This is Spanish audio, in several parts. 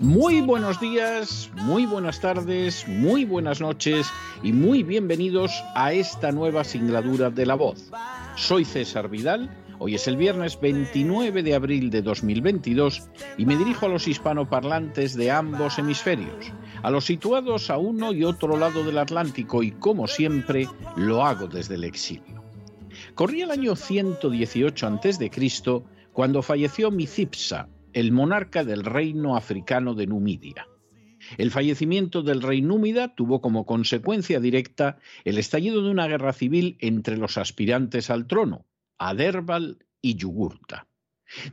Muy buenos días, muy buenas tardes, muy buenas noches y muy bienvenidos a esta nueva singladura de La Voz. Soy César Vidal, hoy es el viernes 29 de abril de 2022 y me dirijo a los hispanoparlantes de ambos hemisferios, a los situados a uno y otro lado del Atlántico y como siempre lo hago desde el exilio. Corría el año 118 a.C. cuando falleció Micipsa, el monarca del reino africano de Numidia. El fallecimiento del rey númida tuvo como consecuencia directa el estallido de una guerra civil entre los aspirantes al trono, Aderbal y Yugurta.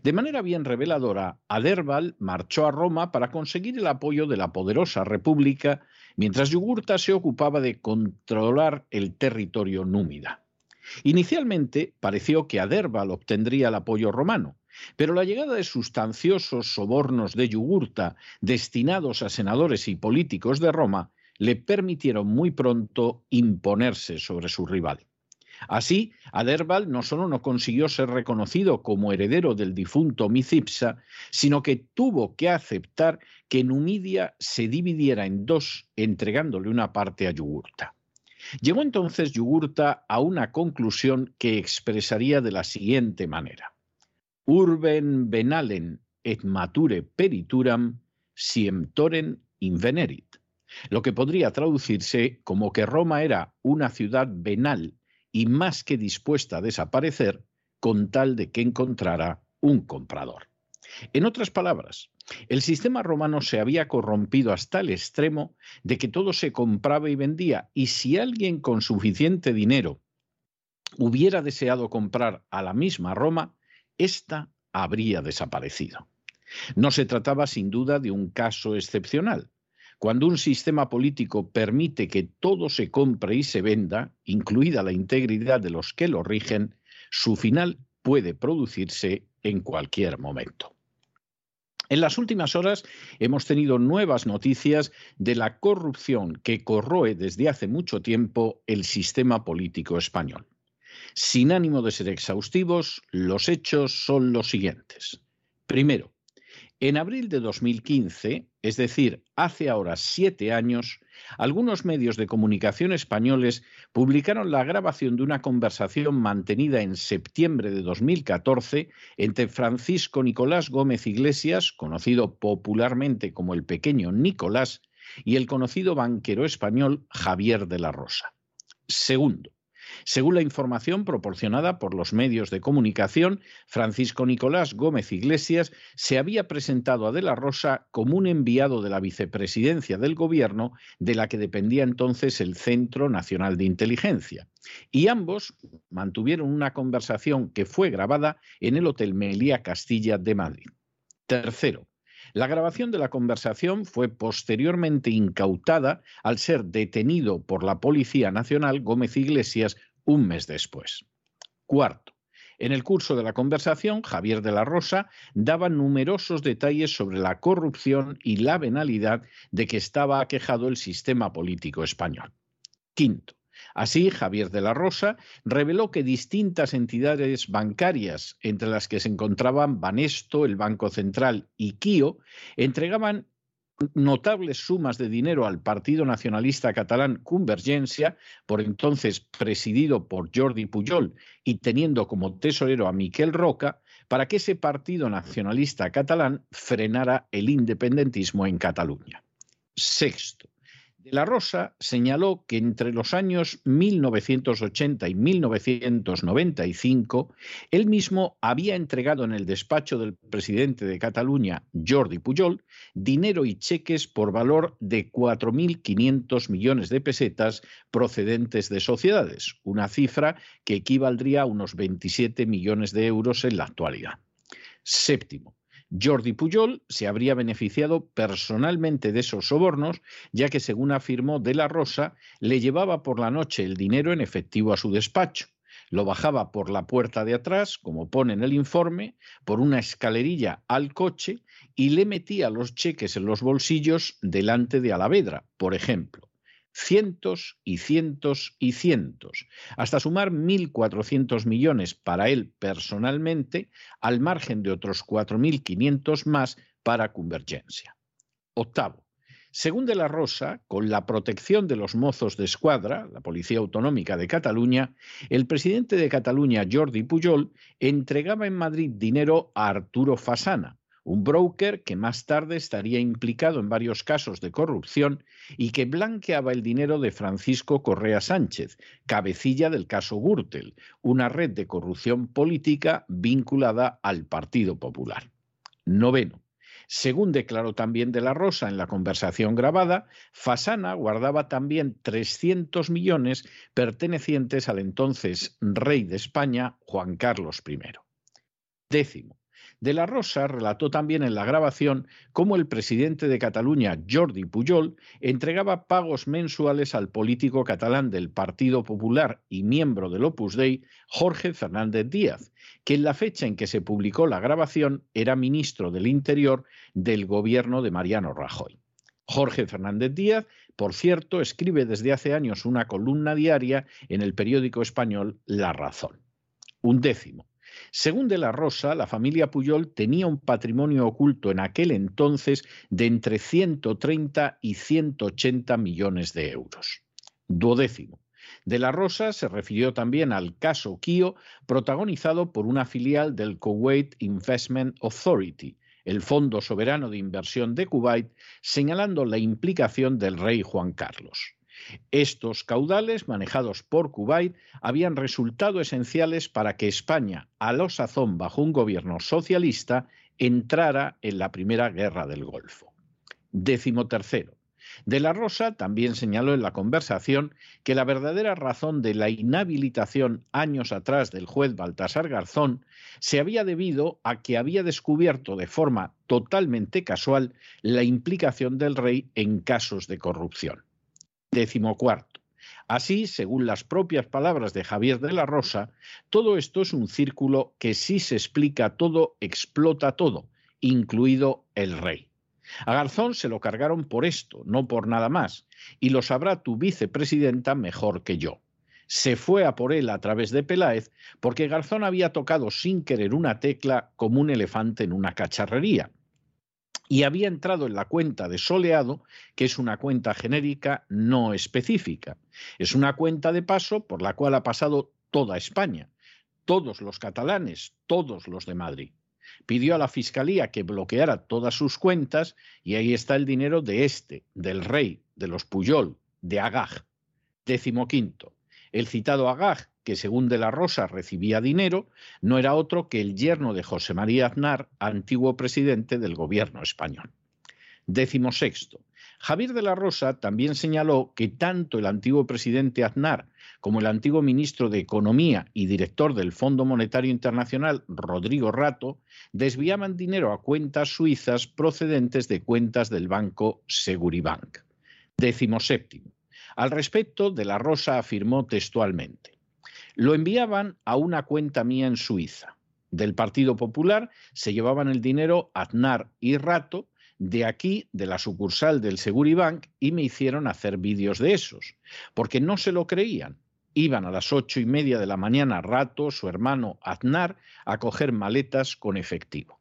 De manera bien reveladora, Aderbal marchó a Roma para conseguir el apoyo de la poderosa república, mientras Yugurta se ocupaba de controlar el territorio númida. Inicialmente pareció que Aderbal obtendría el apoyo romano, pero la llegada de sustanciosos sobornos de Yugurta destinados a senadores y políticos de Roma le permitieron muy pronto imponerse sobre su rival. Así, Aderbal no solo no consiguió ser reconocido como heredero del difunto Micipsa, sino que tuvo que aceptar que Numidia se dividiera en dos, entregándole una parte a Yugurta. Llegó entonces Yugurta a una conclusión que expresaría de la siguiente manera. Urben venalen et mature perituram siem toren invenerit, lo que podría traducirse como que Roma era una ciudad venal y más que dispuesta a desaparecer con tal de que encontrara un comprador. En otras palabras, el sistema romano se había corrompido hasta el extremo de que todo se compraba y vendía, y si alguien con suficiente dinero hubiera deseado comprar a la misma Roma, ésta habría desaparecido. No se trataba sin duda de un caso excepcional. Cuando un sistema político permite que todo se compre y se venda, incluida la integridad de los que lo rigen, su final puede producirse en cualquier momento. En las últimas horas hemos tenido nuevas noticias de la corrupción que corroe desde hace mucho tiempo el sistema político español. Sin ánimo de ser exhaustivos, los hechos son los siguientes. Primero, en abril de 2015, es decir, hace ahora siete años, algunos medios de comunicación españoles publicaron la grabación de una conversación mantenida en septiembre de 2014 entre Francisco Nicolás Gómez Iglesias, conocido popularmente como el pequeño Nicolás, y el conocido banquero español Javier de la Rosa. Segundo, según la información proporcionada por los medios de comunicación, Francisco Nicolás Gómez Iglesias se había presentado a De la Rosa como un enviado de la vicepresidencia del gobierno de la que dependía entonces el Centro Nacional de Inteligencia. Y ambos mantuvieron una conversación que fue grabada en el Hotel Melía Castilla de Madrid. Tercero, la grabación de la conversación fue posteriormente incautada al ser detenido por la Policía Nacional Gómez Iglesias un mes después. Cuarto, en el curso de la conversación, Javier de la Rosa daba numerosos detalles sobre la corrupción y la venalidad de que estaba aquejado el sistema político español. Quinto, Así, Javier de la Rosa reveló que distintas entidades bancarias, entre las que se encontraban Banesto, el Banco Central y Kio, entregaban notables sumas de dinero al Partido Nacionalista Catalán Convergencia, por entonces presidido por Jordi Pujol y teniendo como tesorero a Miquel Roca, para que ese Partido Nacionalista Catalán frenara el independentismo en Cataluña. Sexto, De la Rosa señaló que entre los años 1980 y 1995, él mismo había entregado en el despacho del presidente de Cataluña, Jordi Pujol, dinero y cheques por valor de 4.500 millones de pesetas procedentes de sociedades, una cifra que equivaldría a unos 27 millones de euros en la actualidad. Séptimo, Jordi Pujol se habría beneficiado personalmente de esos sobornos, ya que, según afirmó De la Rosa, le llevaba por la noche el dinero en efectivo a su despacho. Lo bajaba por la puerta de atrás, como pone en el informe, por una escalerilla al coche y le metía los cheques en los bolsillos delante de Alavedra, por ejemplo cientos y cientos y cientos, hasta sumar 1.400 millones para él personalmente, al margen de otros 4.500 más para Convergencia. Octavo. Según de la Rosa, con la protección de los mozos de escuadra, la Policía Autonómica de Cataluña, el presidente de Cataluña, Jordi Pujol, entregaba en Madrid dinero a Arturo Fasana, un broker que más tarde estaría implicado en varios casos de corrupción y que blanqueaba el dinero de Francisco Correa Sánchez, cabecilla del caso Gürtel, una red de corrupción política vinculada al Partido Popular. Noveno. Según declaró también de la Rosa en la conversación grabada, Fasana guardaba también 300 millones pertenecientes al entonces rey de España, Juan Carlos I. Décimo. De la Rosa relató también en la grabación cómo el presidente de Cataluña, Jordi Pujol, entregaba pagos mensuales al político catalán del Partido Popular y miembro del Opus Dei, Jorge Fernández Díaz, que en la fecha en que se publicó la grabación era ministro del Interior del gobierno de Mariano Rajoy. Jorge Fernández Díaz, por cierto, escribe desde hace años una columna diaria en el periódico español La Razón. Un décimo. Según de la Rosa, la familia Puyol tenía un patrimonio oculto en aquel entonces de entre 130 y 180 millones de euros. Duodécimo. De la Rosa se refirió también al caso Kio, protagonizado por una filial del Kuwait Investment Authority, el Fondo Soberano de Inversión de Kuwait, señalando la implicación del rey Juan Carlos. Estos caudales, manejados por Kuwait, habían resultado esenciales para que España, a lo sazón bajo un gobierno socialista, entrara en la Primera Guerra del Golfo. Décimo tercero. De la Rosa también señaló en la conversación que la verdadera razón de la inhabilitación años atrás del juez Baltasar Garzón se había debido a que había descubierto de forma totalmente casual la implicación del rey en casos de corrupción. Décimo cuarto. Así, según las propias palabras de Javier de la Rosa, todo esto es un círculo que si se explica todo, explota todo, incluido el rey. A Garzón se lo cargaron por esto, no por nada más, y lo sabrá tu vicepresidenta mejor que yo. Se fue a por él a través de Peláez porque Garzón había tocado sin querer una tecla como un elefante en una cacharrería y había entrado en la cuenta de soleado, que es una cuenta genérica no específica. Es una cuenta de paso por la cual ha pasado toda España, todos los catalanes, todos los de Madrid. Pidió a la Fiscalía que bloqueara todas sus cuentas y ahí está el dinero de este, del rey, de los Puyol, de Agag. Décimo quinto. El citado Agag, que según de la Rosa recibía dinero, no era otro que el yerno de José María Aznar, antiguo presidente del gobierno español. Décimo sexto. Javier de la Rosa también señaló que tanto el antiguo presidente Aznar como el antiguo ministro de Economía y director del Fondo Monetario Internacional, Rodrigo Rato, desviaban dinero a cuentas suizas procedentes de cuentas del banco Seguribank. Décimo séptimo. Al respecto, De la Rosa afirmó textualmente, lo enviaban a una cuenta mía en Suiza. Del Partido Popular se llevaban el dinero Aznar y Rato, de aquí, de la sucursal del Seguribank, y me hicieron hacer vídeos de esos, porque no se lo creían. Iban a las ocho y media de la mañana Rato, su hermano Aznar, a coger maletas con efectivo.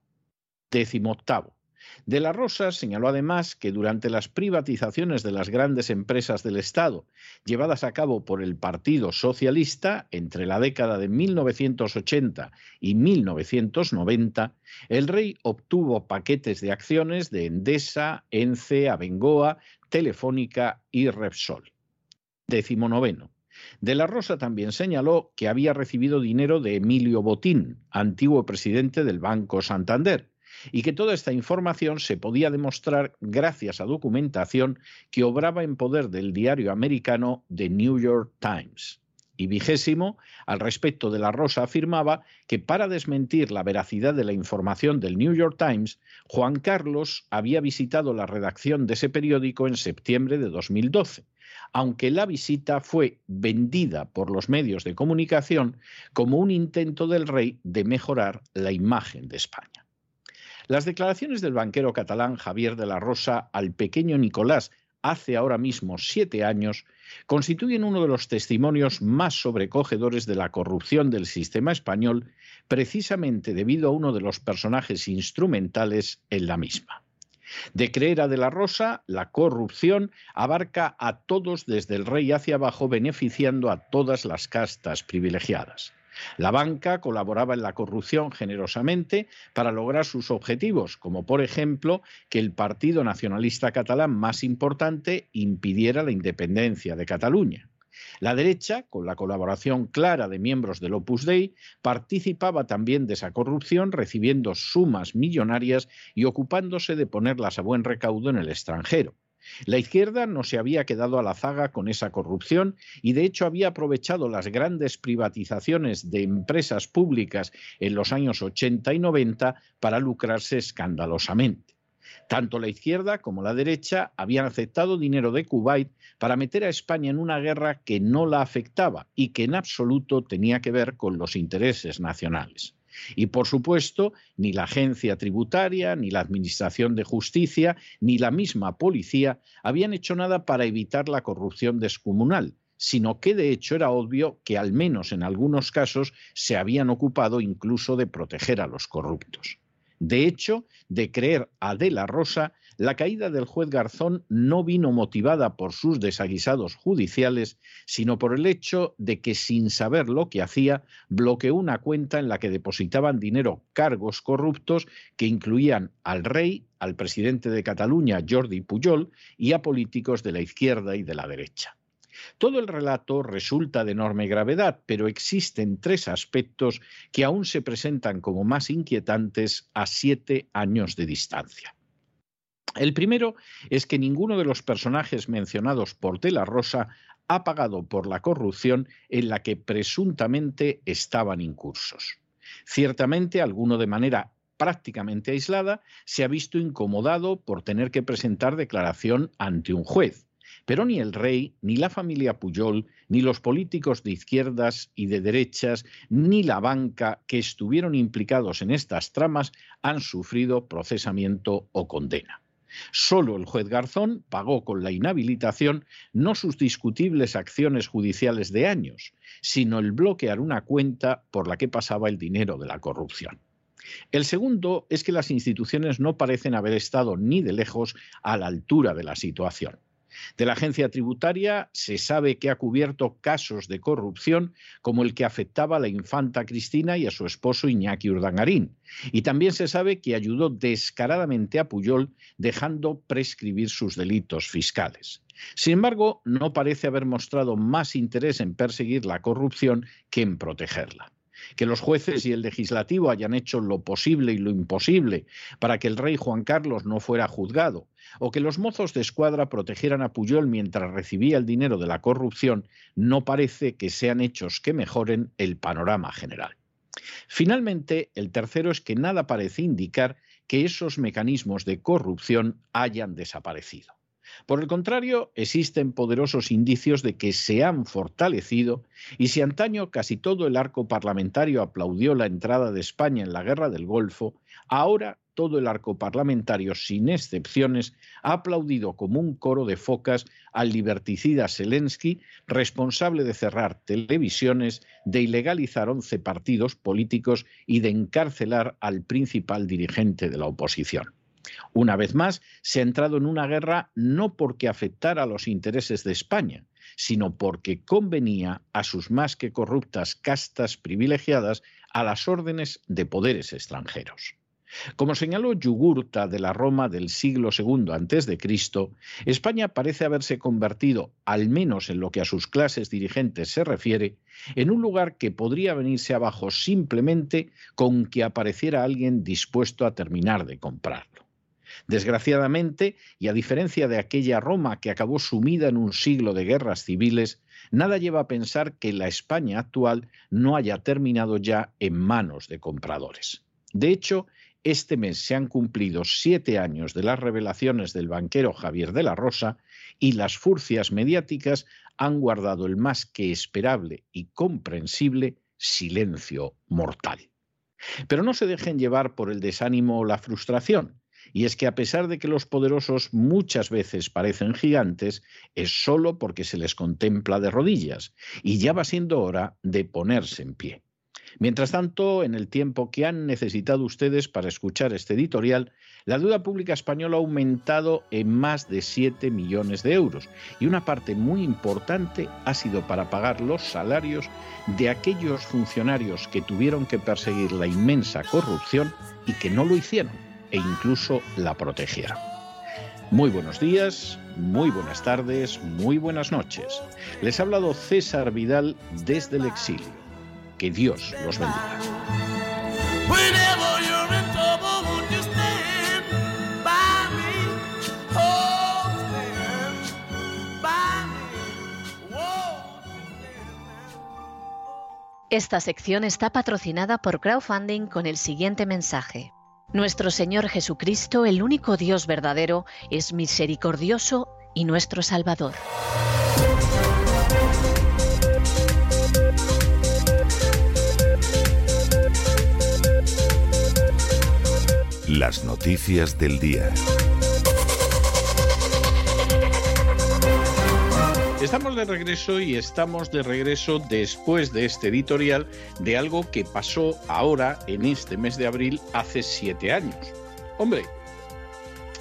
Décimo octavo. De la Rosa señaló además que durante las privatizaciones de las grandes empresas del Estado, llevadas a cabo por el Partido Socialista entre la década de 1980 y 1990, el rey obtuvo paquetes de acciones de Endesa, Ence, Abengoa, Telefónica y Repsol. Décimo noveno. De la Rosa también señaló que había recibido dinero de Emilio Botín, antiguo presidente del Banco Santander, y que toda esta información se podía demostrar gracias a documentación que obraba en poder del diario americano The New York Times. Y vigésimo, al respecto de la Rosa afirmaba que para desmentir la veracidad de la información del New York Times, Juan Carlos había visitado la redacción de ese periódico en septiembre de 2012 aunque la visita fue vendida por los medios de comunicación como un intento del rey de mejorar la imagen de España. Las declaraciones del banquero catalán Javier de la Rosa al pequeño Nicolás hace ahora mismo siete años constituyen uno de los testimonios más sobrecogedores de la corrupción del sistema español, precisamente debido a uno de los personajes instrumentales en la misma. De creer a De la Rosa, la corrupción abarca a todos desde el rey hacia abajo, beneficiando a todas las castas privilegiadas. La banca colaboraba en la corrupción generosamente para lograr sus objetivos, como por ejemplo que el Partido Nacionalista Catalán más importante impidiera la independencia de Cataluña. La derecha, con la colaboración clara de miembros del Opus Dei, participaba también de esa corrupción, recibiendo sumas millonarias y ocupándose de ponerlas a buen recaudo en el extranjero. La izquierda no se había quedado a la zaga con esa corrupción y de hecho había aprovechado las grandes privatizaciones de empresas públicas en los años 80 y 90 para lucrarse escandalosamente. Tanto la izquierda como la derecha habían aceptado dinero de Kuwait para meter a España en una guerra que no la afectaba y que en absoluto tenía que ver con los intereses nacionales. Y por supuesto, ni la agencia tributaria, ni la Administración de Justicia, ni la misma policía habían hecho nada para evitar la corrupción descomunal, sino que de hecho era obvio que al menos en algunos casos se habían ocupado incluso de proteger a los corruptos. De hecho, de creer a De la Rosa, la caída del juez Garzón no vino motivada por sus desaguisados judiciales, sino por el hecho de que, sin saber lo que hacía, bloqueó una cuenta en la que depositaban dinero cargos corruptos que incluían al rey, al presidente de Cataluña, Jordi Pujol, y a políticos de la izquierda y de la derecha. Todo el relato resulta de enorme gravedad, pero existen tres aspectos que aún se presentan como más inquietantes a siete años de distancia. El primero es que ninguno de los personajes mencionados por De la Rosa ha pagado por la corrupción en la que presuntamente estaban incursos. Ciertamente, alguno de manera prácticamente aislada se ha visto incomodado por tener que presentar declaración ante un juez. Pero ni el rey, ni la familia Puyol, ni los políticos de izquierdas y de derechas, ni la banca que estuvieron implicados en estas tramas han sufrido procesamiento o condena. Solo el juez Garzón pagó con la inhabilitación no sus discutibles acciones judiciales de años, sino el bloquear una cuenta por la que pasaba el dinero de la corrupción. El segundo es que las instituciones no parecen haber estado ni de lejos a la altura de la situación. De la agencia tributaria se sabe que ha cubierto casos de corrupción como el que afectaba a la infanta Cristina y a su esposo Iñaki Urdangarín. Y también se sabe que ayudó descaradamente a Puyol dejando prescribir sus delitos fiscales. Sin embargo, no parece haber mostrado más interés en perseguir la corrupción que en protegerla que los jueces y el legislativo hayan hecho lo posible y lo imposible para que el rey Juan Carlos no fuera juzgado, o que los mozos de escuadra protegieran a Puyol mientras recibía el dinero de la corrupción, no parece que sean hechos que mejoren el panorama general. Finalmente, el tercero es que nada parece indicar que esos mecanismos de corrupción hayan desaparecido. Por el contrario, existen poderosos indicios de que se han fortalecido y si antaño casi todo el arco parlamentario aplaudió la entrada de España en la guerra del Golfo, ahora todo el arco parlamentario, sin excepciones, ha aplaudido como un coro de focas al liberticida Zelensky, responsable de cerrar televisiones, de ilegalizar 11 partidos políticos y de encarcelar al principal dirigente de la oposición. Una vez más, se ha entrado en una guerra no porque afectara a los intereses de España, sino porque convenía a sus más que corruptas castas privilegiadas a las órdenes de poderes extranjeros. Como señaló Yugurta de la Roma del siglo II a.C., España parece haberse convertido, al menos en lo que a sus clases dirigentes se refiere, en un lugar que podría venirse abajo simplemente con que apareciera alguien dispuesto a terminar de comprarlo. Desgraciadamente, y a diferencia de aquella Roma que acabó sumida en un siglo de guerras civiles, nada lleva a pensar que la España actual no haya terminado ya en manos de compradores. De hecho, este mes se han cumplido siete años de las revelaciones del banquero Javier de la Rosa y las furcias mediáticas han guardado el más que esperable y comprensible silencio mortal. Pero no se dejen llevar por el desánimo o la frustración. Y es que a pesar de que los poderosos muchas veces parecen gigantes, es solo porque se les contempla de rodillas, y ya va siendo hora de ponerse en pie. Mientras tanto, en el tiempo que han necesitado ustedes para escuchar este editorial, la deuda pública española ha aumentado en más de 7 millones de euros y una parte muy importante ha sido para pagar los salarios de aquellos funcionarios que tuvieron que perseguir la inmensa corrupción y que no lo hicieron e incluso la protegieron. Muy buenos días, muy buenas tardes, muy buenas noches. Les ha hablado César Vidal desde el exilio. Que Dios los bendiga. Esta sección está patrocinada por crowdfunding con el siguiente mensaje. Nuestro Señor Jesucristo, el único Dios verdadero, es misericordioso y nuestro Salvador. Las noticias del día. Estamos de regreso y estamos de regreso después de este editorial de algo que pasó ahora, en este mes de abril, hace siete años. Hombre,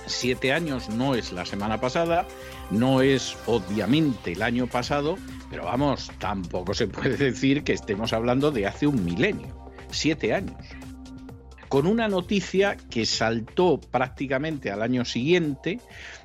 siete años no es la semana pasada, no es obviamente el año pasado, pero vamos, tampoco se puede decir que estemos hablando de hace un milenio. Siete años con una noticia que saltó prácticamente al año siguiente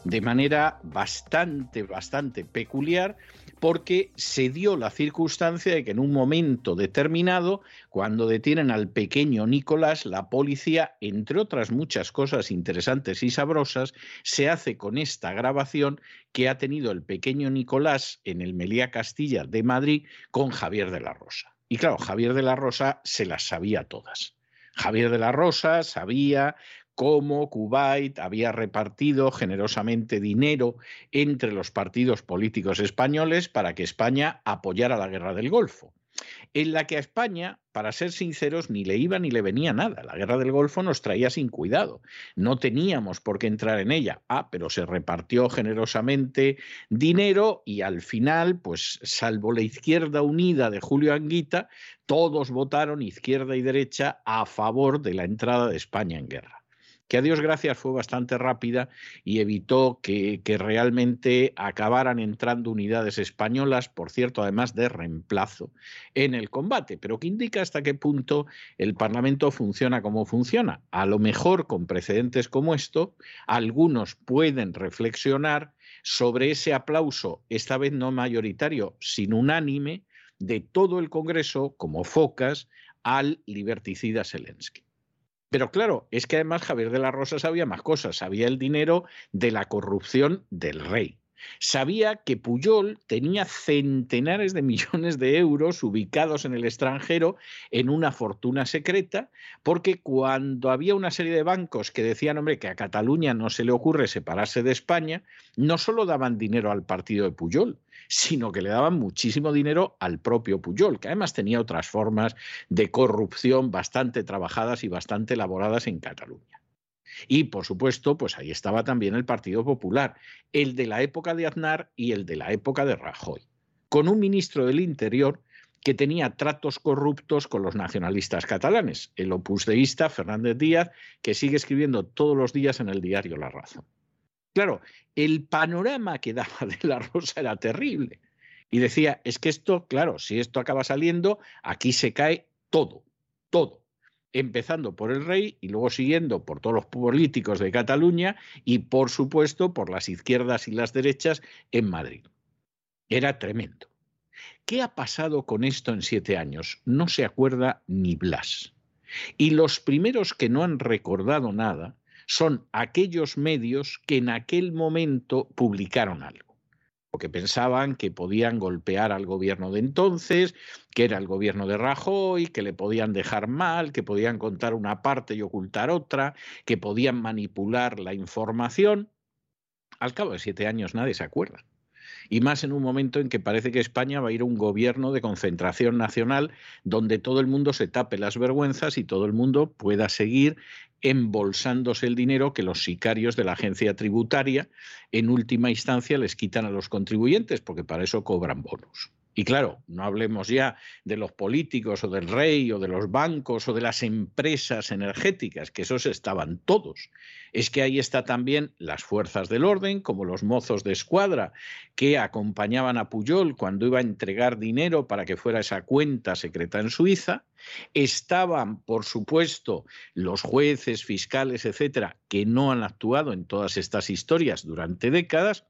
de manera bastante, bastante peculiar, porque se dio la circunstancia de que en un momento determinado, cuando detienen al pequeño Nicolás, la policía, entre otras muchas cosas interesantes y sabrosas, se hace con esta grabación que ha tenido el pequeño Nicolás en el Melía Castilla de Madrid con Javier de la Rosa. Y claro, Javier de la Rosa se las sabía todas. Javier de la Rosa sabía cómo Kuwait había repartido generosamente dinero entre los partidos políticos españoles para que España apoyara la guerra del Golfo en la que a España, para ser sinceros, ni le iba ni le venía nada. La guerra del Golfo nos traía sin cuidado. No teníamos por qué entrar en ella. Ah, pero se repartió generosamente dinero y al final, pues salvo la izquierda unida de Julio Anguita, todos votaron izquierda y derecha a favor de la entrada de España en guerra que a Dios gracias fue bastante rápida y evitó que, realmente acabaran entrando unidades españolas, por cierto, además de reemplazo en el combate, pero que indica hasta qué punto el Parlamento funciona como funciona. A lo mejor con precedentes como esto, algunos pueden reflexionar sobre ese aplauso, esta vez no mayoritario, sino unánime, de todo el Congreso, como focas, al liberticida Zelensky. Pero claro, es que además Javier de la Rosa sabía más cosas, sabía el dinero de la corrupción del rey. Sabía que Puyol tenía centenares de millones de euros ubicados en el extranjero en una fortuna secreta, porque cuando había una serie de bancos que decían, hombre, que a Cataluña no se le ocurre separarse de España, no solo daban dinero al partido de Puyol, sino que le daban muchísimo dinero al propio Puyol, que además tenía otras formas de corrupción bastante trabajadas y bastante elaboradas en Cataluña. Y, por supuesto, pues ahí estaba también el Partido Popular, el de la época de Aznar y el de la época de Rajoy, con un ministro del Interior que tenía tratos corruptos con los nacionalistas catalanes, el opusdeísta Fernández Díaz, que sigue escribiendo todos los días en el diario La Razón. Claro, el panorama que daba de la Rosa era terrible. Y decía, es que esto, claro, si esto acaba saliendo, aquí se cae todo, todo. Empezando por el rey y luego siguiendo por todos los políticos de Cataluña y, por supuesto, por las izquierdas y las derechas en Madrid. Era tremendo. ¿Qué ha pasado con esto en siete años? No se acuerda ni Blas. Y los primeros que no han recordado nada son aquellos medios que en aquel momento publicaron algo porque pensaban que podían golpear al gobierno de entonces, que era el gobierno de Rajoy, que le podían dejar mal, que podían contar una parte y ocultar otra, que podían manipular la información. Al cabo de siete años nadie se acuerda y más en un momento en que parece que España va a ir a un gobierno de concentración nacional donde todo el mundo se tape las vergüenzas y todo el mundo pueda seguir embolsándose el dinero que los sicarios de la agencia tributaria en última instancia les quitan a los contribuyentes, porque para eso cobran bonos. Y claro, no hablemos ya de los políticos o del rey o de los bancos o de las empresas energéticas, que esos estaban todos. Es que ahí está también las fuerzas del orden, como los mozos de escuadra, que acompañaban a Puyol cuando iba a entregar dinero para que fuera esa cuenta secreta en Suiza. Estaban, por supuesto, los jueces, fiscales, etcétera, que no han actuado en todas estas historias durante décadas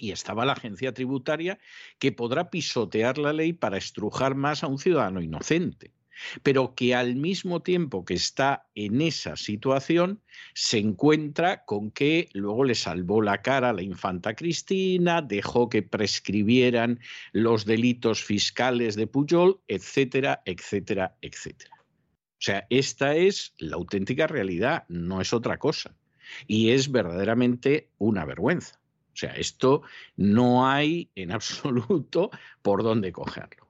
y estaba la agencia tributaria que podrá pisotear la ley para estrujar más a un ciudadano inocente pero que al mismo tiempo que está en esa situación, se encuentra con que luego le salvó la cara a la infanta Cristina, dejó que prescribieran los delitos fiscales de Pujol, etcétera, etcétera, etcétera. O sea, esta es la auténtica realidad, no es otra cosa. Y es verdaderamente una vergüenza. O sea, esto no hay en absoluto por dónde cogerlo.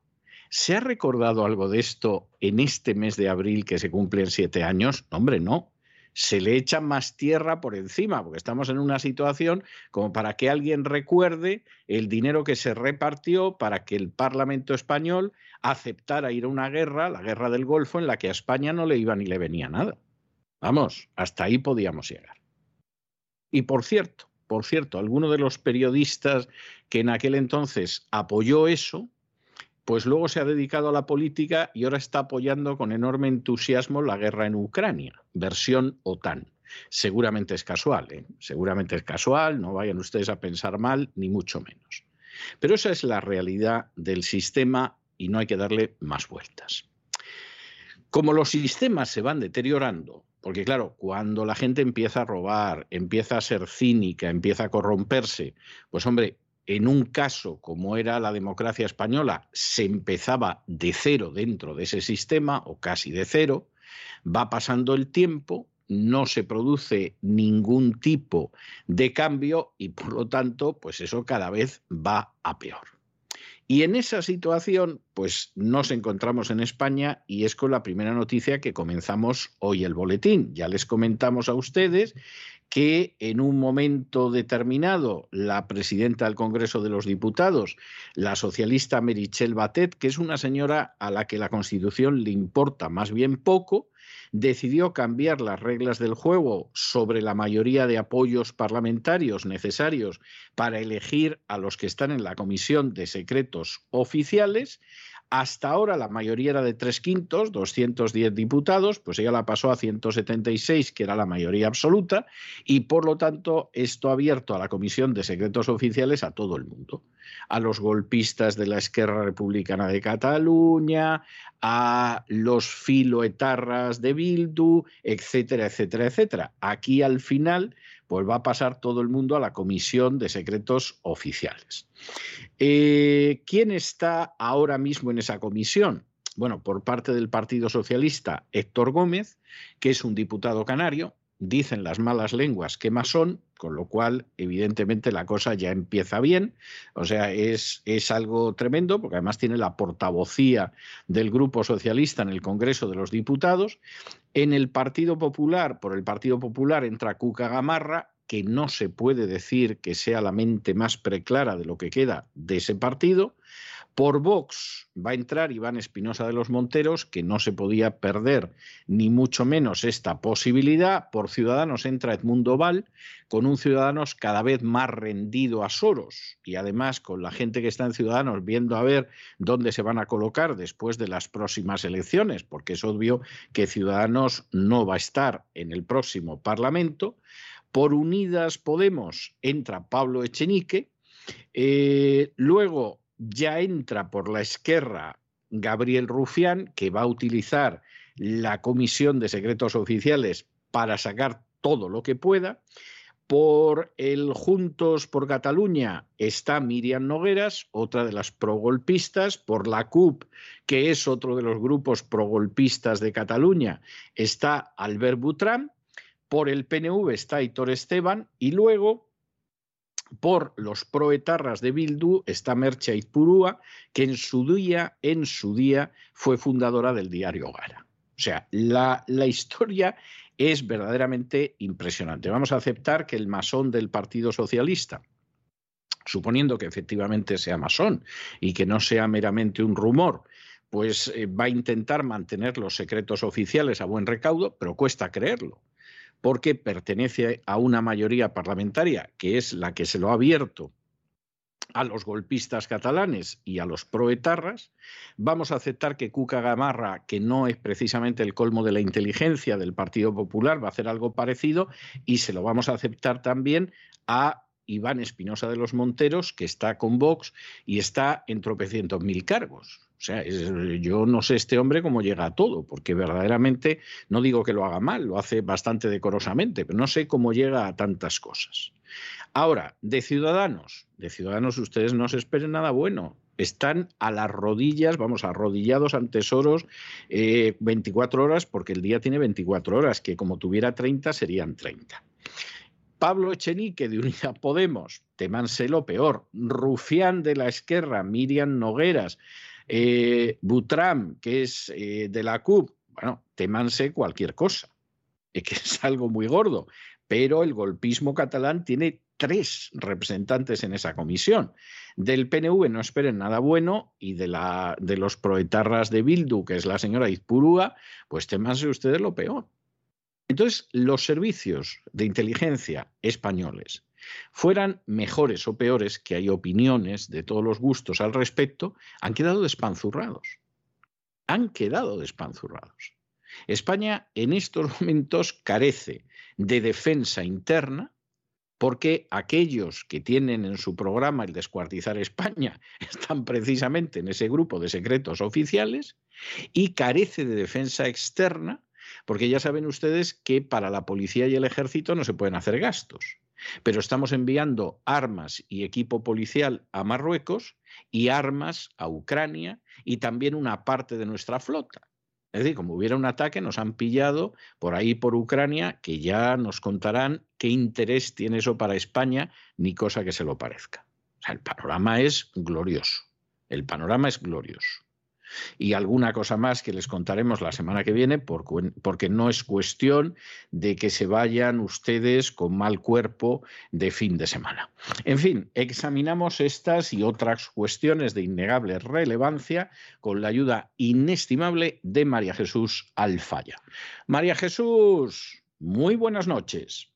¿Se ha recordado algo de esto en este mes de abril que se cumplen siete años? hombre, no. Se le echa más tierra por encima, porque estamos en una situación como para que alguien recuerde el dinero que se repartió para que el Parlamento español aceptara ir a una guerra, la guerra del Golfo, en la que a España no le iba ni le venía nada. Vamos, hasta ahí podíamos llegar. Y por cierto, por cierto, alguno de los periodistas que en aquel entonces apoyó eso, pues luego se ha dedicado a la política y ahora está apoyando con enorme entusiasmo la guerra en Ucrania, versión OTAN. Seguramente es casual, ¿eh? seguramente es casual, no vayan ustedes a pensar mal, ni mucho menos. Pero esa es la realidad del sistema y no hay que darle más vueltas. Como los sistemas se van deteriorando, porque claro, cuando la gente empieza a robar, empieza a ser cínica, empieza a corromperse, pues hombre, en un caso como era la democracia española, se empezaba de cero dentro de ese sistema, o casi de cero, va pasando el tiempo, no se produce ningún tipo de cambio y por lo tanto, pues eso cada vez va a peor. Y en esa situación, pues nos encontramos en España y es con la primera noticia que comenzamos hoy el boletín. Ya les comentamos a ustedes que en un momento determinado la presidenta del Congreso de los Diputados, la socialista Merichel Batet, que es una señora a la que la Constitución le importa más bien poco, decidió cambiar las reglas del juego sobre la mayoría de apoyos parlamentarios necesarios para elegir a los que están en la Comisión de Secretos Oficiales hasta ahora la mayoría era de tres quintos, 210 diputados, pues ella la pasó a 176, que era la mayoría absoluta, y por lo tanto esto ha abierto a la Comisión de Secretos Oficiales a todo el mundo, a los golpistas de la Esquerra Republicana de Cataluña, a los filoetarras de Bildu, etcétera, etcétera, etcétera. Aquí al final pues va a pasar todo el mundo a la Comisión de Secretos Oficiales. Eh, ¿Quién está ahora mismo en esa comisión? Bueno, por parte del Partido Socialista, Héctor Gómez, que es un diputado canario, dicen las malas lenguas que más son, con lo cual evidentemente la cosa ya empieza bien, o sea, es, es, algo tremendo, porque además tiene la portavocía del Grupo Socialista en el Congreso de los Diputados. En el Partido Popular, por el Partido Popular entra Cuca Gamarra, que no se puede decir que sea la mente más preclara de lo que queda de ese partido. Por Vox va a entrar Iván Espinosa de los Monteros, que no se podía perder ni mucho menos esta posibilidad. Por Ciudadanos entra Edmundo Val, con un Ciudadanos cada vez más rendido a Soros y además con la gente que está en Ciudadanos viendo a ver dónde se van a colocar después de las próximas elecciones, porque es obvio que Ciudadanos no va a estar en el próximo Parlamento. Por Unidas Podemos entra Pablo Echenique. Eh, luego ya entra por la izquierda Gabriel Rufián, que va a utilizar la Comisión de Secretos Oficiales para sacar todo lo que pueda. Por el Juntos por Cataluña está Miriam Nogueras, otra de las progolpistas. Por la CUP, que es otro de los grupos progolpistas de Cataluña, está Albert Butrán. Por el PNV está Hitor Esteban. Y luego, por los proetarras de Bildu está Mercha Izpurúa, que en su día, en su día, fue fundadora del diario Gara. O sea, la, historia es verdaderamente impresionante. Vamos a aceptar que el masón del Partido Socialista, suponiendo que efectivamente sea masón y que no sea meramente un rumor, pues eh, va a intentar mantener los secretos oficiales a buen recaudo, pero cuesta creerlo porque pertenece a una mayoría parlamentaria que es la que se lo ha abierto a los golpistas catalanes y a los proetarras, vamos a aceptar que Cuca Gamarra, que no es precisamente el colmo de la inteligencia del Partido Popular, va a hacer algo parecido y se lo vamos a aceptar también a Iván Espinosa de los Monteros, que está con Vox y está en tropecientos mil cargos. O sea, yo no sé este hombre cómo llega a todo, porque verdaderamente, no digo que lo haga mal, lo hace bastante decorosamente, pero no sé cómo llega a tantas cosas. Ahora, de Ciudadanos, de Ciudadanos ustedes no se esperen nada bueno. Están a las rodillas, vamos, arrodillados ante Soros 24 eh, horas, porque el día tiene 24 horas, que como tuviera 30 serían 30. Pablo Echenique de Unidad Podemos, temanse lo peor. Rufián de la Esquerra, Miriam Nogueras, eh, Butram, que es eh, de la CUP, bueno, temanse cualquier cosa, que es algo muy gordo, pero el golpismo catalán tiene tres representantes en esa comisión. Del PNV no esperen nada bueno y de, la, de los proetarras de Bildu, que es la señora Izpurúa, pues temanse ustedes lo peor. Entonces, los servicios de inteligencia españoles fueran mejores o peores, que hay opiniones de todos los gustos al respecto, han quedado despanzurrados. Han quedado despanzurrados. España en estos momentos carece de defensa interna porque aquellos que tienen en su programa el descuartizar España están precisamente en ese grupo de secretos oficiales y carece de defensa externa porque ya saben ustedes que para la policía y el ejército no se pueden hacer gastos. Pero estamos enviando armas y equipo policial a Marruecos y armas a Ucrania y también una parte de nuestra flota. Es decir, como hubiera un ataque, nos han pillado por ahí por Ucrania, que ya nos contarán qué interés tiene eso para España, ni cosa que se lo parezca. O sea, el panorama es glorioso. El panorama es glorioso y alguna cosa más que les contaremos la semana que viene, porque no es cuestión de que se vayan ustedes con mal cuerpo de fin de semana. En fin, examinamos estas y otras cuestiones de innegable relevancia con la ayuda inestimable de María Jesús Alfaya. María Jesús, muy buenas noches.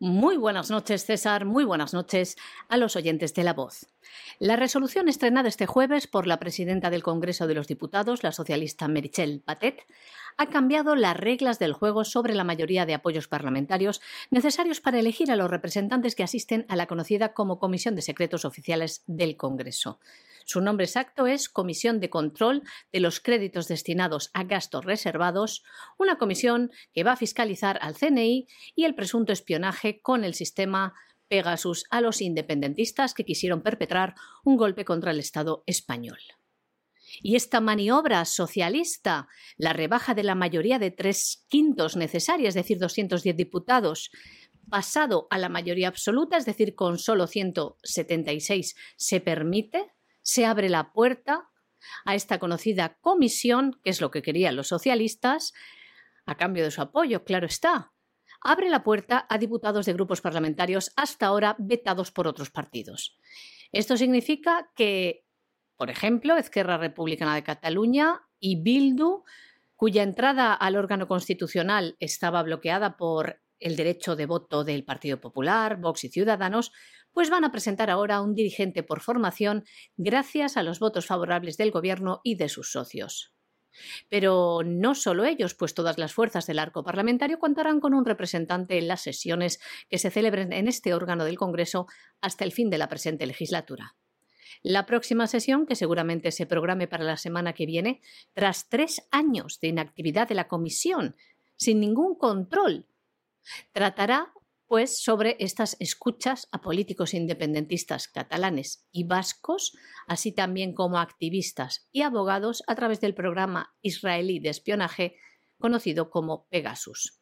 Muy buenas noches, César. Muy buenas noches a los oyentes de La Voz. La resolución estrenada este jueves por la presidenta del Congreso de los Diputados, la socialista Merichel Patet, ha cambiado las reglas del juego sobre la mayoría de apoyos parlamentarios necesarios para elegir a los representantes que asisten a la conocida como Comisión de Secretos Oficiales del Congreso. Su nombre exacto es Comisión de Control de los Créditos Destinados a Gastos Reservados, una comisión que va a fiscalizar al CNI y el presunto espionaje con el sistema Pegasus a los independentistas que quisieron perpetrar un golpe contra el Estado español. Y esta maniobra socialista, la rebaja de la mayoría de tres quintos necesaria, es decir, 210 diputados, pasado a la mayoría absoluta, es decir, con solo 176, se permite se abre la puerta a esta conocida comisión, que es lo que querían los socialistas, a cambio de su apoyo, claro está. Abre la puerta a diputados de grupos parlamentarios hasta ahora vetados por otros partidos. Esto significa que Por ejemplo, Esquerra Republicana de Cataluña y Bildu, cuya entrada al órgano constitucional estaba bloqueada por el derecho de voto del Partido Popular, Vox y Ciudadanos, pues van a presentar ahora un dirigente por formación gracias a los votos favorables del Gobierno y de sus socios. Pero no solo ellos, pues todas las fuerzas del arco parlamentario contarán con un representante en las sesiones que se celebren en este órgano del Congreso hasta el fin de la presente legislatura. La próxima sesión, que seguramente se programe para la semana que viene, tras tres años de inactividad de la Comisión, sin ningún control, tratará pues sobre estas escuchas a políticos independentistas catalanes y vascos, así también como activistas y abogados a través del programa israelí de espionaje conocido como Pegasus.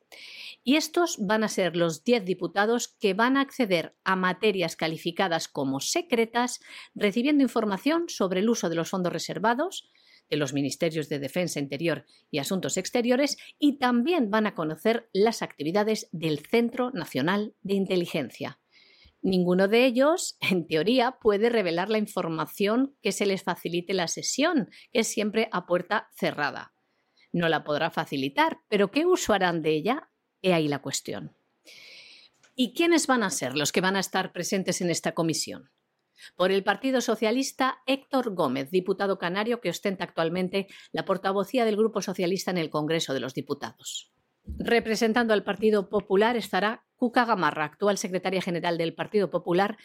Y estos van a ser los 10 diputados que van a acceder a materias calificadas como secretas, recibiendo información sobre el uso de los fondos reservados, de los Ministerios de Defensa Interior y Asuntos Exteriores y también van a conocer las actividades del Centro Nacional de Inteligencia. Ninguno de ellos, en teoría, puede revelar la información que se les facilite la sesión, que es siempre a puerta cerrada. No la podrá facilitar, pero ¿qué uso harán de ella? He ahí la cuestión. ¿Y quiénes van a ser los que van a estar presentes en esta comisión? Por el Partido Socialista, Héctor Gómez, diputado canario que ostenta actualmente la portavocía del Grupo Socialista en el Congreso de los Diputados. Representando al Partido Popular estará Cuca Gamarra, actual secretaria general del Partido Popular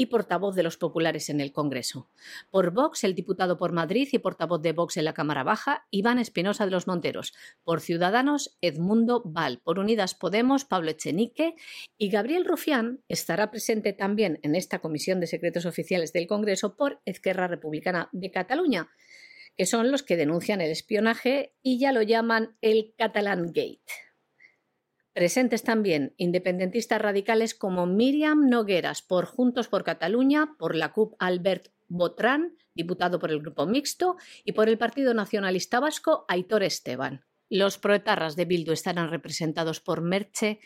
y portavoz de los populares en el Congreso. Por Vox, el diputado por Madrid y portavoz de Vox en la Cámara Baja, Iván Espinosa de los Monteros. Por Ciudadanos, Edmundo Val. Por Unidas Podemos, Pablo Echenique. Y Gabriel Rufián estará presente también en esta Comisión de Secretos Oficiales del Congreso por Esquerra Republicana de Cataluña, que son los que denuncian el espionaje y ya lo llaman el Catalan Gate. Presentes también independentistas radicales como Miriam Nogueras por Juntos por Cataluña, por la CUP Albert Botrán, diputado por el Grupo Mixto, y por el Partido Nacionalista Vasco, Aitor Esteban. Los proetarras de Bildu estarán representados por Merche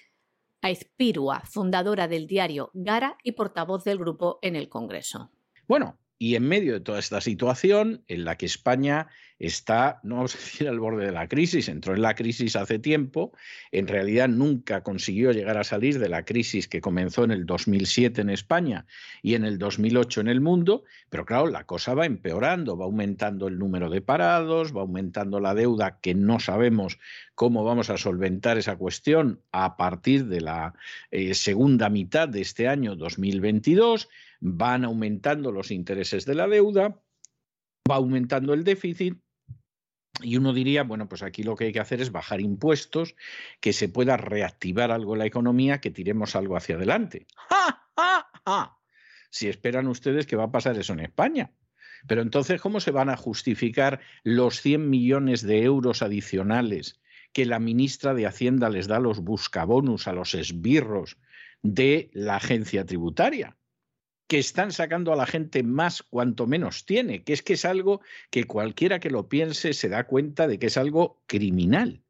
Aizpirua, fundadora del diario Gara y portavoz del grupo en el Congreso. Bueno, y en medio de toda esta situación en la que España está, no vamos a decir al borde de la crisis, entró en la crisis hace tiempo, en realidad nunca consiguió llegar a salir de la crisis que comenzó en el 2007 en España y en el 2008 en el mundo, pero claro, la cosa va empeorando, va aumentando el número de parados, va aumentando la deuda que no sabemos cómo vamos a solventar esa cuestión a partir de la eh, segunda mitad de este año 2022, van aumentando los intereses de la deuda, va aumentando el déficit y uno diría, bueno, pues aquí lo que hay que hacer es bajar impuestos, que se pueda reactivar algo la economía, que tiremos algo hacia adelante. ¡Ja, ja, ja! Si esperan ustedes que va a pasar eso en España. Pero entonces, ¿cómo se van a justificar los 100 millones de euros adicionales que la ministra de Hacienda les da a los buscabonus, a los esbirros de la agencia tributaria? Que están sacando a la gente más cuanto menos tiene, que es que es algo que cualquiera que lo piense se da cuenta de que es algo criminal.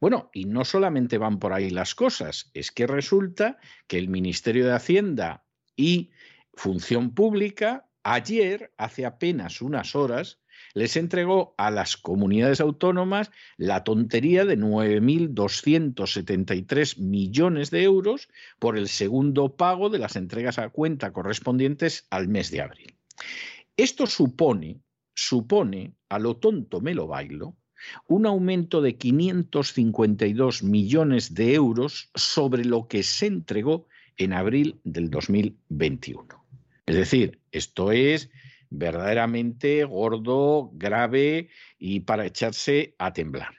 Bueno, y no solamente van por ahí las cosas, es que resulta que el Ministerio de Hacienda y Función Pública ayer, hace apenas unas horas, les entregó a las comunidades autónomas la tontería de 9.273 millones de euros por el segundo pago de las entregas a cuenta correspondientes al mes de abril. Esto supone, supone, a lo tonto me lo bailo, un aumento de 552 millones de euros sobre lo que se entregó en abril del 2021. Es decir, esto es verdaderamente gordo, grave y para echarse a temblar.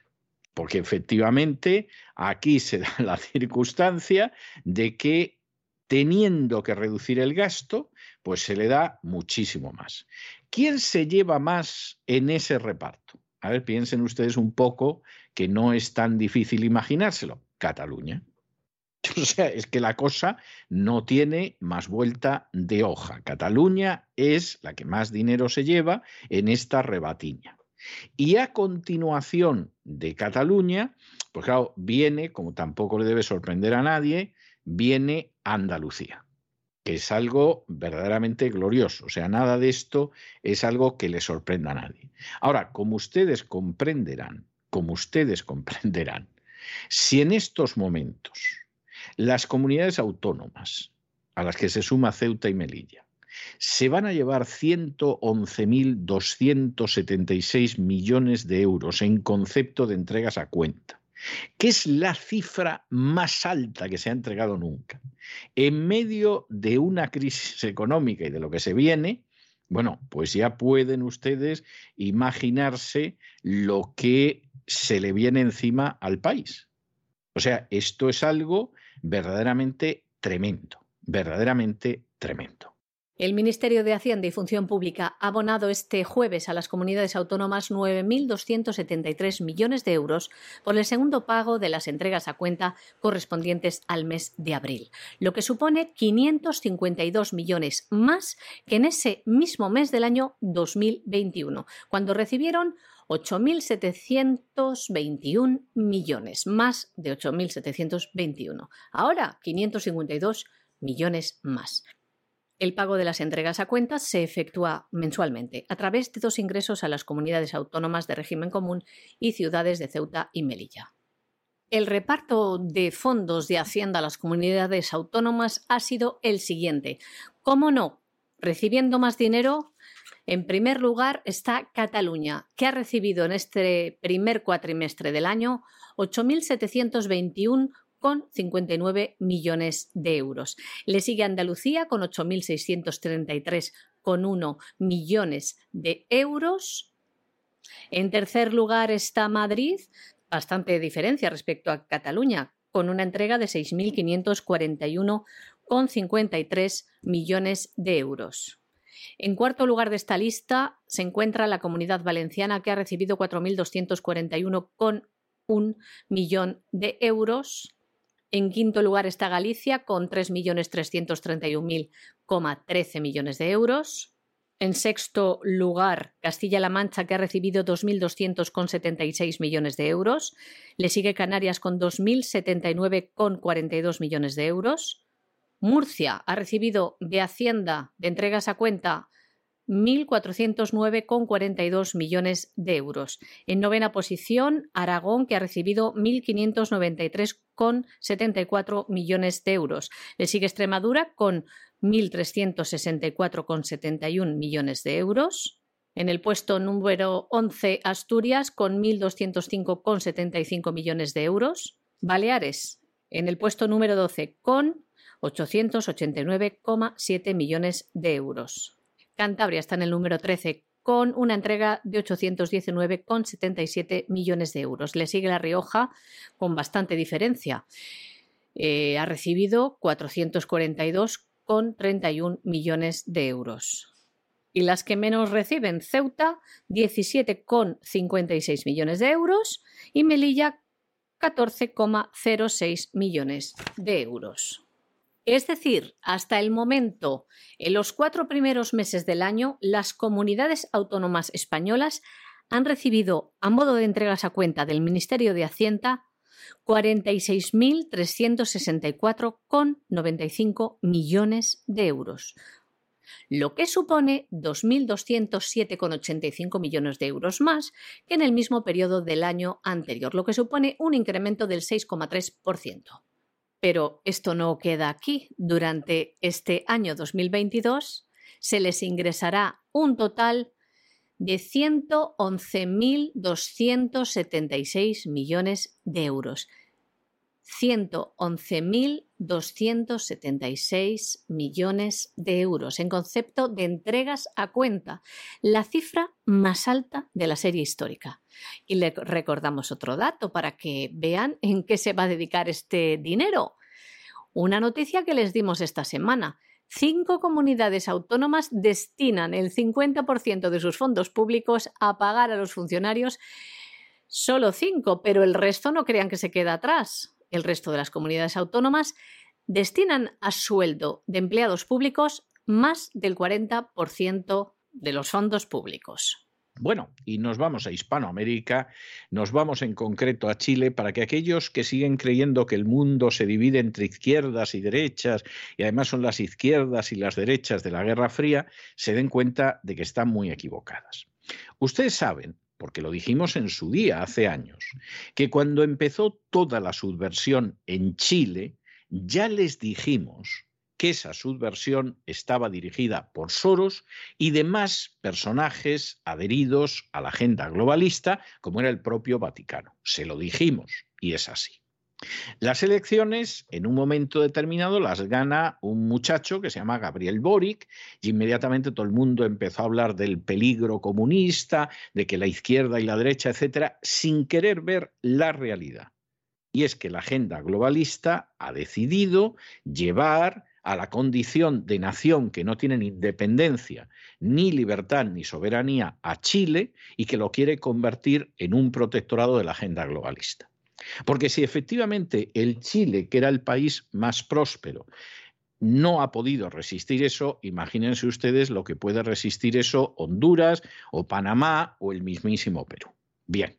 Porque efectivamente aquí se da la circunstancia de que teniendo que reducir el gasto, pues se le da muchísimo más. ¿Quién se lleva más en ese reparto? A ver, piensen ustedes un poco que no es tan difícil imaginárselo. Cataluña. O sea, es que la cosa no tiene más vuelta de hoja. Cataluña es la que más dinero se lleva en esta rebatiña. Y a continuación de Cataluña, pues claro, viene, como tampoco le debe sorprender a nadie, viene Andalucía. que es algo verdaderamente glorioso. O sea, nada de esto es algo que le sorprenda a nadie. Ahora, como ustedes comprenderán, como ustedes comprenderán, si en estos momentos las comunidades autónomas a las que se suma Ceuta y Melilla se van a llevar 111.276 millones de euros en concepto de entregas a cuenta que es la cifra más alta que se ha entregado nunca. En medio de una crisis económica y de lo que se viene, bueno, pues ya pueden ustedes imaginarse lo que se le viene encima al país. O sea, esto es algo verdaderamente tremendo, verdaderamente tremendo. El Ministerio de Hacienda y Función Pública ha abonado este jueves a las comunidades autónomas 9.273 millones de euros por el segundo pago de las entregas a cuenta correspondientes al mes de abril, lo que supone 552 millones más que en ese mismo mes del año 2021, cuando recibieron 8.721 millones, más de 8.721. Ahora, 552 millones más. El pago de las entregas a cuentas se efectúa mensualmente a través de dos ingresos a las comunidades autónomas de régimen común y ciudades de Ceuta y Melilla. El reparto de fondos de Hacienda a las comunidades autónomas ha sido el siguiente. ¿Cómo no? Recibiendo más dinero, en primer lugar está Cataluña, que ha recibido en este primer cuatrimestre del año 8.721 con 59 millones de euros. Le sigue Andalucía con 8.633,1 millones de euros. En tercer lugar está Madrid, bastante diferencia respecto a Cataluña, con una entrega de 6.541,53 millones de euros. En cuarto lugar de esta lista se encuentra la Comunidad Valenciana, que ha recibido 4.241,1 millón de euros. En quinto lugar está Galicia con 3.331.013 millones de euros. En sexto lugar, Castilla-La Mancha, que ha recibido 2.200,76 millones de euros. Le sigue Canarias con 2.079,42 millones de euros. Murcia ha recibido de Hacienda, de entregas a cuenta, 1.409,42 millones de euros. En novena posición, Aragón, que ha recibido 1.593,74 millones de euros. Le sigue Extremadura con 1.364,71 millones de euros. En el puesto número 11, Asturias, con 1.205,75 millones de euros. Baleares, en el puesto número 12, con 889,7 millones de euros. Cantabria está en el número 13 con una entrega de 819,77 millones de euros. Le sigue La Rioja con bastante diferencia. Eh, ha recibido 442,31 millones de euros. Y las que menos reciben, Ceuta, 17,56 millones de euros y Melilla, 14,06 millones de euros. Es decir, hasta el momento, en los cuatro primeros meses del año, las comunidades autónomas españolas han recibido, a modo de entregas a cuenta del Ministerio de Hacienda, 46.364,95 millones de euros, lo que supone 2.207,85 millones de euros más que en el mismo periodo del año anterior, lo que supone un incremento del 6,3%. Pero esto no queda aquí. Durante este año 2022 se les ingresará un total de 111.276 millones de euros. 111.276 millones de euros en concepto de entregas a cuenta, la cifra más alta de la serie histórica. Y le recordamos otro dato para que vean en qué se va a dedicar este dinero. Una noticia que les dimos esta semana. Cinco comunidades autónomas destinan el 50% de sus fondos públicos a pagar a los funcionarios. Solo cinco, pero el resto no crean que se queda atrás. El resto de las comunidades autónomas destinan a sueldo de empleados públicos más del 40% de los fondos públicos. Bueno, y nos vamos a Hispanoamérica, nos vamos en concreto a Chile para que aquellos que siguen creyendo que el mundo se divide entre izquierdas y derechas, y además son las izquierdas y las derechas de la Guerra Fría, se den cuenta de que están muy equivocadas. Ustedes saben, porque lo dijimos en su día hace años, que cuando empezó toda la subversión en Chile, ya les dijimos que esa subversión estaba dirigida por Soros y demás personajes adheridos a la agenda globalista, como era el propio Vaticano. Se lo dijimos y es así. Las elecciones, en un momento determinado, las gana un muchacho que se llama Gabriel Boric y inmediatamente todo el mundo empezó a hablar del peligro comunista, de que la izquierda y la derecha, etcétera, sin querer ver la realidad. Y es que la agenda globalista ha decidido llevar a la condición de nación que no tiene ni independencia, ni libertad, ni soberanía a Chile y que lo quiere convertir en un protectorado de la agenda globalista. Porque si efectivamente el Chile, que era el país más próspero, no ha podido resistir eso, imagínense ustedes lo que puede resistir eso Honduras o Panamá o el mismísimo Perú. Bien,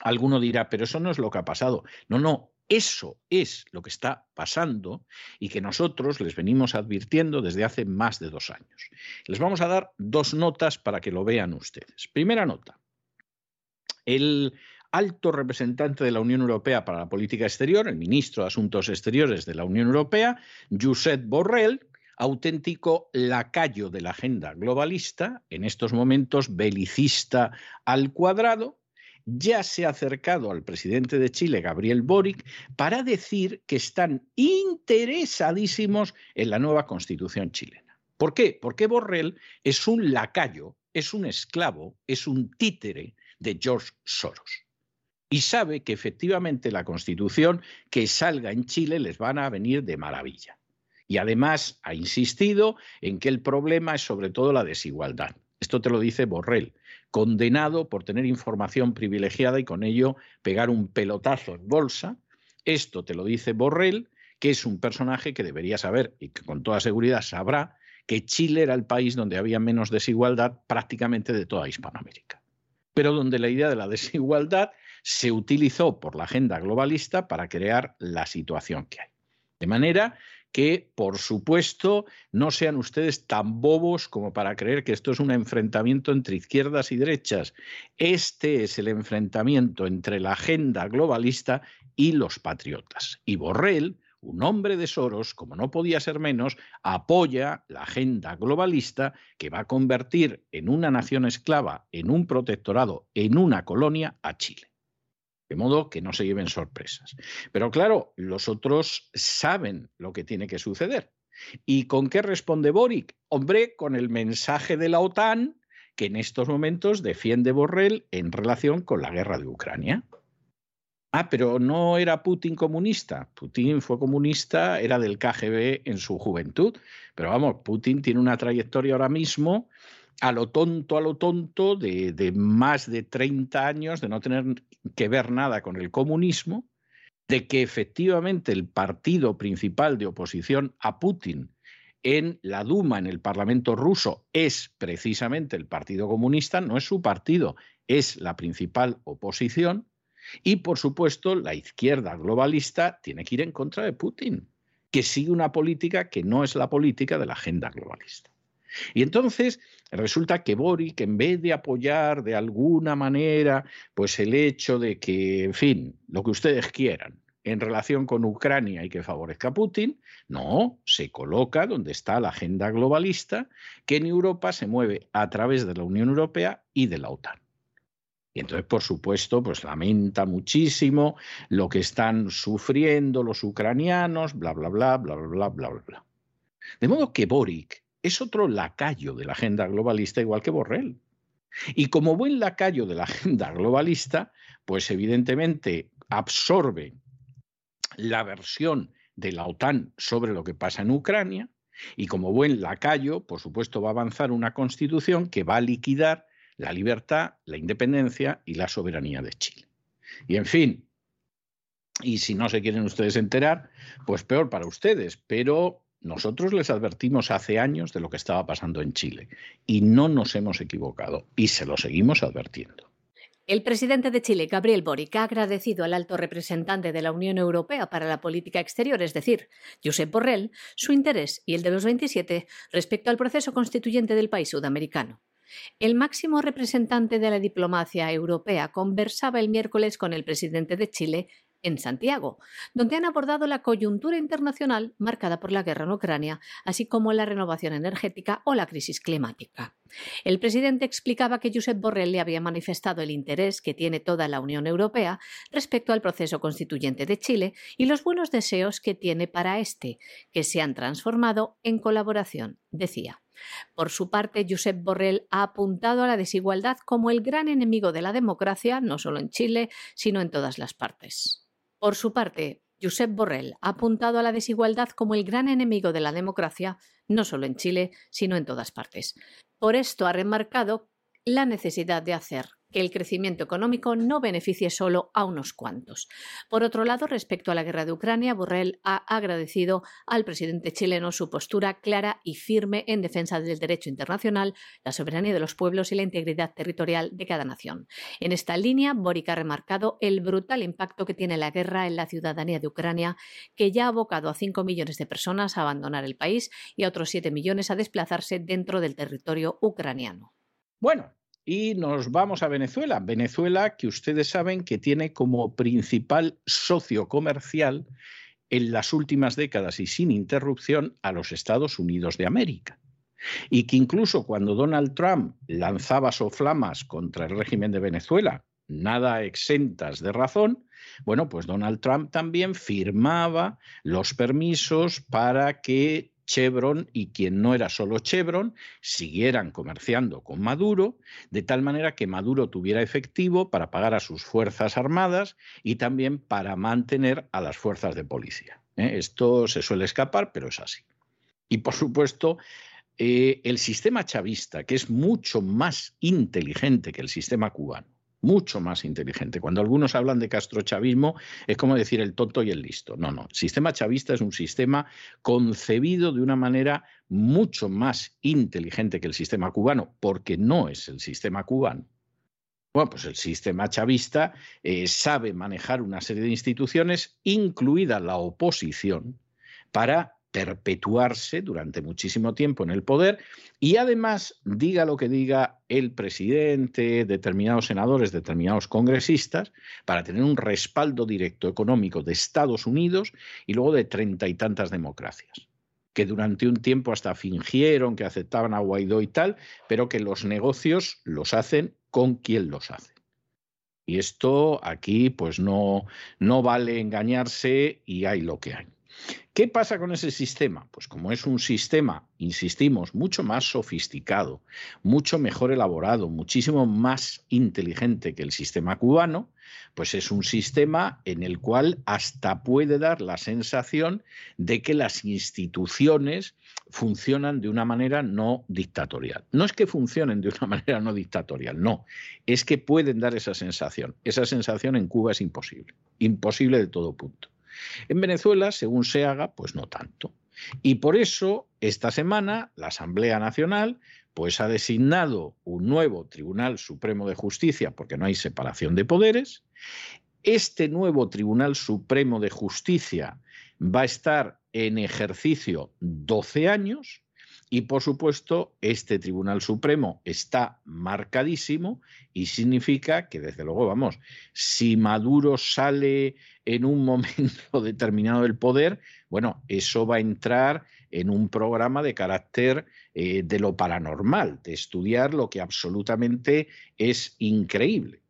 alguno dirá, pero eso no es lo que ha pasado. No, no, eso es lo que está pasando y que nosotros les venimos advirtiendo desde hace más de dos años. Les vamos a dar dos notas para que lo vean ustedes. Primera nota. El alto representante de la Unión Europea para la política exterior, el ministro de Asuntos Exteriores de la Unión Europea, Josep Borrell, auténtico lacayo de la agenda globalista, en estos momentos belicista al cuadrado, ya se ha acercado al presidente de Chile, Gabriel Boric, para decir que están interesadísimos en la nueva constitución chilena. ¿Por qué? Porque Borrell es un lacayo, es un esclavo, es un títere de George Soros. Y sabe que efectivamente la constitución que salga en Chile les van a venir de maravilla. Y además ha insistido en que el problema es sobre todo la desigualdad. Esto te lo dice Borrell condenado por tener información privilegiada y con ello pegar un pelotazo en bolsa. Esto te lo dice Borrell, que es un personaje que debería saber y que con toda seguridad sabrá que Chile era el país donde había menos desigualdad prácticamente de toda Hispanoamérica, pero donde la idea de la desigualdad se utilizó por la agenda globalista para crear la situación que hay. De manera que, por supuesto, no sean ustedes tan bobos como para creer que esto es un enfrentamiento entre izquierdas y derechas. Este es el enfrentamiento entre la agenda globalista y los patriotas. Y Borrell, un hombre de Soros, como no podía ser menos, apoya la agenda globalista que va a convertir en una nación esclava, en un protectorado, en una colonia a Chile. De modo que no se lleven sorpresas. Pero claro, los otros saben lo que tiene que suceder. ¿Y con qué responde Boric? Hombre, con el mensaje de la OTAN que en estos momentos defiende Borrell en relación con la guerra de Ucrania. Ah, pero no era Putin comunista. Putin fue comunista, era del KGB en su juventud. Pero vamos, Putin tiene una trayectoria ahora mismo a lo tonto, a lo tonto, de, de, más de 30 años de no tener que ver nada con el comunismo, de que efectivamente el partido principal de oposición a Putin en la Duma, en el Parlamento ruso, es precisamente el Partido Comunista, no es su partido, es la principal oposición, y por supuesto la izquierda globalista tiene que ir en contra de Putin, que sigue una política que no es la política de la agenda globalista. Y entonces resulta que Boric, en vez de apoyar de alguna manera pues el hecho de que, en fin, lo que ustedes quieran en relación con Ucrania y que favorezca a Putin, no, se coloca donde está la agenda globalista que en Europa se mueve a través de la Unión Europea y de la OTAN. Y entonces, por supuesto, pues lamenta muchísimo lo que están sufriendo los ucranianos, bla, bla, bla, bla, bla, bla, bla, bla. De modo que Boric es otro lacayo de la agenda globalista, igual que Borrell. Y como buen lacayo de la agenda globalista, pues evidentemente absorbe la versión de la OTAN sobre lo que pasa en Ucrania, y como buen lacayo, por supuesto, va a avanzar una constitución que va a liquidar la libertad, la independencia y la soberanía de Chile. Y en fin, y si no se quieren ustedes enterar, pues peor para ustedes, pero nosotros les advertimos hace años de lo que estaba pasando en Chile y no nos hemos equivocado y se lo seguimos advirtiendo. El presidente de Chile, Gabriel Boric, ha agradecido al alto representante de la Unión Europea para la Política Exterior, es decir, Josep Borrell, su interés y el de los 27 respecto al proceso constituyente del país sudamericano. El máximo representante de la diplomacia europea conversaba el miércoles con el presidente de Chile, en Santiago, donde han abordado la coyuntura internacional marcada por la guerra en Ucrania, así como la renovación energética o la crisis climática. El presidente explicaba que Josep Borrell le había manifestado el interés que tiene toda la Unión Europea respecto al proceso constituyente de Chile y los buenos deseos que tiene para este, que se han transformado en colaboración, decía. Por su parte, Josep Borrell ha apuntado a la desigualdad como el gran enemigo de la democracia, no solo en Chile, sino en todas las partes. Por su parte, Josep Borrell ha apuntado a la desigualdad como el gran enemigo de la democracia, no solo en Chile, sino en todas partes. Por esto ha remarcado la necesidad de hacer que el crecimiento económico no beneficie solo a unos cuantos. Por otro lado, respecto a la guerra de Ucrania, Borrell ha agradecido al presidente chileno su postura clara y firme en defensa del derecho internacional, la soberanía de los pueblos y la integridad territorial de cada nación. En esta línea, Boric ha remarcado el brutal impacto que tiene la guerra en la ciudadanía de Ucrania, que ya ha abocado a 5 millones de personas a abandonar el país y a otros 7 millones a desplazarse dentro del territorio ucraniano. Bueno, y nos vamos a Venezuela. Venezuela, que ustedes saben que tiene como principal socio comercial en las últimas décadas y sin interrupción a los Estados Unidos de América. Y que incluso cuando Donald Trump lanzaba soflamas contra el régimen de Venezuela, nada exentas de razón, bueno, pues Donald Trump también firmaba los permisos para que Chevron y quien no era solo Chevron siguieran comerciando con Maduro, de tal manera que Maduro tuviera efectivo para pagar a sus Fuerzas Armadas y también para mantener a las fuerzas de policía. ¿eh? Esto se suele escapar, pero es así. Y por supuesto, eh, el sistema chavista, que es mucho más inteligente que el sistema cubano, mucho más inteligente. Cuando algunos hablan de castrochavismo, es como decir el tonto y el listo. No, no. El sistema chavista es un sistema concebido de una manera mucho más inteligente que el sistema cubano, porque no es el sistema cubano. Bueno, pues el sistema chavista eh, sabe manejar una serie de instituciones, incluida la oposición, para perpetuarse durante muchísimo tiempo en el poder y además, diga lo que diga el presidente, determinados senadores, determinados congresistas, para tener un respaldo directo económico de Estados Unidos y luego de treinta y tantas democracias que durante un tiempo hasta fingieron que aceptaban a Guaidó y tal, pero que los negocios los hacen con quien los hace. Y esto aquí pues no, no vale engañarse y hay lo que hay. ¿Qué pasa con ese sistema? Pues como es un sistema, insistimos, mucho más sofisticado, mucho mejor elaborado, muchísimo más inteligente que el sistema cubano, pues es un sistema en el cual hasta puede dar la sensación de que las instituciones funcionan de una manera no dictatorial. No es que funcionen de una manera no dictatorial, no, es que pueden dar esa sensación. Esa sensación en Cuba es imposible, imposible de todo punto. En Venezuela, según se haga, pues no tanto. Y por eso, esta semana, la Asamblea Nacional pues ha designado un nuevo Tribunal Supremo de Justicia, porque no hay separación de poderes. Este nuevo Tribunal Supremo de Justicia va a estar en ejercicio 12 años y por supuesto, este Tribunal Supremo está marcadísimo y significa que, desde luego, vamos, si Maduro sale en un momento determinado del poder, bueno, eso va a entrar en un programa de carácter eh, de lo paranormal, de estudiar lo que absolutamente es increíble,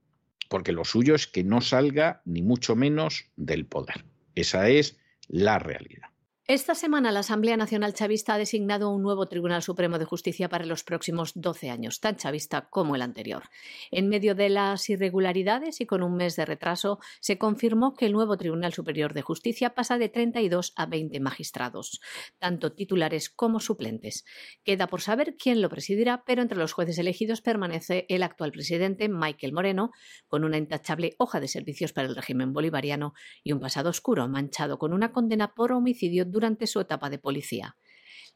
porque lo suyo es que no salga ni mucho menos del poder. Esa es la realidad. Esta semana la Asamblea Nacional Chavista ha designado un nuevo Tribunal Supremo de Justicia para los próximos 12 años, tan chavista como el anterior. En medio de las irregularidades y con un mes de retraso, se confirmó que el nuevo Tribunal Superior de Justicia pasa de 32 a 20 magistrados, tanto titulares como suplentes. Queda por saber quién lo presidirá, pero entre los jueces elegidos permanece el actual presidente, Michael Moreno, con una intachable hoja de servicios para el régimen bolivariano y un pasado oscuro manchado con una condena por homicidio durante su etapa de policía.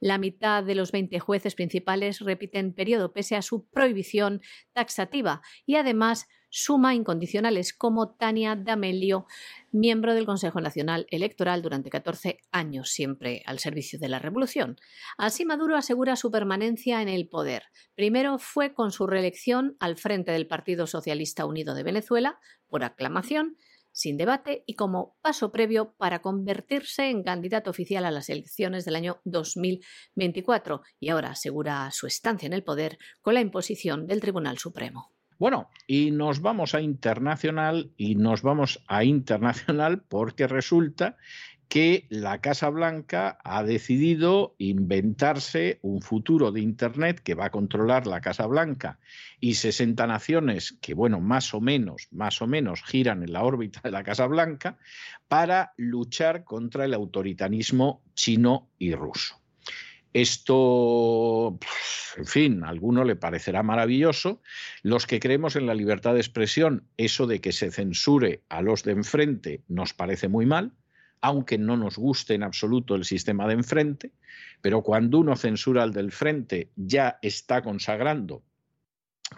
La mitad de los 20 jueces principales repiten periodo pese a su prohibición taxativa y además suma incondicionales como Tania D'Amelio, miembro del Consejo Nacional Electoral durante 14 años, siempre al servicio de la revolución. Así Maduro asegura su permanencia en el poder. Primero fue con su reelección al frente del Partido Socialista Unido de Venezuela, por aclamación, sin debate y como paso previo para convertirse en candidato oficial a las elecciones del año 2024 y ahora asegura su estancia en el poder con la imposición del Tribunal Supremo. Bueno, y nos vamos a internacional y nos vamos a internacional porque resulta que la Casa Blanca ha decidido inventarse un futuro de Internet que va a controlar la Casa Blanca y 60 naciones que, bueno, más o menos, más o menos giran en la órbita de la Casa Blanca para luchar contra el autoritarismo chino y ruso. Esto, en fin, a alguno le parecerá maravilloso. Los que creemos en la libertad de expresión, eso de que se censure a los de enfrente nos parece muy mal, aunque no nos guste en absoluto el sistema de enfrente, pero cuando uno censura al del frente ya está consagrando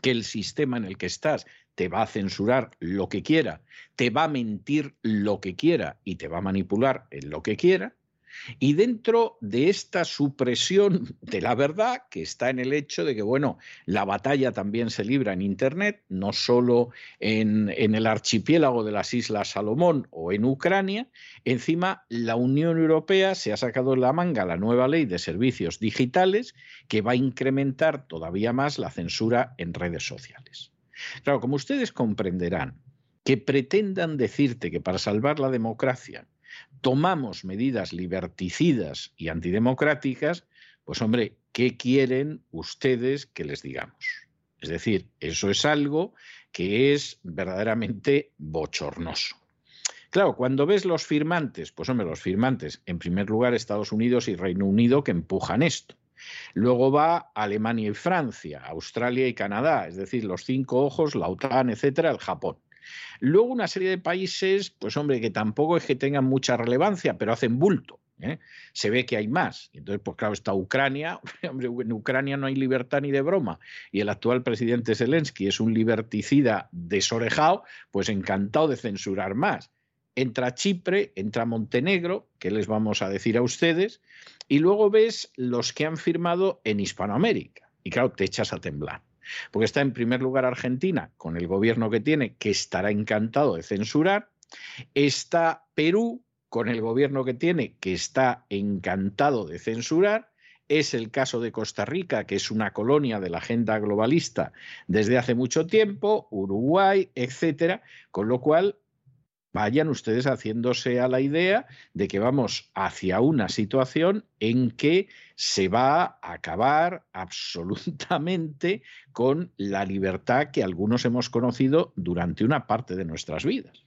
que el sistema en el que estás te va a censurar lo que quiera, te va a mentir lo que quiera y te va a manipular en lo que quiera, y dentro de esta supresión de la verdad, que está en el hecho de que, bueno, la batalla también se libra en Internet, no solo en, el archipiélago de las Islas Salomón o en Ucrania, encima la Unión Europea se ha sacado en la manga la nueva ley de servicios digitales que va a incrementar todavía más la censura en redes sociales. Claro, como ustedes comprenderán, que pretendan decirte que para salvar la democracia tomamos medidas liberticidas y antidemocráticas, pues hombre, ¿qué quieren ustedes que les digamos? Es decir, eso es algo que es verdaderamente bochornoso. Claro, cuando ves los firmantes, pues hombre, los firmantes, en primer lugar Estados Unidos y Reino Unido que empujan esto. Luego va Alemania y Francia, Australia y Canadá, es decir, los cinco ojos, la OTAN, etcétera, el Japón. Luego una serie de países, pues hombre, que tampoco es que tengan mucha relevancia, pero hacen bulto. ¿eh? Se ve que hay más. Entonces, pues claro, está Ucrania. Hombre, en Ucrania no hay libertad ni de broma. Y el actual presidente Zelensky es un liberticida desorejado, pues encantado de censurar más. Entra Chipre, entra Montenegro, ¿qué les vamos a decir a ustedes? Y luego ves los que han firmado en Hispanoamérica. Y claro, te echas a temblar. Porque está en primer lugar Argentina, con el gobierno que tiene, que estará encantado de censurar. Está Perú, con el gobierno que tiene, que está encantado de censurar. Es el caso de Costa Rica, que es una colonia de la agenda globalista desde hace mucho tiempo, Uruguay, etcétera, con lo cual vayan ustedes haciéndose a la idea de que vamos hacia una situación en que se va a acabar absolutamente con la libertad que algunos hemos conocido durante una parte de nuestras vidas.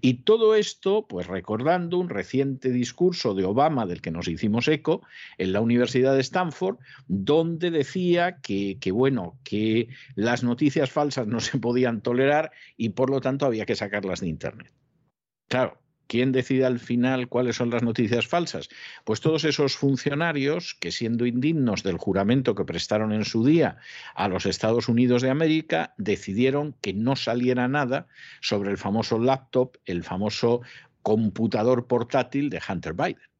Y todo esto, pues recordando un reciente discurso de Obama del que nos hicimos eco en la Universidad de Stanford, donde decía que, bueno, que las noticias falsas no se podían tolerar y por lo tanto había que sacarlas de Internet. Claro, ¿quién decide al final cuáles son las noticias falsas? Pues todos esos funcionarios que siendo indignos del juramento que prestaron en su día a los Estados Unidos de América, decidieron que no saliera nada sobre el famoso laptop, el famoso computador portátil de Hunter Biden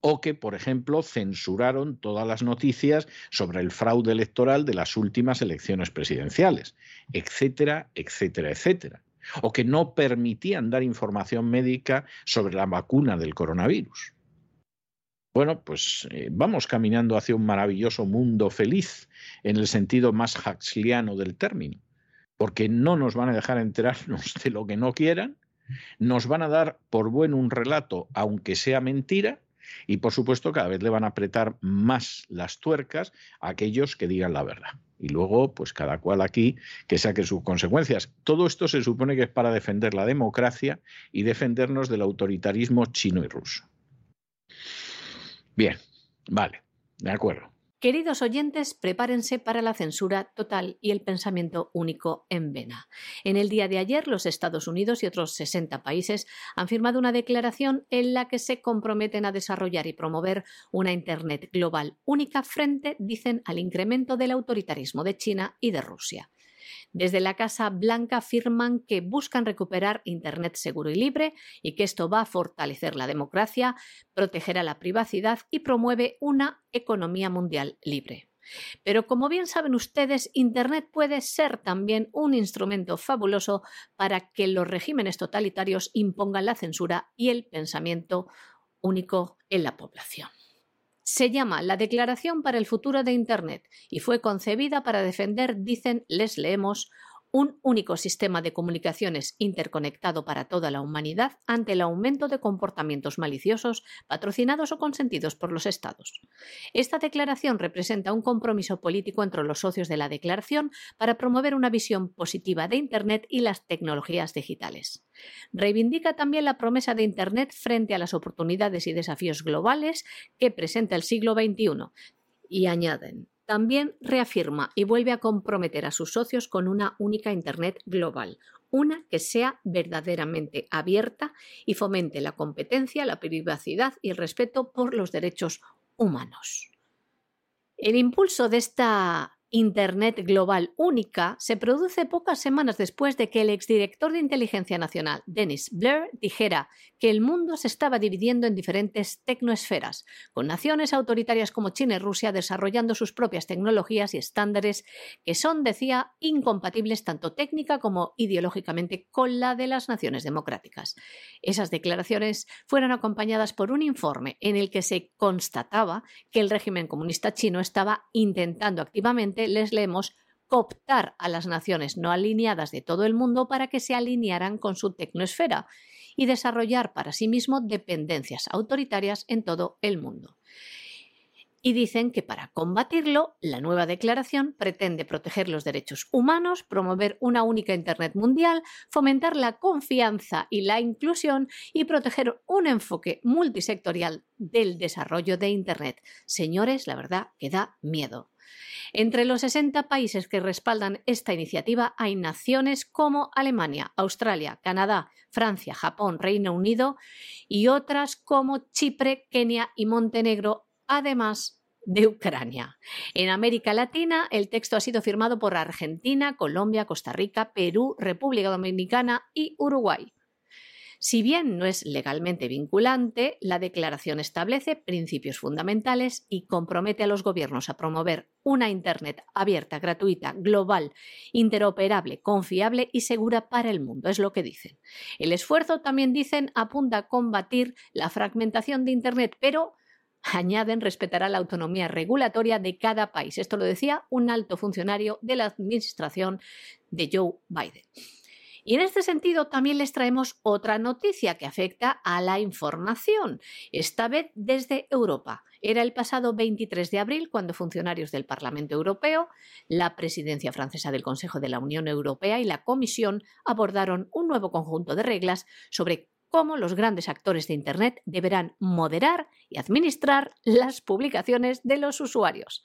o que, por ejemplo, censuraron todas las noticias sobre el fraude electoral de las últimas elecciones presidenciales, etcétera, etcétera, etcétera o que no permitían dar información médica sobre la vacuna del coronavirus. Bueno, pues eh, vamos caminando hacia un maravilloso mundo feliz en el sentido más huxleano del término, porque no nos van a dejar enterarnos de lo que no quieran, nos van a dar por bueno un relato, aunque sea mentira, y por supuesto cada vez le van a apretar más las tuercas a aquellos que digan la verdad. Y luego, pues cada cual aquí que saque sus consecuencias. Todo esto se supone que es para defender la democracia y defendernos del autoritarismo chino y ruso. Bien, vale, de acuerdo. Queridos oyentes, prepárense para la censura total y el pensamiento único en vena. En el día de ayer, los Estados Unidos y otros 60 países han firmado una declaración en la que se comprometen a desarrollar y promover una Internet global única frente, dicen, al incremento del autoritarismo de China y de Rusia. Desde la Casa Blanca afirman que buscan recuperar Internet seguro y libre y que esto va a fortalecer la democracia, protegerá la privacidad y promueve una economía mundial libre. Pero como bien saben ustedes, Internet puede ser también un instrumento fabuloso para que los regímenes totalitarios impongan la censura y el pensamiento único en la población. Se llama la Declaración para el Futuro de Internet y fue concebida para defender, dicen, les leemos, un único sistema de comunicaciones interconectado para toda la humanidad ante el aumento de comportamientos maliciosos patrocinados o consentidos por los Estados. Esta declaración representa un compromiso político entre los socios de la declaración para promover una visión positiva de Internet y las tecnologías digitales. Reivindica también la promesa de Internet frente a las oportunidades y desafíos globales que presenta el siglo XXI y añaden también reafirma y vuelve a comprometer a sus socios con una única Internet global, una que sea verdaderamente abierta y fomente la competencia, la privacidad y el respeto por los derechos humanos. El impulso de esta Internet global única se produce pocas semanas después de que el exdirector de Inteligencia Nacional, Dennis Blair, dijera que el mundo se estaba dividiendo en diferentes tecnoesferas, con naciones autoritarias como China y Rusia desarrollando sus propias tecnologías y estándares que son, decía, incompatibles tanto técnica como ideológicamente con la de las naciones democráticas. Esas declaraciones fueron acompañadas por un informe en el que se constataba que el régimen comunista chino estaba intentando activamente les leemos cooptar a las naciones no alineadas de todo el mundo para que se alinearan con su tecnosfera y desarrollar para sí mismo dependencias autoritarias en todo el mundo. Y dicen que para combatirlo, la nueva declaración pretende proteger los derechos humanos, promover una única Internet mundial, fomentar la confianza y la inclusión y proteger un enfoque multisectorial del desarrollo de Internet. Señores, la verdad que da miedo. Entre los 60 países que respaldan esta iniciativa hay naciones como Alemania, Australia, Canadá, Francia, Japón, Reino Unido y otras como Chipre, Kenia y Montenegro, además de Ucrania. En América Latina, el texto ha sido firmado por Argentina, Colombia, Costa Rica, Perú, República Dominicana y Uruguay. Si bien no es legalmente vinculante, la declaración establece principios fundamentales y compromete a los gobiernos a promover una Internet abierta, gratuita, global, interoperable, confiable y segura para el mundo, es lo que dicen. El esfuerzo, también dicen, apunta a combatir la fragmentación de Internet, pero añaden respetará la autonomía regulatoria de cada país. Esto lo decía un alto funcionario de la administración de Joe Biden. Y en este sentido también les traemos otra noticia que afecta a la información, esta vez desde Europa. Era el pasado 23 de abril cuando funcionarios del Parlamento Europeo, la presidencia francesa del Consejo de la Unión Europea y la Comisión abordaron un nuevo conjunto de reglas sobre cómo los grandes actores de Internet deberán moderar y administrar las publicaciones de los usuarios.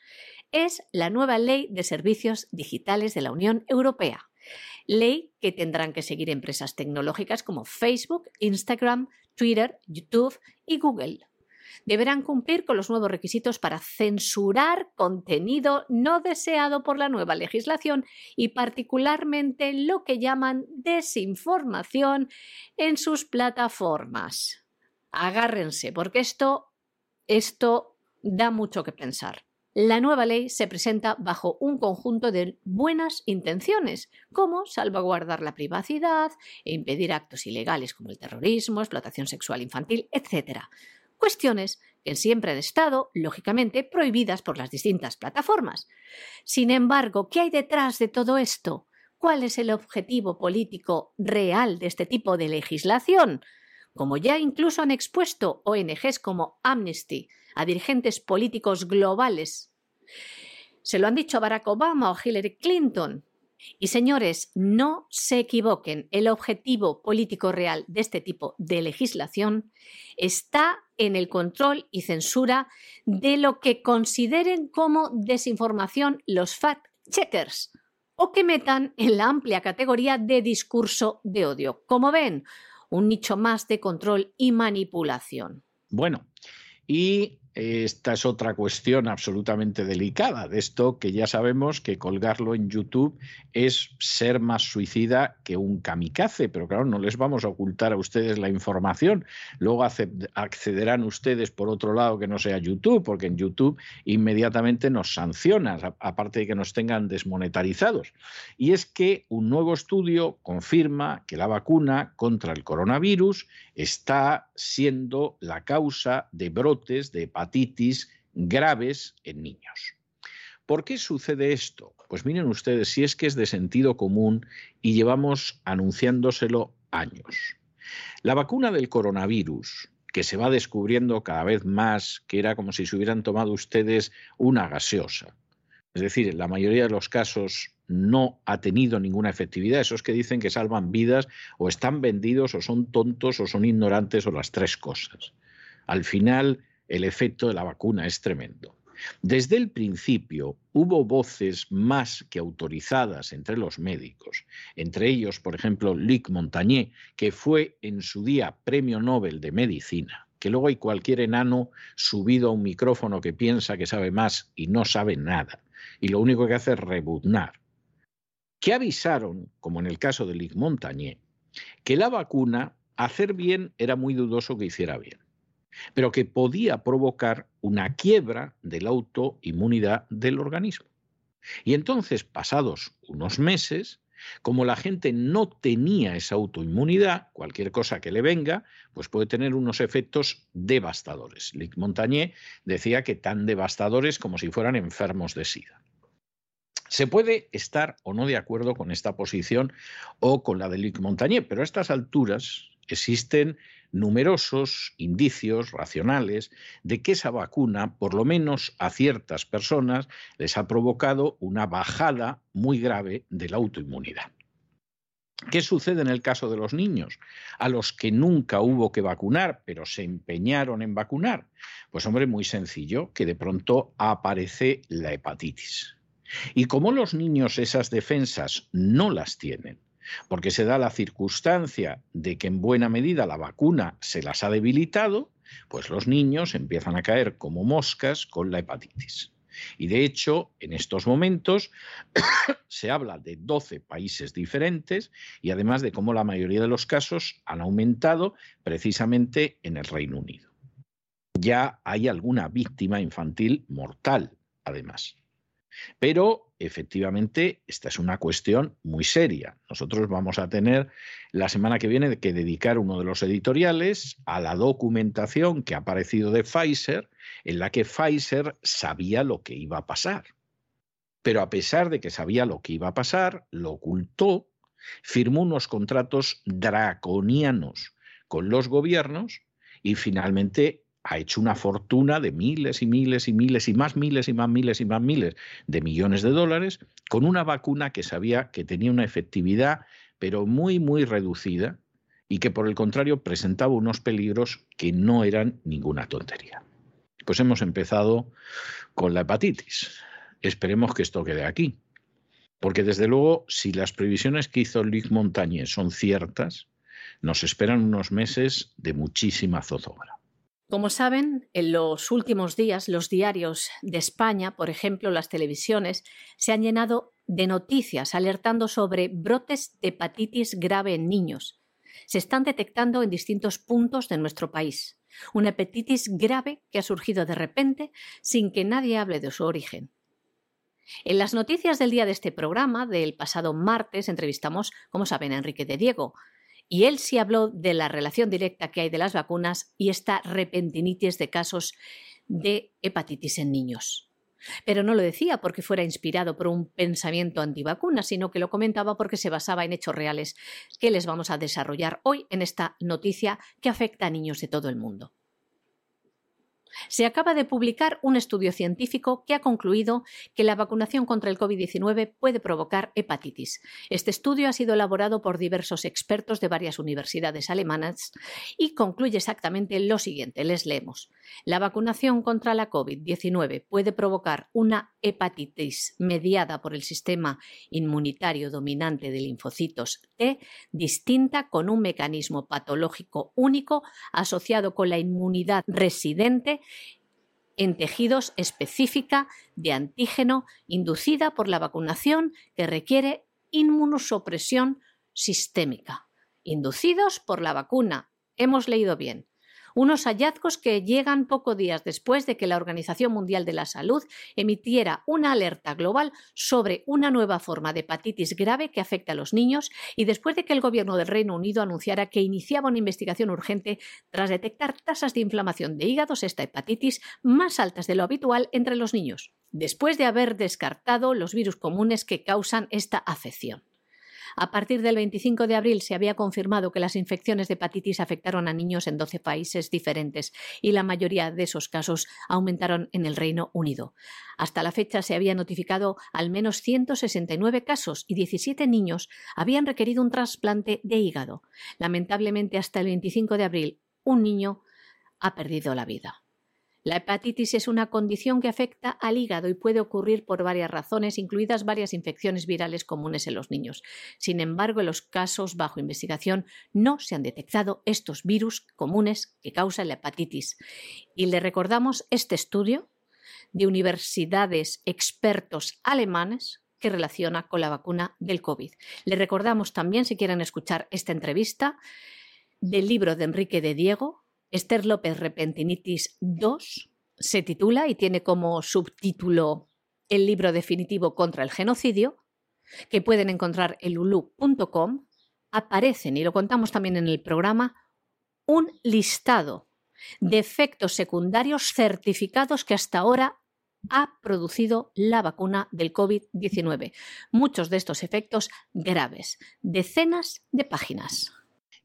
Es la nueva Ley de Servicios Digitales de la Unión Europea ley que tendrán que seguir empresas tecnológicas como Facebook, Instagram, Twitter, YouTube y Google. Deberán cumplir con los nuevos requisitos para censurar contenido no deseado por la nueva legislación y particularmente lo que llaman desinformación en sus plataformas. Agárrense, porque esto, esto da mucho que pensar. La nueva ley se presenta bajo un conjunto de buenas intenciones, como salvaguardar la privacidad e impedir actos ilegales como el terrorismo, explotación sexual infantil, etc. Cuestiones que siempre han estado, lógicamente, prohibidas por las distintas plataformas. Sin embargo, ¿qué hay detrás de todo esto? ¿Cuál es el objetivo político real de este tipo de legislación? Como ya incluso han expuesto ONGs como Amnesty, a dirigentes políticos globales. Se lo han dicho a Barack Obama o Hillary Clinton. Y señores, no se equivoquen, el objetivo político real de este tipo de legislación está en el control y censura de lo que consideren como desinformación los fact-checkers o que metan en la amplia categoría de discurso de odio. Como ven, un nicho más de control y manipulación. Bueno, y esta es otra cuestión absolutamente delicada de esto que ya sabemos que colgarlo en YouTube es ser más suicida que un kamikaze, pero claro, no les vamos a ocultar a ustedes la información. Luego accederán ustedes por otro lado que no sea YouTube, porque en YouTube inmediatamente nos sancionan, aparte de que nos tengan desmonetarizados. Y es que un nuevo estudio confirma que la vacuna contra el coronavirus está siendo la causa de brotes de hepatitis graves en niños. ¿Por qué sucede esto? Pues miren ustedes, si es que es de sentido común y llevamos anunciándoselo años. La vacuna del coronavirus, que se va descubriendo cada vez más que era como si se hubieran tomado ustedes una gaseosa. Es decir, en la mayoría de los casos no ha tenido ninguna efectividad. Esos que dicen que salvan vidas o están vendidos o son tontos o son ignorantes o las tres cosas. Al final, el efecto de la vacuna es tremendo. Desde el principio hubo voces más que autorizadas entre los médicos, entre ellos, por ejemplo, Luc Montagnier, que fue en su día premio Nobel de Medicina, que luego hay cualquier enano subido a un micrófono que piensa que sabe más y no sabe nada, y lo único que hace es rebuznar, que avisaron, como en el caso de Luc Montagnier, que la vacuna, hacer bien era muy dudoso que hiciera bien pero que podía provocar una quiebra de la autoinmunidad del organismo. Y entonces, pasados unos meses, como la gente no tenía esa autoinmunidad, cualquier cosa que le venga, pues puede tener unos efectos devastadores. Luc Montagnier decía que tan devastadores como si fueran enfermos de SIDA. Se puede estar o no de acuerdo con esta posición o con la de Luc Montagnier, pero a estas alturas existen numerosos indicios racionales de que esa vacuna, por lo menos a ciertas personas, les ha provocado una bajada muy grave de la autoinmunidad. ¿Qué sucede en el caso de los niños, a los que nunca hubo que vacunar, pero se empeñaron en vacunar? Pues hombre, muy sencillo, que de pronto aparece la hepatitis. Y como los niños esas defensas no las tienen, porque se da la circunstancia de que en buena medida la vacuna se las ha debilitado, pues los niños empiezan a caer como moscas con la hepatitis. Y de hecho, en estos momentos se habla de 12 países diferentes y además de cómo la mayoría de los casos han aumentado precisamente en el Reino Unido. Ya hay alguna víctima infantil mortal, además. Pero efectivamente esta es una cuestión muy seria. Nosotros vamos a tener la semana que viene que dedicar uno de los editoriales a la documentación que ha aparecido de Pfizer, en la que Pfizer sabía lo que iba a pasar. Pero a pesar de que sabía lo que iba a pasar, lo ocultó, firmó unos contratos draconianos con los gobiernos y finalmente ha hecho una fortuna de miles y miles y miles y más miles y más miles y más miles de millones de dólares con una vacuna que sabía que tenía una efectividad pero muy muy reducida y que por el contrario presentaba unos peligros que no eran ninguna tontería. Pues hemos empezado con la hepatitis. Esperemos que esto quede aquí. Porque desde luego, si las previsiones que hizo Luc Montagnier son ciertas, nos esperan unos meses de muchísima zozobra. Como saben, en los últimos días los diarios de España, por ejemplo las televisiones, se han llenado de noticias alertando sobre brotes de hepatitis grave en niños. Se están detectando en distintos puntos de nuestro país. Una hepatitis grave que ha surgido de repente sin que nadie hable de su origen. En las noticias del día de este programa, del pasado martes, entrevistamos, como saben, a Enrique de Diego, y él sí habló de la relación directa que hay de las vacunas y esta repentinitis de casos de hepatitis en niños. Pero no lo decía porque fuera inspirado por un pensamiento antivacuna, sino que lo comentaba porque se basaba en hechos reales que les vamos a desarrollar hoy en esta noticia que afecta a niños de todo el mundo. Se acaba de publicar un estudio científico que ha concluido que la vacunación contra el COVID-19 puede provocar hepatitis. Este estudio ha sido elaborado por diversos expertos de varias universidades alemanas y concluye exactamente lo siguiente. Les leemos. La vacunación contra la COVID-19 puede provocar una hepatitis mediada por el sistema inmunitario dominante de linfocitos T, distinta con un mecanismo patológico único asociado con la inmunidad residente en tejidos específica de antígeno inducida por la vacunación que requiere inmunosupresión sistémica, inducidos por la vacuna. Hemos leído bien unos hallazgos que llegan pocos días después de que la Organización Mundial de la Salud emitiera una alerta global sobre una nueva forma de hepatitis grave que afecta a los niños y después de que el gobierno del Reino Unido anunciara que iniciaba una investigación urgente tras detectar tasas de inflamación de hígados, esta hepatitis, más altas de lo habitual entre los niños, después de haber descartado los virus comunes que causan esta afección. A partir del 25 de abril se había confirmado que las infecciones de hepatitis afectaron a niños en 12 países diferentes y la mayoría de esos casos aumentaron en el Reino Unido. Hasta la fecha se había notificado al menos 169 casos y 17 niños habían requerido un trasplante de hígado. Lamentablemente, hasta el 25 de abril, un niño ha perdido la vida. La hepatitis es una condición que afecta al hígado y puede ocurrir por varias razones, incluidas varias infecciones virales comunes en los niños. Sin embargo, en los casos bajo investigación no se han detectado estos virus comunes que causan la hepatitis. Y le recordamos este estudio de universidades expertos alemanes que relaciona con la vacuna del COVID. Le recordamos también, si quieren escuchar esta entrevista, del libro de Enrique de Diego, Esther López Repentinitis 2 se titula y tiene como subtítulo El libro definitivo contra el genocidio, que pueden encontrar en lulu.com. Aparecen, y lo contamos también en el programa, un listado de efectos secundarios certificados que hasta ahora ha producido la vacuna del COVID-19. Muchos de estos efectos graves, decenas de páginas.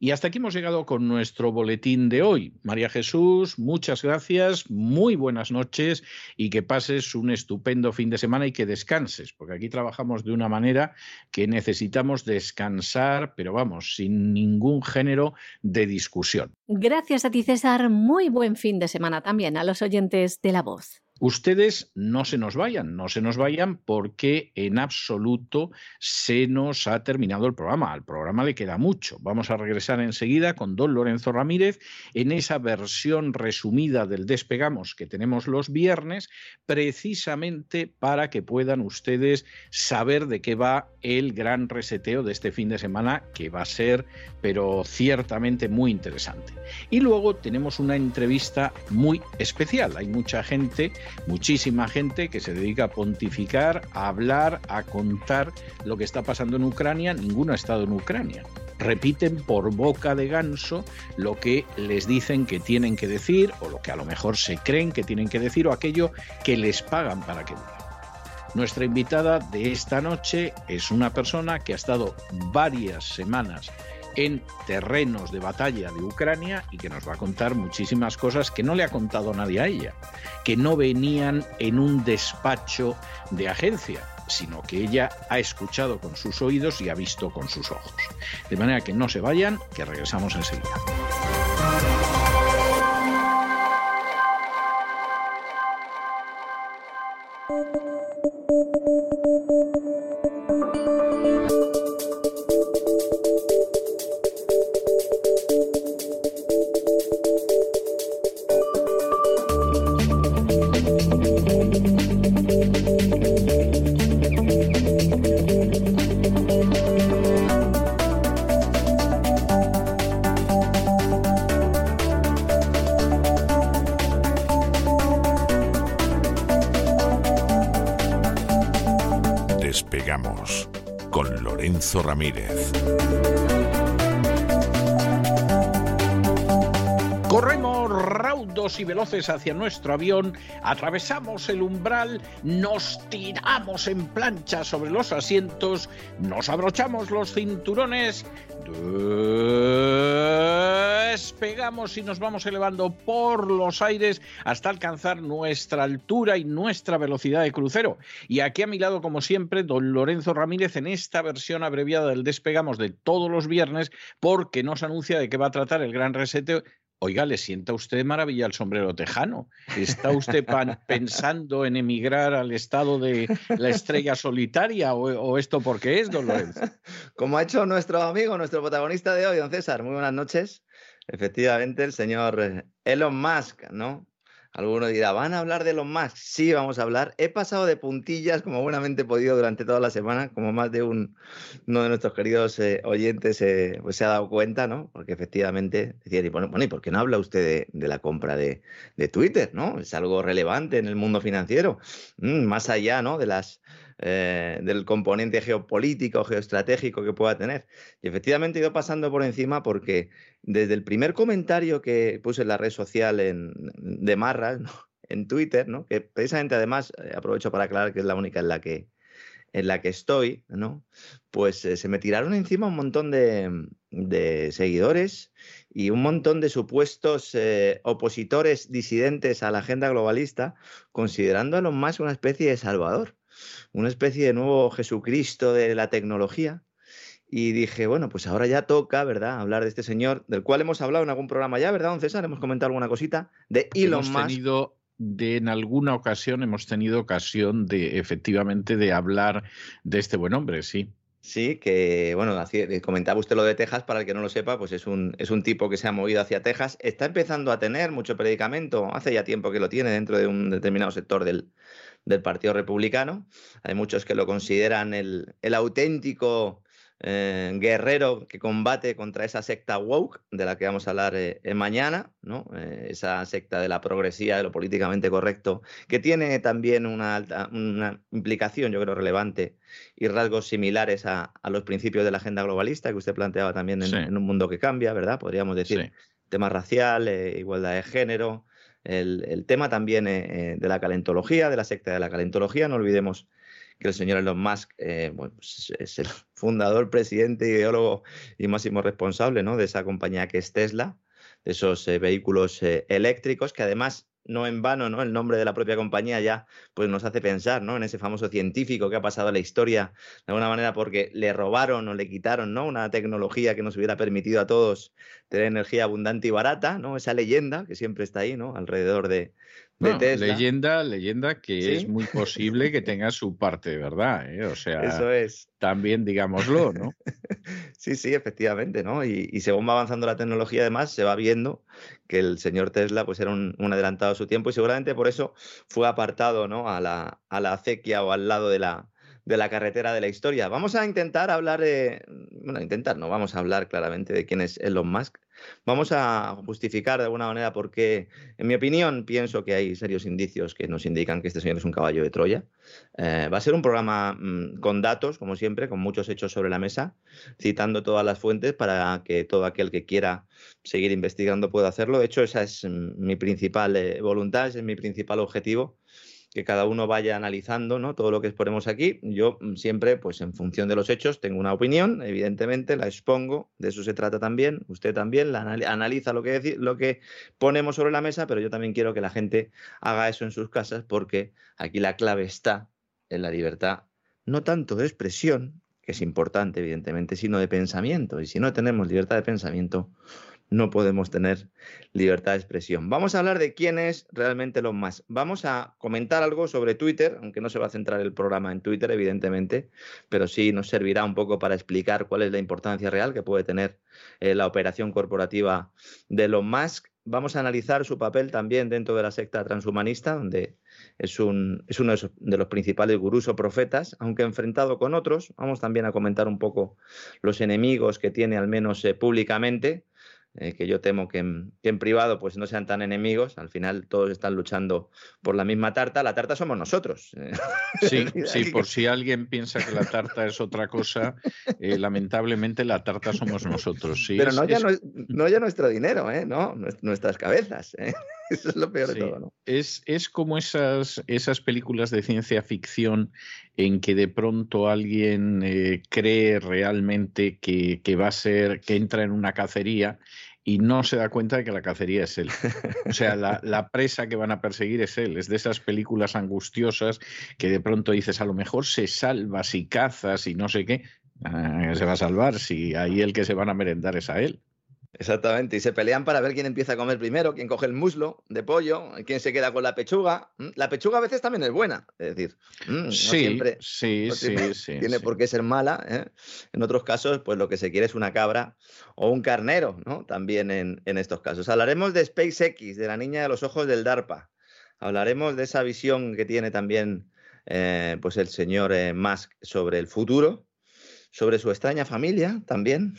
Y hasta aquí hemos llegado con nuestro boletín de hoy. María Jesús, muchas gracias, muy buenas noches y que pases un estupendo fin de semana y que descanses, porque aquí trabajamos de una manera que necesitamos descansar, pero vamos, sin ningún género de discusión. Gracias a ti, César. Muy buen fin de semana también a los oyentes de La Voz. Ustedes no se nos vayan, no se nos vayan porque en absoluto se nos ha terminado el programa. Al programa le queda mucho. Vamos a regresar enseguida con don Lorenzo Ramírez en esa versión resumida del Despegamos que tenemos los viernes, precisamente para que puedan ustedes saber de qué va el gran reseteo de este fin de semana, que va a ser, pero ciertamente muy interesante. Y luego tenemos una entrevista muy especial. Hay mucha gente muchísima gente que se dedica a pontificar, a hablar, a contar lo que está pasando en Ucrania. Ninguno ha estado en Ucrania. Repiten por boca de ganso lo que les dicen que tienen que decir o lo que a lo mejor se creen que tienen que decir o aquello que les pagan para que digan. Nuestra invitada de esta noche es una persona que ha estado varias semanas en terrenos de batalla de Ucrania y que nos va a contar muchísimas cosas que no le ha contado nadie a ella, que no venían en un despacho de agencia, sino que ella ha escuchado con sus oídos y ha visto con sus ojos. De manera que no se vayan, que regresamos enseguida. Ramírez. Corremos raudos y veloces hacia nuestro avión, atravesamos el umbral, nos tiramos en plancha sobre los asientos, nos abrochamos los cinturones. Despegamos y nos vamos elevando por los aires hasta alcanzar nuestra altura y nuestra velocidad de crucero. Y aquí a mi lado, como siempre, don Lorenzo Ramírez en esta versión abreviada del despegamos de todos los viernes, porque nos anuncia de qué va a tratar el gran resete Oiga, le sienta usted maravilla el sombrero tejano. ¿Está usted pensando en emigrar al estado de la estrella solitaria o, esto por qué es, don Lorenzo? Como ha hecho nuestro amigo, nuestro protagonista de hoy, don César. Muy buenas noches. Efectivamente, el señor Elon Musk, ¿no? Alguno dirá, ¿van a hablar de Elon Musk? Sí, vamos a hablar. He pasado de puntillas, como buenamente he podido durante toda la semana, como más de un, uno de nuestros queridos eh, oyentes eh, pues se ha dado cuenta, ¿no? Porque efectivamente decía, bueno, ¿y por qué no habla usted de, la compra de, Twitter, ¿no? Es algo relevante en el mundo financiero, mm, más allá, ¿no? De las eh, del componente geopolítico, geoestratégico que pueda tener. Y efectivamente he ido pasando por encima porque desde el primer comentario que puse en la red social de Marras, en Twitter, ¿no? que precisamente además eh, aprovecho para aclarar que es la única en la que, en la que estoy, pues eh, se me tiraron encima un montón de, seguidores y un montón de supuestos opositores disidentes a la agenda globalista, considerando a más una especie de salvador una especie de nuevo Jesucristo de la tecnología. Y dije, bueno, pues ahora ya toca, ¿verdad?, hablar de este señor, del cual hemos hablado en algún programa ya, ¿verdad, don César? Hemos comentado alguna cosita, de Elon hemos Tenido de, en alguna ocasión hemos tenido ocasión de, efectivamente, de hablar de este buen hombre, sí. Sí, que bueno, eh, comentaba usted lo de Texas, para el que no lo sepa, pues es un, es un tipo que se ha movido hacia Texas, está empezando a tener mucho predicamento, hace ya tiempo que lo tiene dentro de un determinado sector del, del Partido Republicano. Hay muchos que lo consideran el, auténtico eh, guerrero que combate contra esa secta woke de la que vamos a hablar eh, mañana, ¿no? Eh, esa secta de la progresía, de lo políticamente correcto, que tiene también una, una implicación, yo creo, relevante y rasgos similares a, los principios de la agenda globalista que usted planteaba también en, un mundo que cambia, ¿verdad? Podríamos decir tema racial, igualdad de género, el, tema también eh, eh, de la calentología, de la secta de la calentología. No olvidemos que el señor Elon Musk eh, pues, es el fundador, presidente, ideólogo y máximo responsable ¿no? de esa compañía que es Tesla, de esos vehículos eléctricos que además no en vano, ¿no? El nombre de la propia compañía ya pues nos hace pensar, ¿no? En ese famoso científico que ha pasado a la historia de alguna manera porque le robaron o le quitaron, ¿no? Una tecnología que nos hubiera permitido a todos tener energía abundante y barata, ¿no? Esa leyenda que siempre está ahí, ¿no? Alrededor de, Leyenda, leyenda que es muy posible que tenga su parte de verdad, ¿eh? O sea, Eso es. también digámoslo, ¿no? sí, sí, efectivamente, ¿no? Y, según va avanzando la tecnología, además, se va viendo que el señor Tesla pues era un, adelantado a su tiempo y seguramente por eso fue apartado, ¿no? A la, a la acequia o al lado de la, de la carretera de la historia. Vamos a intentar hablar de, bueno, intentar, no, vamos a hablar claramente de quién es Elon Musk. Vamos a justificar de alguna manera por qué, en mi opinión, pienso que hay serios indicios que nos indican que este señor es un caballo de Troya. Eh, va a ser un programa mm, con datos, como siempre, con muchos hechos sobre la mesa, citando todas las fuentes para que todo aquel que quiera seguir investigando pueda hacerlo. De hecho, esa es mm, mi principal eh, voluntad, ese es mi principal objetivo que cada uno vaya analizando ¿no? todo lo que exponemos aquí. Yo mm, siempre, pues en función de los hechos, tengo una opinión, evidentemente, la expongo, de eso se trata también, usted también la analiza lo que, lo que ponemos sobre la mesa, pero yo también quiero que la gente haga eso en sus casas porque aquí la clave está en la libertad, no tanto de expresión, que es importante, evidentemente, sino de pensamiento. Y si no tenemos libertad de pensamiento, no podemos tener libertad de expresión. Vamos a hablar de quién es realmente lo más. Vamos a comentar algo sobre Twitter, aunque no se va a centrar el programa en Twitter, evidentemente, pero sí nos servirá un poco para explicar cuál es la importancia real que puede tener eh, la operación corporativa de Elon Musk. Vamos a analizar su papel también dentro de la secta transhumanista, donde es, un, es uno de los principales gurús o profetas, aunque enfrentado con otros. Vamos también a comentar un poco los enemigos que tiene, al menos eh, públicamente eh, que yo temo que en, privado pues no sean tan enemigos, al final todos están luchando por la misma tarta, la tarta somos nosotros. Eh. Sí, sí, por si alguien piensa que la tarta es otra cosa, eh, lamentablemente la tarta somos nosotros. Sí, Pero no, ya no, ya nuestro dinero, ¿eh? no, nuestras cabezas. Eso es lo peor de todo. ¿no? Es, es como esas, esas películas de ciencia ficción en que de pronto alguien cree realmente que, que va a ser, que entra en una cacería y no se da cuenta de que la cacería es él. O sea, la, presa que van a perseguir es él. Es de esas películas angustiosas que de pronto dices, a lo mejor se salva si cazas y no sé qué. Ah, se va a salvar si ahí el que se van a merendar es a él. Exactamente, y se pelean para ver quién empieza a comer primero, quién coge el muslo de pollo, quién se queda con la pechuga. La pechuga a veces también es buena, es decir, no siempre sí, sí, tiene, sí, por qué ser mala. ¿eh? En otros casos, pues lo que se quiere es una cabra o un carnero, ¿no? También en, estos casos. Hablaremos de SpaceX, de la niña de los ojos del DARPA. Hablaremos de esa visión que tiene también eh, pues el señor eh, Musk sobre el futuro, sobre su extraña familia también,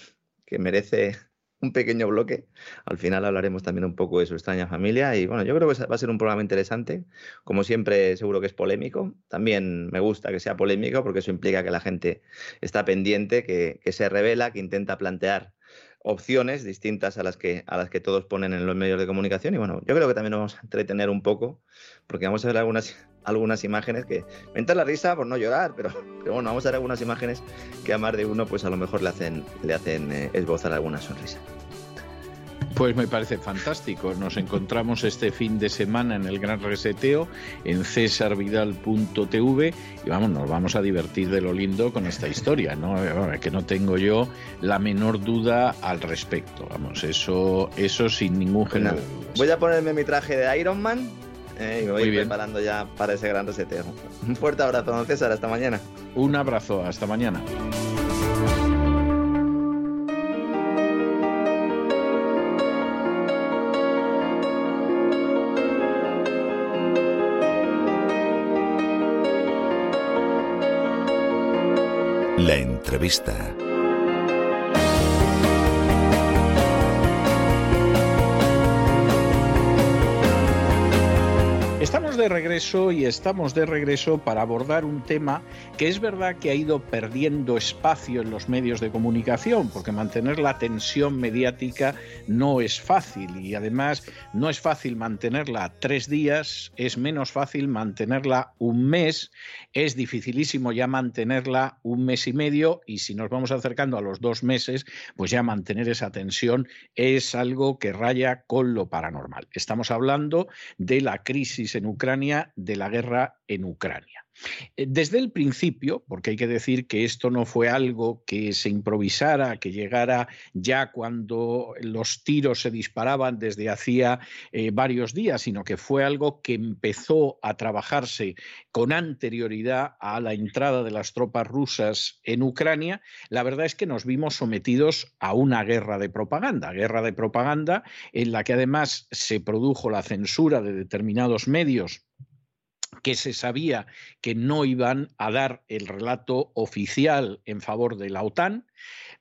que merece un pequeño bloque. Al final hablaremos también un poco de su extraña familia y bueno, yo creo que va a ser un programa interesante. Como siempre, seguro que es polémico. También me gusta que sea polémico porque eso implica que la gente está pendiente, que, se revela, que intenta plantear opciones distintas a las que a las que todos ponen en los medios de comunicación y bueno, yo creo que también nos vamos a entretener un poco porque vamos a ver algunas algunas imágenes que me entra la risa por no llorar, pero, pero bueno, vamos a ver algunas imágenes que a más de uno pues a lo mejor le hacen le hacen eh, esbozar alguna sonrisa. Pues me parece fantástico. Nos encontramos este fin de semana en el Gran Reseteo en cesarvidal.tv y vamos, nos vamos a divertir de lo lindo con esta historia, ¿no? Que no tengo yo la menor duda al respecto. Vamos, eso, eso sin ningún género. voy a ponerme mi traje de Iron Man eh, y me voy preparando ya para ese gran reseteo. Un fuerte abrazo, don César. Hasta mañana. Un abrazo. Hasta mañana. Entrevista. De regreso y estamos de regreso para abordar un tema que es verdad que ha ido perdiendo espacio en los medios de comunicación, porque mantener la tensión mediática no es fácil y además no es fácil mantenerla tres días, es menos fácil mantenerla un mes, es dificilísimo ya mantenerla un mes y medio y si nos vamos acercando a los dos meses, pues ya mantener esa tensión es algo que raya con lo paranormal. Estamos hablando de la crisis en Ucrania, de la guerra en Ucrania. Eh, desde el principio, porque hay que decir que esto no fue algo que se improvisara, que llegara ya cuando los tiros se disparaban desde hacía eh, varios días, sino que fue algo que empezó a trabajarse con anterioridad a la entrada de las tropas rusas en Ucrania, la verdad es que nos vimos sometidos a una guerra de propaganda, guerra de propaganda en la que además se produjo la censura de determinados medios que se sabía que no iban a dar el relato oficial en favor de la OTAN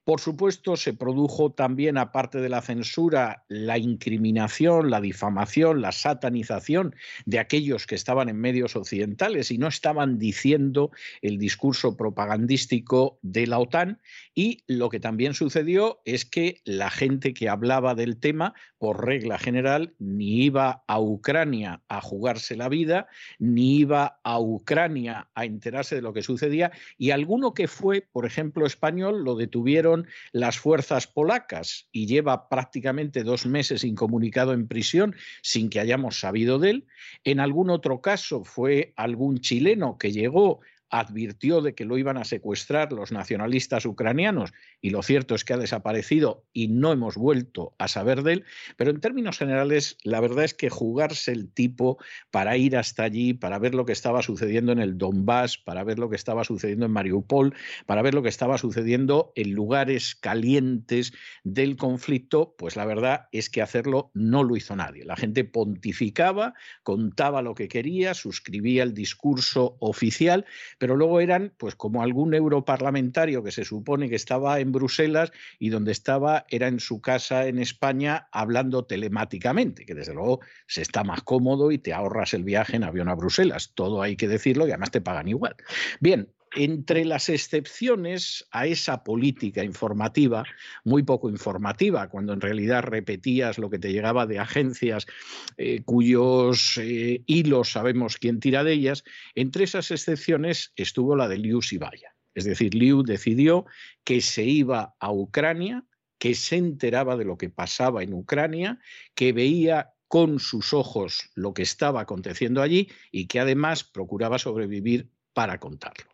por supuesto, se produjo también, aparte de la censura, la incriminación, la difamación, la satanización de aquellos que estaban en medios occidentales y no estaban diciendo el discurso propagandístico de la OTAN. Y lo que también sucedió es que la gente que hablaba del tema, por regla general, ni iba a Ucrania a jugarse la vida, ni iba a Ucrania a enterarse de lo que sucedía, y alguno que fue, por ejemplo, español, lo detuvieron las fuerzas polacas y lleva prácticamente dos meses incomunicado en prisión sin que hayamos sabido de él. En algún otro caso fue algún chileno que llegó advirtió de que lo iban a secuestrar los nacionalistas ucranianos y lo cierto es que ha desaparecido y no hemos vuelto a saber de él, pero en términos generales la verdad es que jugarse el tipo para ir hasta allí, para ver lo que estaba sucediendo en el Donbass, para ver lo que estaba sucediendo en Mariupol, para ver lo que estaba sucediendo en lugares calientes del conflicto, pues la verdad es que hacerlo no lo hizo nadie. La gente pontificaba, contaba lo que quería, suscribía el discurso oficial, pero luego eran pues como algún europarlamentario que se supone que estaba en Bruselas y donde estaba era en su casa en España hablando telemáticamente, que desde luego se está más cómodo y te ahorras el viaje en avión a Bruselas, todo hay que decirlo y además te pagan igual. Bien, entre las excepciones a esa política informativa, muy poco informativa, cuando en realidad repetías lo que te llegaba de agencias eh, cuyos eh, hilos sabemos quién tira de ellas, entre esas excepciones estuvo la de Liu Sibaya. Es decir, Liu decidió que se iba a Ucrania que se enteraba de lo que pasaba en Ucrania, que veía con sus ojos lo que estaba aconteciendo allí y que además procuraba sobrevivir para contarlo.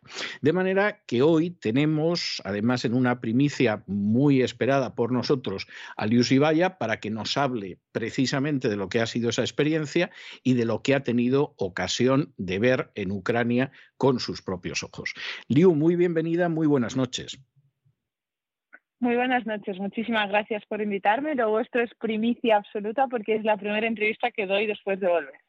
De manera que hoy tenemos, además en una primicia muy esperada por nosotros, a Liu Ibaya para que nos hable precisamente de lo que ha sido esa experiencia y de lo que ha tenido ocasión de ver en Ucrania con sus propios ojos. Liu, muy bienvenida, muy buenas noches. Muy buenas noches, muchísimas gracias por invitarme. Lo vuestro es primicia absoluta porque es la primera entrevista que doy después de volver.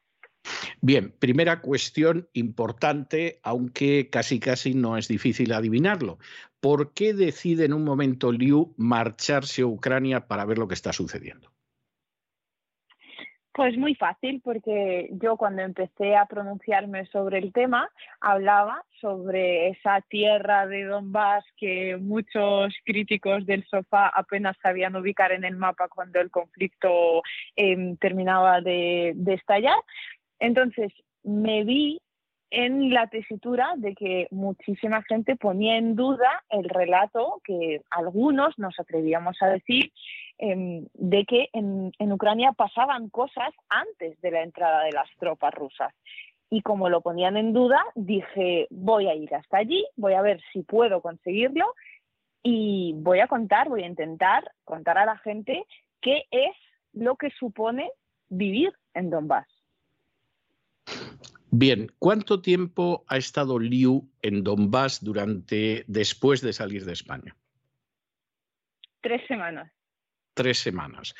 Bien, primera cuestión importante, aunque casi casi no es difícil adivinarlo. ¿Por qué decide en un momento Liu marcharse a Ucrania para ver lo que está sucediendo? Pues muy fácil, porque yo cuando empecé a pronunciarme sobre el tema hablaba sobre esa tierra de Donbass que muchos críticos del sofá apenas sabían ubicar en el mapa cuando el conflicto em, terminaba de estallar entonces, me vi en la tesitura de que muchísima gente ponía en duda el relato que algunos nos atrevíamos a decir em, de que en, en, Ucrania pasaban cosas antes de la entrada de las tropas rusas. Y como lo ponían en duda, dije, voy a ir hasta allí, voy a ver si puedo conseguirlo y voy a contar, voy a intentar contar a la gente qué es lo que supone vivir en Donbass. Bien, ¿cuánto tiempo ha estado Liu en Donbass durante después de salir de España? Tres semanas. Tres semanas.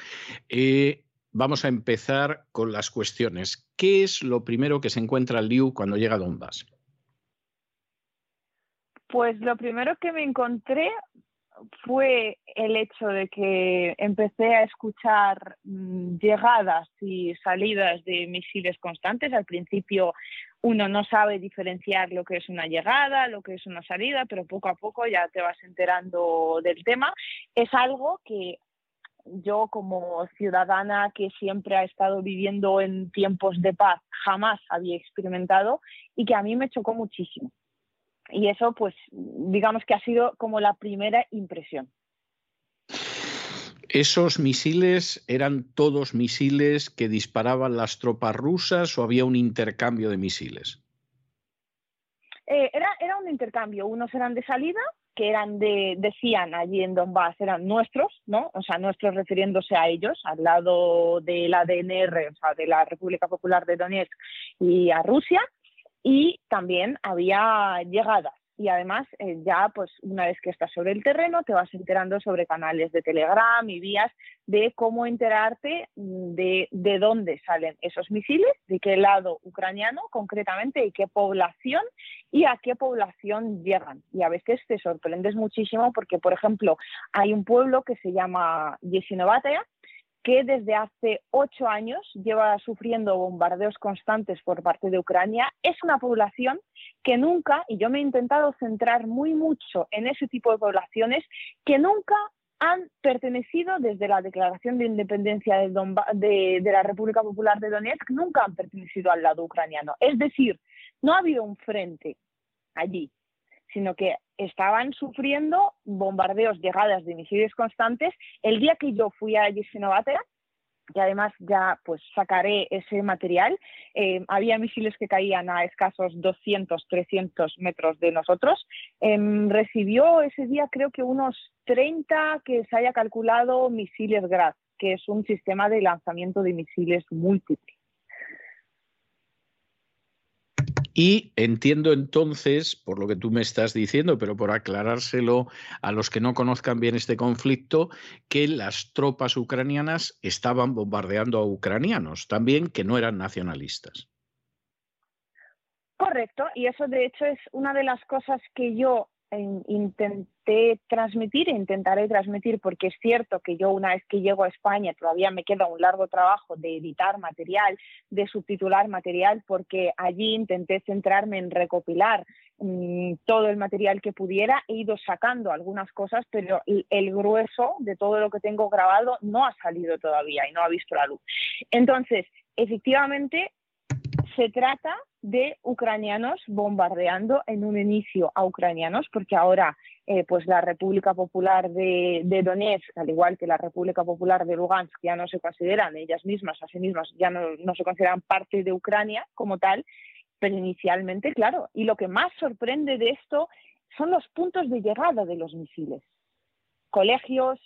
Eh, vamos a empezar con las cuestiones. ¿Qué es lo primero que se encuentra Liu cuando llega a Donbass? Pues lo primero que me encontré fue el hecho de que empecé a escuchar mm, llegadas y salidas de misiles constantes. Al principio uno no sabe diferenciar lo que es una llegada, lo que es una salida, pero poco a poco ya te vas enterando del tema. Es algo que yo como ciudadana que siempre ha estado viviendo en tiempos de paz jamás había experimentado y que a mí me chocó muchísimo. Y eso, pues, digamos que ha sido como la primera impresión. ¿Esos misiles eran todos misiles que disparaban las tropas rusas o había un intercambio de misiles? Eh, era, era un intercambio. Unos eran de salida, que eran de, decían allí en Donbass, eran nuestros, ¿no? O sea, nuestros refiriéndose a ellos, al lado de la DNR, o sea, de la República Popular de Donetsk y a Rusia, y también había llegadas. Y además, eh, ya pues una vez que estás sobre el terreno, te vas enterando sobre canales de Telegram y vías de cómo enterarte mm, de, de dónde salen esos misiles, de qué lado ucraniano concretamente y qué población y a qué población llegan. Y a veces te sorprendes muchísimo porque, por ejemplo, hay un pueblo que se llama Yesinovatea, que desde hace ocho años lleva sufriendo bombardeos constantes por parte de Ucrania, es una población que nunca, y yo me he intentado centrar muy mucho en ese tipo de poblaciones, que nunca han pertenecido desde la declaración de independencia de, la República Popular de Donetsk, nunca han pertenecido al lado ucraniano. Es decir, no ha habido un frente allí, sino que estaban sufriendo bombardeos, llegadas de misiles constantes. El día que yo fui a Yesenovatera, y además ya pues sacaré ese material, eh, había misiles que caían a escasos 200, 300 metros de nosotros. Em, recibió ese día creo que unos 30 que se haya calculado misiles GRAD, que es un sistema de lanzamiento de misiles múltiple. Y entiendo entonces, por lo que tú me estás diciendo, pero por aclarárselo a los que no conozcan bien este conflicto, que las tropas ucranianas estaban bombardeando a ucranianos, también que no eran nacionalistas. Correcto, y eso de hecho es una de las cosas que yo intenté transmitir e intentaré transmitir, porque es cierto que yo una vez que llego a España todavía me queda un largo trabajo de editar material, de subtitular material, porque allí intenté centrarme en recopilar mm, todo el material que pudiera, he ido sacando algunas cosas, pero el grueso de todo lo que tengo grabado no ha salido todavía y no ha visto la luz. Entonces, efectivamente, se trata de ucranianos bombardeando en un inicio a ucranianos, porque ahora eh, pues la República Popular de, Donetsk, al igual que la República Popular de Lugansk, ya no se consideran ellas mismas, a sí mismas, ya no, no se consideran parte de Ucrania como tal, pero inicialmente, claro. Y lo que más sorprende de esto son los puntos de llegada de los misiles. Colegios,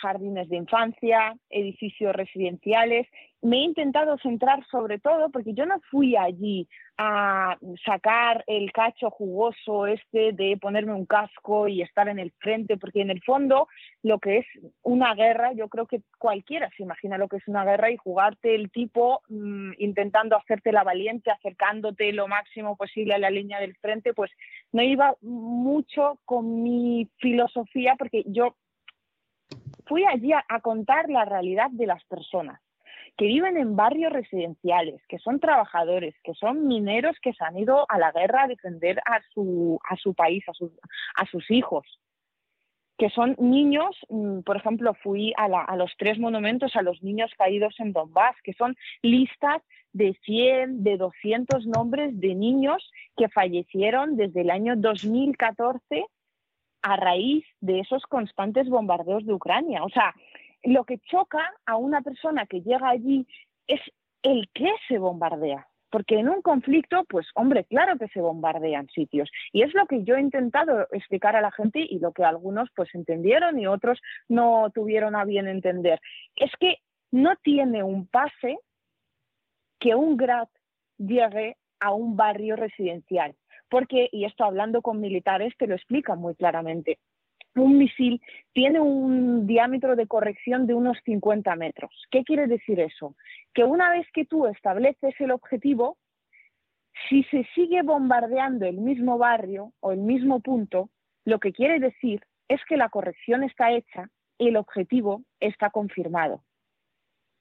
jardines de infancia, edificios residenciales. Me he intentado centrar sobre todo porque yo no fui allí a sacar el cacho jugoso este de ponerme un casco y estar en el frente, porque en el fondo lo que es una guerra, yo creo que cualquiera se imagina lo que es una guerra y jugarte el tipo mm, intentando hacerte la valiente, acercándote lo máximo posible a la línea del frente, pues no iba mucho con mi filosofía porque yo fui allí a, contar la realidad de las personas que viven en barrios residenciales, que son trabajadores, que son mineros que se han ido a la guerra a defender a su, país, a, sus hijos, que son niños, mm, por ejemplo, fui a, a, los tres monumentos a los niños caídos en Donbass, que son listas de 100, de 200 nombres de niños que fallecieron desde el año 2014 a raíz de esos constantes bombardeos de Ucrania. O sea, lo que choca a una persona que llega allí es el qué se bombardea. Porque en un conflicto, pues hombre, claro que se bombardean sitios. Y es lo que yo he intentado explicar a la gente y lo que algunos pues entendieron y otros no tuvieron a bien entender. Es que no tiene un pase que un grad llegue a un barrio residencial porque, y esto hablando con militares te lo explican muy claramente, un misil tiene un diámetro de corrección de unos 50 metros. ¿Qué quiere decir eso? Que una vez que tú estableces el objetivo, si se sigue bombardeando el mismo barrio o el mismo punto, lo que quiere decir es que la corrección está hecha y el objetivo está confirmado.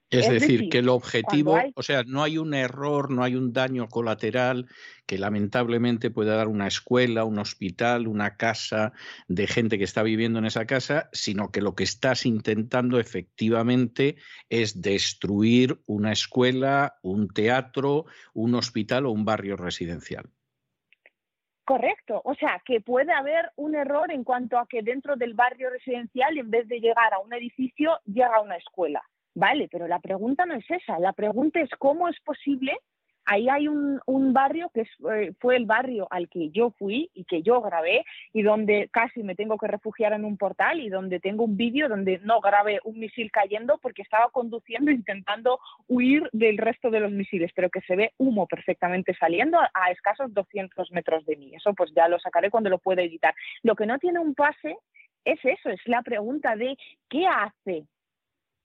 Es, decir, que el objetivo, o sea, no hay un error, no hay un daño colateral que lamentablemente pueda dar una escuela, un hospital, una casa de gente que está viviendo en esa casa, sino que lo que estás intentando efectivamente es destruir una escuela, un teatro, un hospital o un barrio residencial. Correcto, o sea, que puede haber un error en cuanto a que dentro del barrio residencial, en vez de llegar a un edificio, llega a una escuela Vale, pero la pregunta no es esa. La pregunta es cómo es posible. Ahí hay un, barrio que eh, fue el barrio al que yo fui y que yo grabé y donde casi me tengo que refugiar en un portal y donde tengo un vídeo donde no grabé un misil cayendo porque estaba conduciendo intentando huir del resto de los misiles, pero que se ve humo perfectamente saliendo a, a escasos 200 metros de mí. Eso pues ya lo sacaré cuando lo pueda editar. Lo que no tiene un pase es eso, es la pregunta de qué hace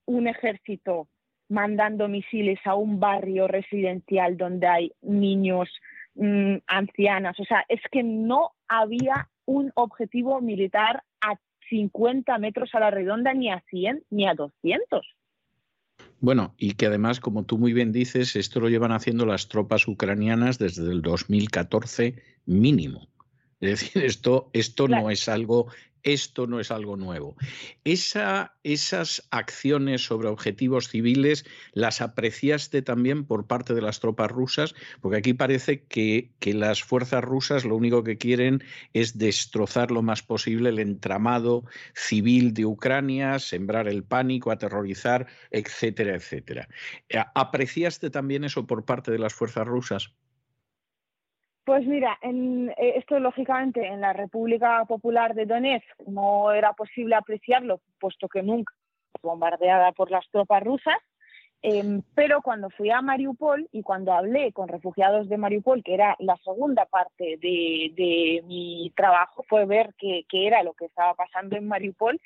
un ejército mandando misiles a un barrio residencial donde hay niños, mm, ancianas. O sea, es que no había un objetivo militar a 50 metros a la redonda, ni a 100, ni a 200. Bueno, y que además, como tú muy bien dices, esto lo llevan haciendo las tropas ucranianas desde el 2014 mínimo. Es decir, esto, esto no es algo esto no es algo nuevo. esas acciones sobre objetivos civiles las apreciaste también por parte de las tropas rusas, porque aquí parece que, las fuerzas rusas lo único que quieren es destrozar lo más posible el entramado civil de Ucrania, sembrar el pánico, aterrorizar, etcétera, etcétera. ¿Apreciaste también eso por parte de las fuerzas rusas? Pues mira, en, eh, esto lógicamente en la República Popular de Donetsk no era posible apreciarlo, puesto que nunca bombardeada por las tropas rusas, em, pero cuando fui a Mariupol y cuando hablé con refugiados de Mariupol, que era la segunda parte de, mi trabajo, fue ver qué era lo que estaba pasando en Mariupol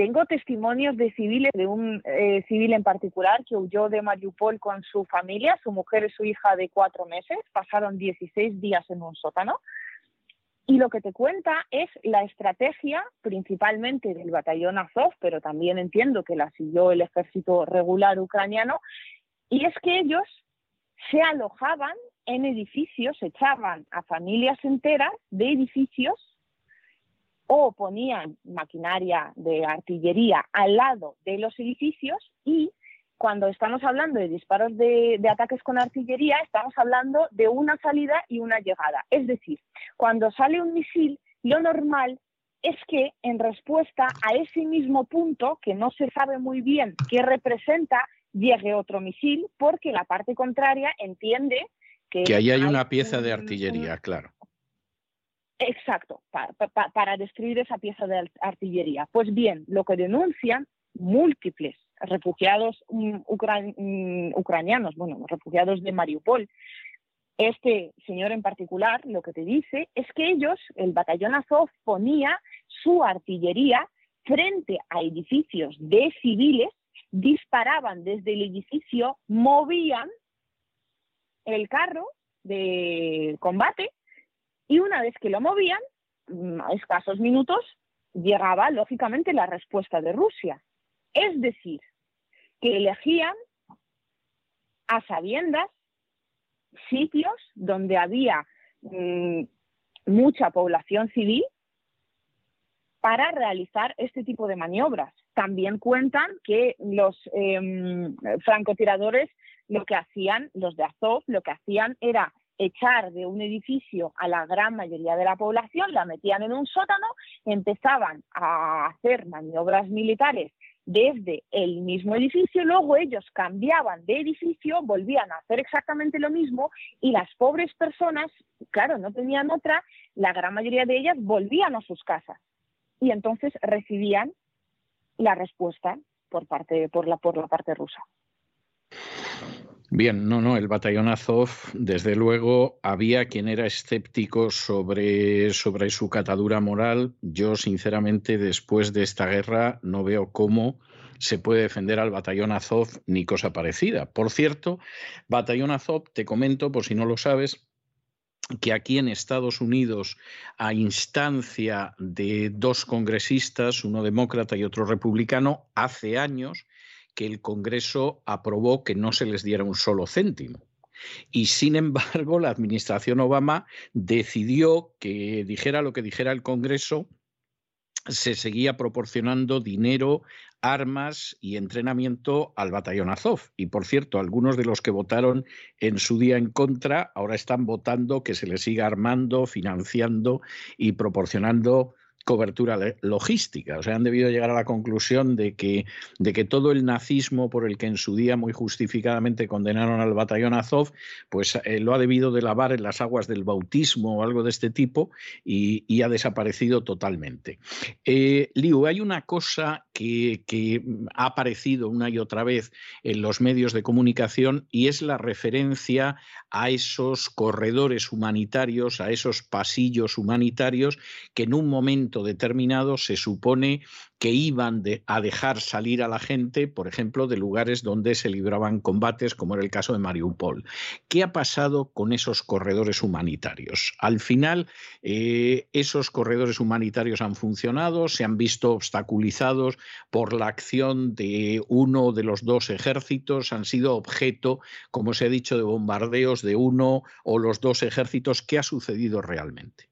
tengo testimonios de civiles, de un eh, civil en particular que huyó de Mariupol con su familia, su mujer y su hija de cuatro meses, pasaron 16 días en un sótano. Y lo que te cuenta es la estrategia principalmente del batallón Azov, pero también entiendo que la siguió el ejército regular ucraniano, y es que ellos se alojaban en edificios, echaban a familias enteras de edificios o ponían maquinaria de artillería al lado de los edificios y cuando estamos hablando de disparos de, de, ataques con artillería, estamos hablando de una salida y una llegada. Es decir, cuando sale un misil, lo normal es que en respuesta a ese mismo punto, que no se sabe muy bien qué representa, llegue otro misil, porque la parte contraria entiende que... Que ahí hay una pieza de artillería, claro. Exacto, para, destruir esa pieza de artillería. Pues bien, lo que denuncian múltiples refugiados mm, mm, ucranianos, bueno, refugiados de Mariupol, este señor en particular lo que te dice es que ellos, el batallón Azov, ponía su artillería frente a edificios de civiles, disparaban desde el edificio, movían el carro de combate y una vez que lo movían, mm, a escasos minutos, llegaba lógicamente la respuesta de Rusia. Es decir, que elegían a sabiendas sitios donde había mm, mucha población civil para realizar este tipo de maniobras. También cuentan que los em, francotiradores lo que hacían, los de Azov, lo que hacían era echar de un edificio a la gran mayoría de la población, la metían en un sótano, empezaban a hacer maniobras militares desde el mismo edificio, luego ellos cambiaban de edificio, volvían a hacer exactamente lo mismo y las pobres personas, claro, no tenían otra, la gran mayoría de ellas volvían a sus casas y entonces recibían la respuesta por parte por la por la parte rusa. Bien, no, no, el batallón Azov, desde luego, había quien era escéptico sobre, sobre su catadura moral. Yo, sinceramente, después de esta guerra, no veo cómo se puede defender al batallón Azov ni cosa parecida. Por cierto, batallón Azov, te comento, por si no lo sabes, que aquí en Estados Unidos, a instancia de dos congresistas, uno demócrata y otro republicano, hace años que el Congreso aprobó que no se les diera un solo céntimo. Y sin embargo, la administración Obama decidió que dijera lo que dijera el Congreso, se seguía proporcionando dinero, armas y entrenamiento al batallón Azov. Y por cierto, algunos de los que votaron en su día en contra ahora están votando que se les siga armando, financiando y proporcionando cobertura logística. O sea, han debido llegar a la conclusión de que, de que todo el nazismo por el que en su día muy justificadamente condenaron al batallón Azov, pues eh, lo ha debido de lavar en las aguas del bautismo o algo de este tipo y, ha desaparecido totalmente. Eh, Liu, hay una cosa que, que ha aparecido una y otra vez en los medios de comunicación y es la referencia a esos corredores humanitarios, a esos pasillos humanitarios que en un momento determinado se supone que iban a dejar salir a la gente, por ejemplo, de lugares donde se libraban combates, como era el caso de Mariupol. ¿Qué ha pasado con esos corredores humanitarios? Al final, eh, esos corredores humanitarios han funcionado, se han visto obstaculizados por la acción de uno de los dos ejércitos, han sido objeto, como se ha dicho, de bombardeos de uno o los dos ejércitos. ¿Qué ha sucedido realmente?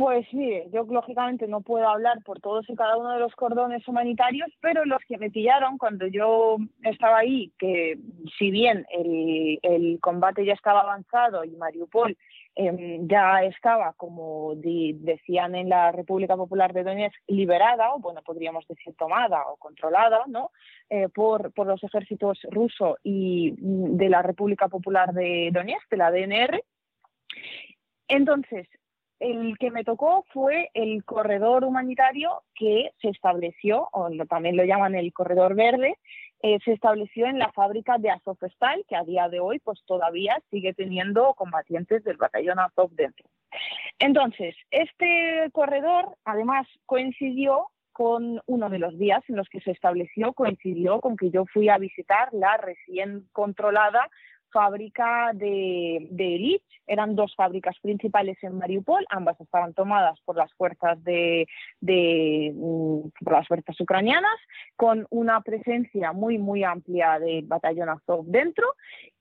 Pues mire, yo lógicamente no puedo hablar por todos y cada uno de los cordones humanitarios, pero los que me pillaron cuando yo estaba ahí, que si bien el, combate ya estaba avanzado y Mariupol em, ya estaba, como decían en la República Popular de Donetsk, liberada, o bueno, podríamos decir tomada o controlada, ¿no? Eh, por, por los ejércitos ruso y de la República Popular de Donetsk, de la DNR. Entonces, el que me tocó fue el corredor humanitario que se estableció, o también lo llaman el corredor verde, eh, se estableció en la fábrica de Azovstal, que a día de hoy pues todavía sigue teniendo combatientes del batallón Azov dentro. Entonces, este corredor además coincidió con uno de los días en los que se estableció, coincidió con que yo fui a visitar la recién controlada fábrica de, de Eran dos fábricas principales en Mariupol, ambas estaban tomadas por las fuerzas de, mm, por las fuerzas ucranianas, con una presencia muy muy amplia del batallón Azov dentro.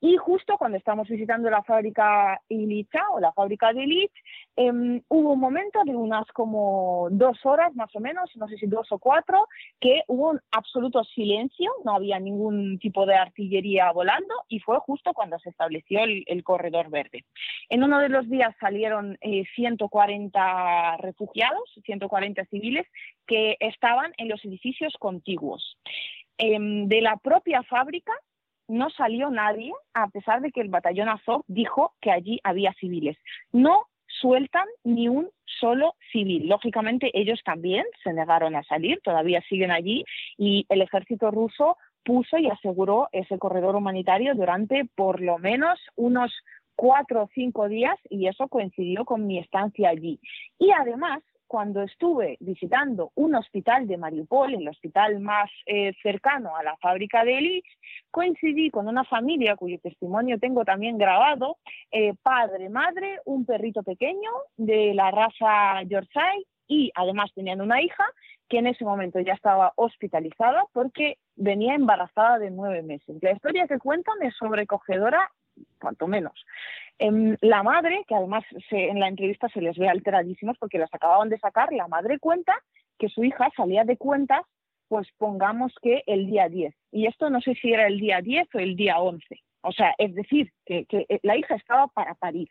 Y justo cuando estamos visitando la fábrica Ilicha o la fábrica de Illich, em, hubo un momento de unas como dos horas más o menos, no sé si dos o cuatro, que hubo un absoluto silencio, no había ningún tipo de artillería volando y fue justo cuando se estableció el, corredor verde. En uno de los días salieron 140 eh, refugiados, 140 civiles, que estaban en los edificios contiguos. Em, de la propia fábrica no salió nadie, a pesar de que el batallón Azov dijo que allí había civiles. No sueltan ni un solo civil. Lógicamente ellos también se negaron a salir, todavía siguen allí y el ejército ruso puso y aseguró ese corredor humanitario durante por lo menos unos cuatro o cinco días y eso coincidió con mi estancia allí. Y además, cuando estuve visitando un hospital de Mariupol, el hospital más eh, cercano a la fábrica de Elich, coincidí con una familia cuyo testimonio tengo también grabado, eh, padre, madre, un perrito pequeño de la raza Yorkshire y además tenían una hija que en ese momento ya estaba hospitalizada porque venía embarazada de nueve meses. La historia que cuentan es sobrecogedora, cuanto menos. Em, la madre, que además en la entrevista se les ve alteradísimos porque las acababan de sacar, la madre cuenta que su hija salía de cuentas, pues pongamos que el día 10. Y esto no sé si era el día 10 o el día 11. O sea, es decir, que eh, la hija estaba para parir.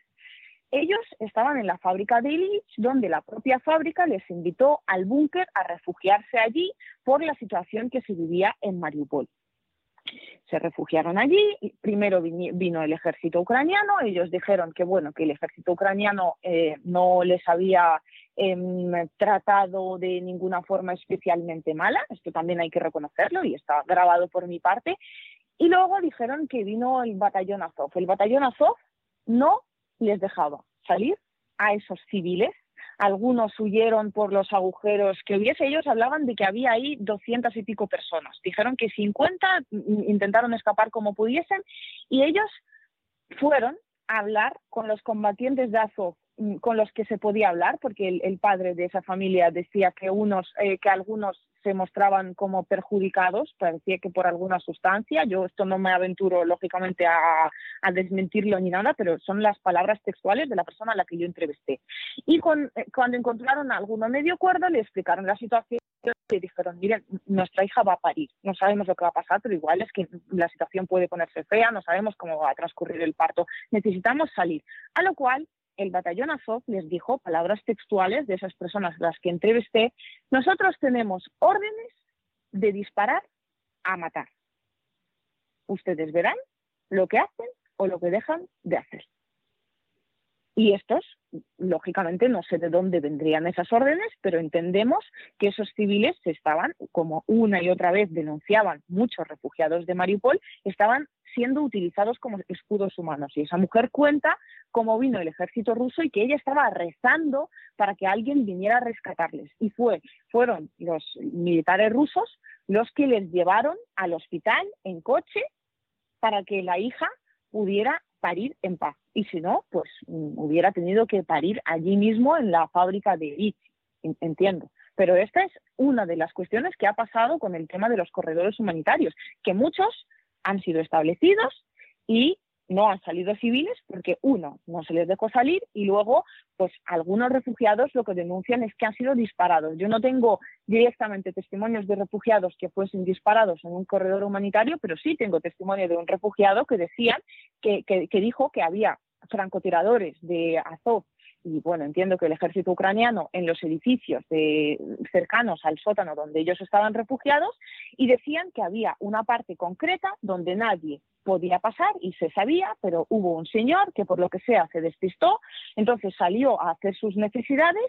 Ellos estaban en la fábrica de Illich, donde la propia fábrica les invitó al búnker a refugiarse allí por la situación que se vivía en Mariupol. Se refugiaron allí, primero vino el ejército ucraniano, ellos dijeron que bueno, que el ejército ucraniano eh, no les había em, tratado de ninguna forma especialmente mala, esto también hay que reconocerlo y está grabado por mi parte, y luego dijeron que vino el batallón Azov. El batallón Azov no les dejaba salir a esos civiles. Algunos huyeron por los agujeros que hubiese. Ellos hablaban de que había ahí doscientas y pico personas. Dijeron que 50 intentaron escapar como pudiesen y ellos fueron a hablar con los combatientes de Azov mm, con los que se podía hablar, porque el, padre de esa familia decía que unos, eh, que algunos se mostraban como perjudicados, parecía que por alguna sustancia. Yo esto no me aventuro, lógicamente, a, desmentirlo ni nada, pero son las palabras textuales de la persona a la que yo entrevisté. Y eh, cuando encontraron a alguno medio cuerdo, le explicaron la situación y dijeron, miren, nuestra hija va a parir, no sabemos lo que va a pasar, pero igual es que la situación puede ponerse fea, no sabemos cómo va a transcurrir el parto, necesitamos salir. A lo cual el batallón Azov les dijo, palabras textuales de esas personas a las que entrevisté, nosotros tenemos órdenes de disparar a matar. Ustedes verán lo que hacen o lo que dejan de hacer. Y estos, lógicamente, no sé de dónde vendrían esas órdenes, pero entendemos que esos civiles estaban, como una y otra vez denunciaban muchos refugiados de Mariupol, estaban siendo utilizados como escudos humanos. Y esa mujer cuenta cómo vino el ejército ruso y que ella estaba rezando para que alguien viniera a rescatarles. Y fue, fueron los militares rusos los que les llevaron al hospital en coche para que la hija pudiera parir en paz. Y si no, pues mm, hubiera tenido que parir allí mismo en la fábrica de Itch, entiendo. Pero esta es una de las cuestiones que ha pasado con el tema de los corredores humanitarios, que muchos han sido establecidos y no han salido civiles porque uno no se les dejó salir y luego pues algunos refugiados lo que denuncian es que han sido disparados. Yo no tengo directamente testimonios de refugiados que fuesen disparados en un corredor humanitario, pero sí tengo testimonio de un refugiado que decían que, que dijo que había francotiradores de Azov y bueno, entiendo que el ejército ucraniano en los edificios cercanos al sótano donde ellos estaban refugiados y decían que había una parte concreta donde nadie podía pasar y se sabía, pero hubo un señor que por lo que sea se despistó, entonces salió a hacer sus necesidades,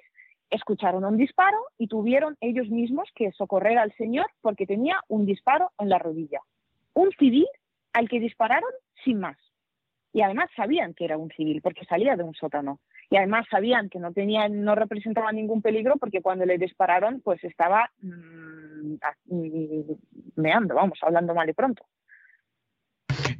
escucharon un disparo y tuvieron ellos mismos que socorrer al señor porque tenía un disparo en la rodilla. Un civil al que dispararon sin más. Y además sabían que era un civil porque salía de un sótano y además sabían que no tenía, no representaba ningún peligro porque cuando le dispararon pues estaba mm, mm, meando, vamos, hablando mal y pronto.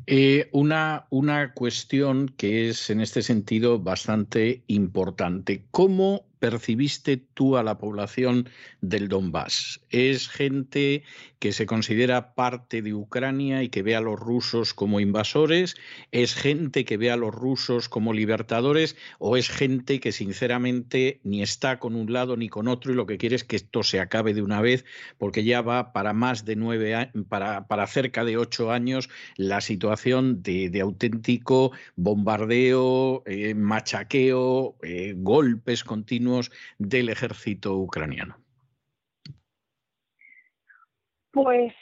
Eh, una, una cuestión que es en este sentido bastante importante. ¿Cómo percibiste tú a la población del Donbass? ¿Es gente que se considera parte de Ucrania y que ve a los rusos como invasores? ¿Es gente que ve a los rusos como libertadores? ¿O es gente que sinceramente ni está con un lado ni con otro y lo que quiere es que esto se acabe de una vez porque ya va para más de nueve años, para, para cerca de ocho años la situación de, auténtico bombardeo, eh, machaqueo, eh, golpes continuos del ejército ucraniano? Pues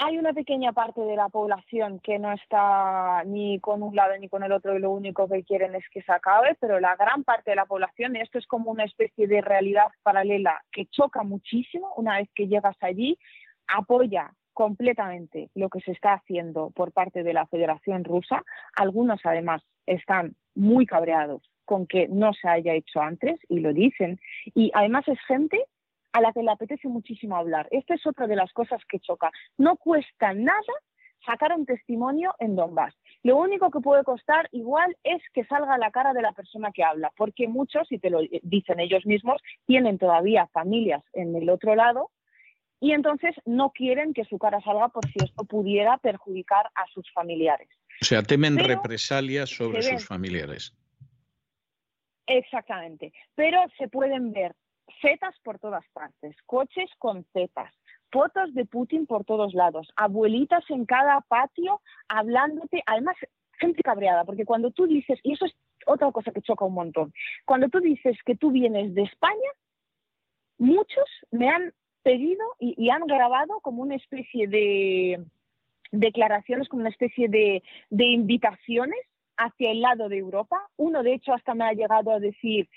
hay una pequeña parte de la población que no está ni con un lado ni con el otro y lo único que quieren es que se acabe, pero la gran parte de la población, y esto es como una especie de realidad paralela que choca muchísimo una vez que llegas allí, apoya completamente lo que se está haciendo por parte de la Federación Rusa. Algunos además están muy cabreados con que no se haya hecho antes y lo dicen. Y además es gente a la que le apetece muchísimo hablar. Esta es otra de las cosas que choca. No cuesta nada sacar un testimonio en Donbass. Lo único que puede costar igual es que salga la cara de la persona que habla, porque muchos, y te lo dicen ellos mismos, tienen todavía familias en el otro lado y entonces no quieren que su cara salga por si esto pudiera perjudicar a sus familiares. O sea, temen represalias sobre sus familiares. Exactamente, pero se pueden ver zetas por todas partes, coches con zetas, fotos de Putin por todos lados, abuelitas en cada patio hablándote, además gente cabreada, porque cuando tú dices, y eso es otra cosa que choca un montón, cuando tú dices que tú vienes de España, muchos me han pedido y, han grabado como una especie de declaraciones, como una especie de, de invitaciones hacia el lado de Europa. Uno, de hecho, hasta me ha llegado a decir,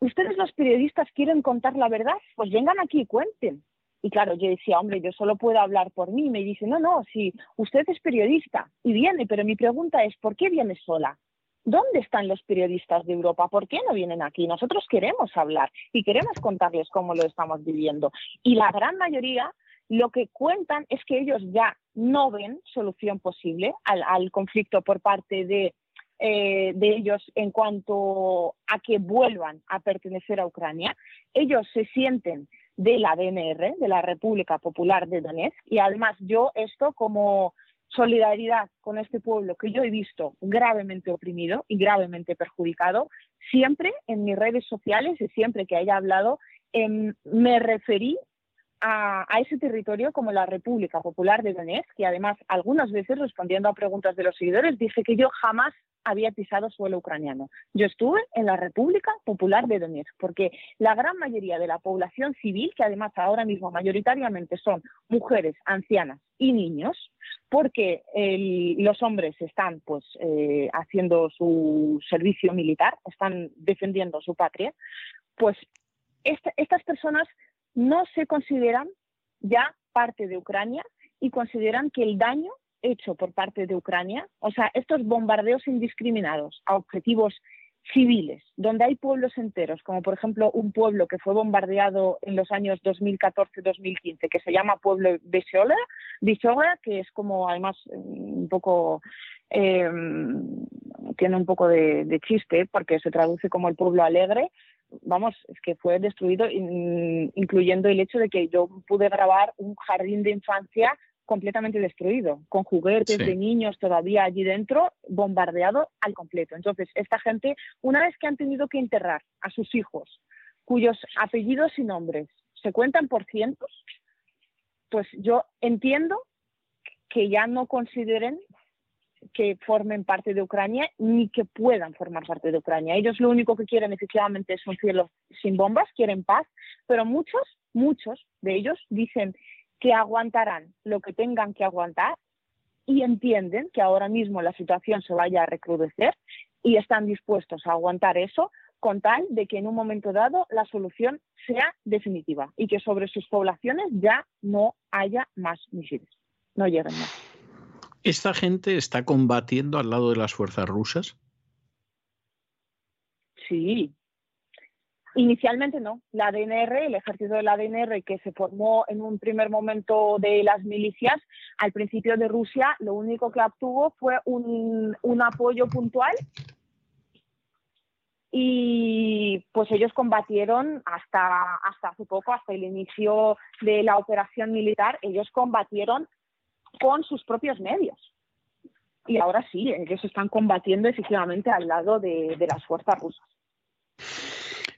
¿ustedes los periodistas quieren contar la verdad? Pues vengan aquí y cuenten. Y claro, yo decía, hombre, yo solo puedo hablar por mí. Me dice, no, no, si usted es periodista y viene, pero mi pregunta es, ¿por qué viene sola? ¿Dónde están los periodistas de Europa? ¿Por qué no vienen aquí? Nosotros queremos hablar y queremos contarles cómo lo estamos viviendo. Y la gran mayoría lo que cuentan es que ellos ya no ven solución posible al, al conflicto por parte de eh, de ellos en cuanto a que vuelvan a pertenecer a Ucrania. Ellos se sienten de la DNR, de la República Popular de Donetsk, y además yo esto como solidaridad con este pueblo que yo he visto gravemente oprimido y gravemente perjudicado, siempre en mis redes sociales y siempre que haya hablado, em, me referí a, ese territorio como la República Popular de Donetsk y además algunas veces respondiendo a preguntas de los seguidores dije que yo jamás había pisado suelo ucraniano. Yo estuve en la República Popular de Donetsk porque la gran mayoría de la población civil, que además ahora mismo mayoritariamente son mujeres, ancianas y niños, porque los hombres están pues eh, haciendo su servicio militar, están defendiendo su patria, pues estas personas no se consideran ya parte de Ucrania y consideran que el daño hecho por parte de Ucrania, o sea, estos bombardeos indiscriminados a objetivos civiles, donde hay pueblos enteros, como por ejemplo un pueblo que fue bombardeado en los años 2014-2015, que se llama pueblo de Bisoga, que es como además un poco eh, tiene un poco de, chiste porque se traduce como el pueblo alegre, vamos, es que fue destruido, incluyendo el hecho de que yo pude grabar un jardín de infancia completamente destruido, con juguetes de niños todavía allí dentro, bombardeado al completo. Entonces, esta gente, una vez que han tenido que enterrar a sus hijos, cuyos apellidos y nombres se cuentan por cientos, pues yo entiendo que ya no consideren que formen parte de Ucrania ni que puedan formar parte de Ucrania. Ellos lo único que quieren efectivamente es un cielo sin bombas, quieren paz, pero muchos, muchos de ellos dicen que aguantarán lo que tengan que aguantar y entienden que ahora mismo la situación se vaya a recrudecer y están dispuestos a aguantar eso con tal de que en un momento dado la solución sea definitiva y que sobre sus poblaciones ya no haya más misiles, no lleguen más. ¿Esta gente está combatiendo al lado de las fuerzas rusas? Sí. Inicialmente no. La DNR, el ejército de la DNR que se formó en un primer momento de las milicias, al principio de Rusia, lo único que obtuvo fue un, un apoyo puntual y pues ellos combatieron hasta, hasta hace poco, hasta el inicio de la operación militar, ellos combatieron con sus propios medios. Y ahora sí, ellos están combatiendo efectivamente al lado de, las fuerzas rusas.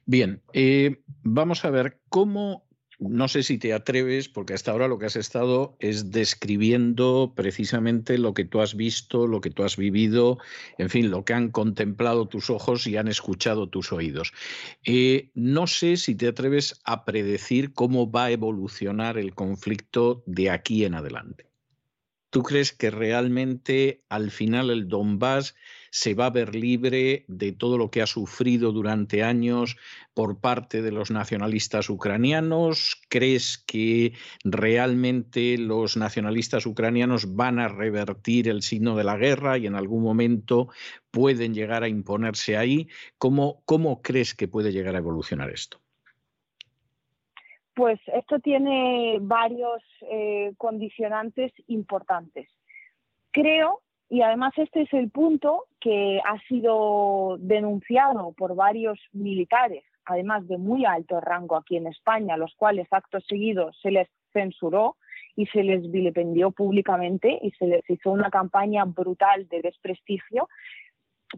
Bien, eh, vamos a ver cómo no sé si te atreves, porque hasta ahora lo que has estado es describiendo precisamente lo que tú has visto, lo que tú has vivido, en fin, lo que han contemplado tus ojos y han escuchado tus oídos. Eh, no sé si te atreves a predecir cómo va a evolucionar el conflicto de aquí en adelante. ¿Tú crees que realmente al final el Donbass se va a ver libre de todo lo que ha sufrido durante años por parte de los nacionalistas ucranianos? ¿Crees que realmente los nacionalistas ucranianos van a revertir el signo de la guerra y en algún momento pueden llegar a imponerse ahí? ¿Cómo, cómo crees que puede llegar a evolucionar esto? Pues esto tiene varios eh, condicionantes importantes. Creo, y además este es el punto que ha sido denunciado por varios militares, además de muy alto rango aquí en España, los cuales actos seguidos se les censuró y se les vilipendió públicamente y se les hizo una campaña brutal de desprestigio,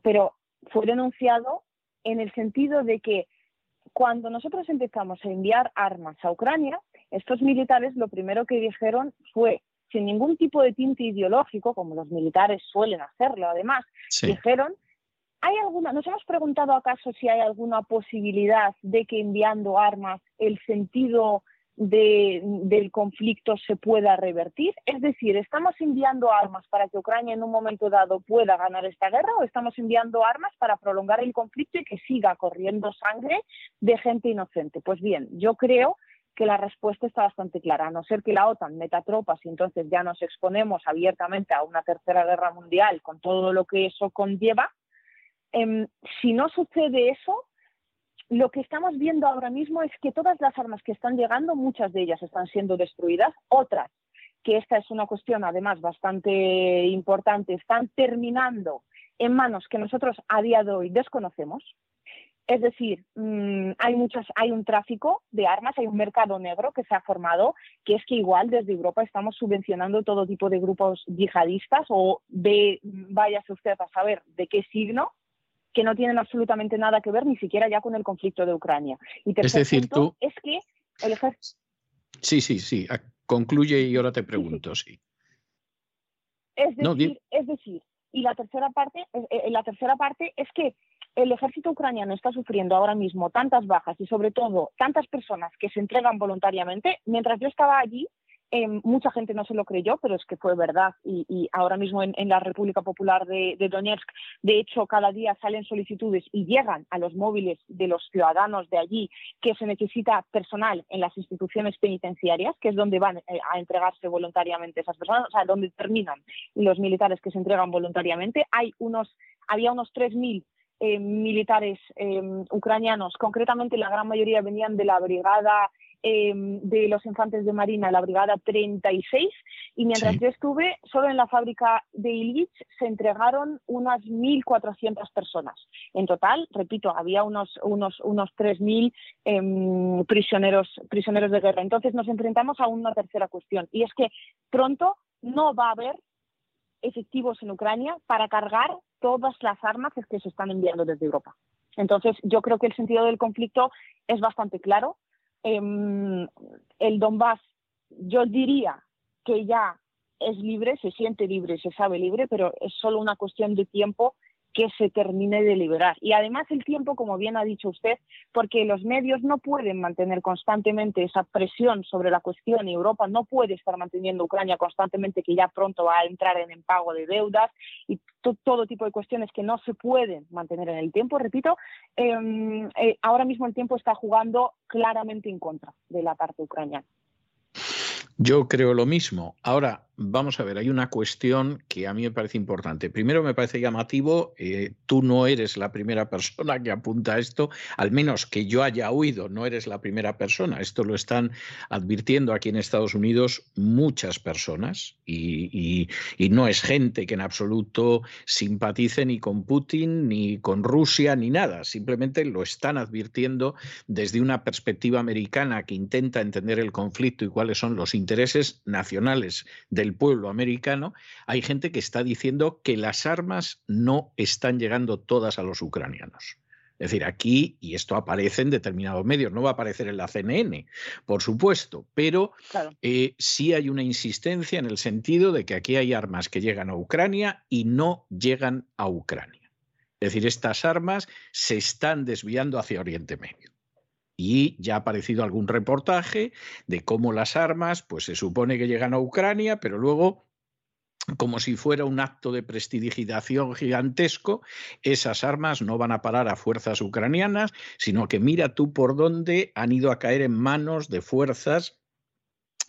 pero fue denunciado en el sentido de que cuando nosotros empezamos a enviar armas a Ucrania, estos militares lo primero que dijeron fue, sin ningún tipo de tinte ideológico, como los militares suelen hacerlo además, dijeron, ¿hay alguna, nos hemos preguntado acaso si hay alguna posibilidad de que enviando armas el sentido del conflicto se pueda revertir? Es decir, ¿estamos enviando armas para que Ucrania en un momento dado pueda ganar esta guerra o estamos enviando armas para prolongar el conflicto y que siga corriendo sangre de gente inocente? Pues bien, yo creo que la respuesta está bastante clara, a no ser que la OTAN meta tropas y entonces ya nos exponemos abiertamente a una tercera guerra mundial con todo lo que eso conlleva. Em, si no sucede eso, lo que estamos viendo ahora mismo es que todas las armas que están llegando, muchas de ellas están siendo destruidas, otras, que esta es una cuestión además bastante importante, están terminando en manos que nosotros a día de hoy desconocemos. Es decir, mm, hay muchas, hay un tráfico de armas, hay un mercado negro que se ha formado, que es que igual desde Europa estamos subvencionando todo tipo de grupos yihadistas o de, váyase usted a saber de qué signo, que no tienen absolutamente nada que ver ni siquiera ya con el conflicto de Ucrania. Y es decir, tú... Es que el ejército... Sí, sí, sí. Concluye y ahora te pregunto, sí. Es decir, es decir, y la tercera parte, eh, eh, la tercera parte es que el ejército ucraniano está sufriendo ahora mismo tantas bajas y sobre todo tantas personas que se entregan voluntariamente. Mientras yo estaba allí, Em, mucha gente no se lo creyó, pero es que fue verdad. Y, ahora mismo en, la República Popular de, Donetsk, de hecho, cada día salen solicitudes y llegan a los móviles de los ciudadanos de allí que se necesita personal en las instituciones penitenciarias, que es donde van eh, a entregarse voluntariamente esas personas, o sea, donde terminan los militares que se entregan voluntariamente. Hay unos, había unos 3.000 eh, militares em, ucranianos, concretamente la gran mayoría venían de la brigada Em, de los infantes de Marina, la Brigada 36, y mientras yo estuve, solo en la fábrica de Illich se entregaron unas 1.400 personas. En total, repito, había unos, unos, unos 3.000 em, prisioneros, prisioneros de guerra. Entonces nos enfrentamos a una tercera cuestión, y es que pronto no va a haber efectivos en Ucrania para cargar todas las armas que se están enviando desde Europa. Entonces, yo creo que el sentido del conflicto es bastante claro. Em, el Donbass, yo diría que ya es libre, se siente libre, se sabe libre, pero es solo una cuestión de tiempo que se termine de liberar. Y además el tiempo, como bien ha dicho usted, porque los medios no pueden mantener constantemente esa presión sobre la cuestión y Europa no puede estar manteniendo Ucrania constantemente que ya pronto va a entrar en el pago de deudas y todo tipo de cuestiones que no se pueden mantener en el tiempo. Repito, em, eh, ahora mismo el tiempo está jugando claramente en contra de la parte ucraniana. Yo creo lo mismo. Ahora, vamos a ver, hay una cuestión que a mí me parece importante. Primero me parece llamativo, eh, tú no eres la primera persona que apunta a esto, al menos que yo haya oído, no eres la primera persona. Esto lo están advirtiendo aquí en Estados Unidos muchas personas y, y no es gente que en absoluto simpatice ni con Putin, ni con Rusia, ni nada. Simplemente lo están advirtiendo desde una perspectiva americana que intenta entender el conflicto y cuáles son los intereses nacionales del pueblo americano, hay gente que está diciendo que las armas no están llegando todas a los ucranianos. Es decir, aquí, y esto aparece en determinados medios, no va a aparecer en la CNN, por supuesto, pero eh, sí hay una insistencia en el sentido de que aquí hay armas que llegan a Ucrania y no llegan a Ucrania. Es decir, estas armas se están desviando hacia Oriente Medio. Y ya ha aparecido algún reportaje de cómo las armas, pues se supone que llegan a Ucrania, pero luego como si fuera un acto de prestidigitación gigantesco, esas armas no van a parar a fuerzas ucranianas, sino que mira tú por dónde han ido a caer en manos de fuerzas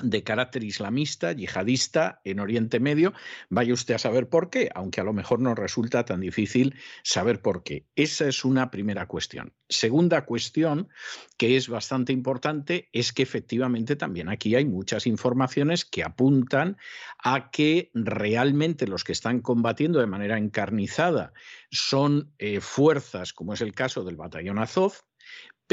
de carácter islamista, yihadista en Oriente Medio. Vaya usted a saber por qué, aunque a lo mejor no resulta tan difícil saber por qué. Esa es una primera cuestión. Segunda cuestión, que es bastante importante, es que efectivamente también aquí hay muchas informaciones que apuntan a que realmente los que están combatiendo de manera encarnizada son eh, fuerzas, como es el caso del batallón Azov,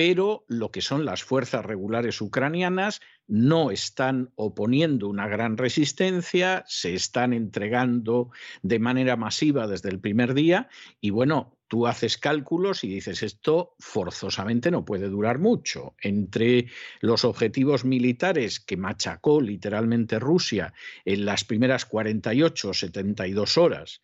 pero lo que son las fuerzas regulares ucranianas no están oponiendo una gran resistencia, se están entregando de manera masiva desde el primer día y bueno, tú haces cálculos y dices esto forzosamente no puede durar mucho. Entre los objetivos militares que machacó literalmente Rusia en las primeras 48 o 72 horas,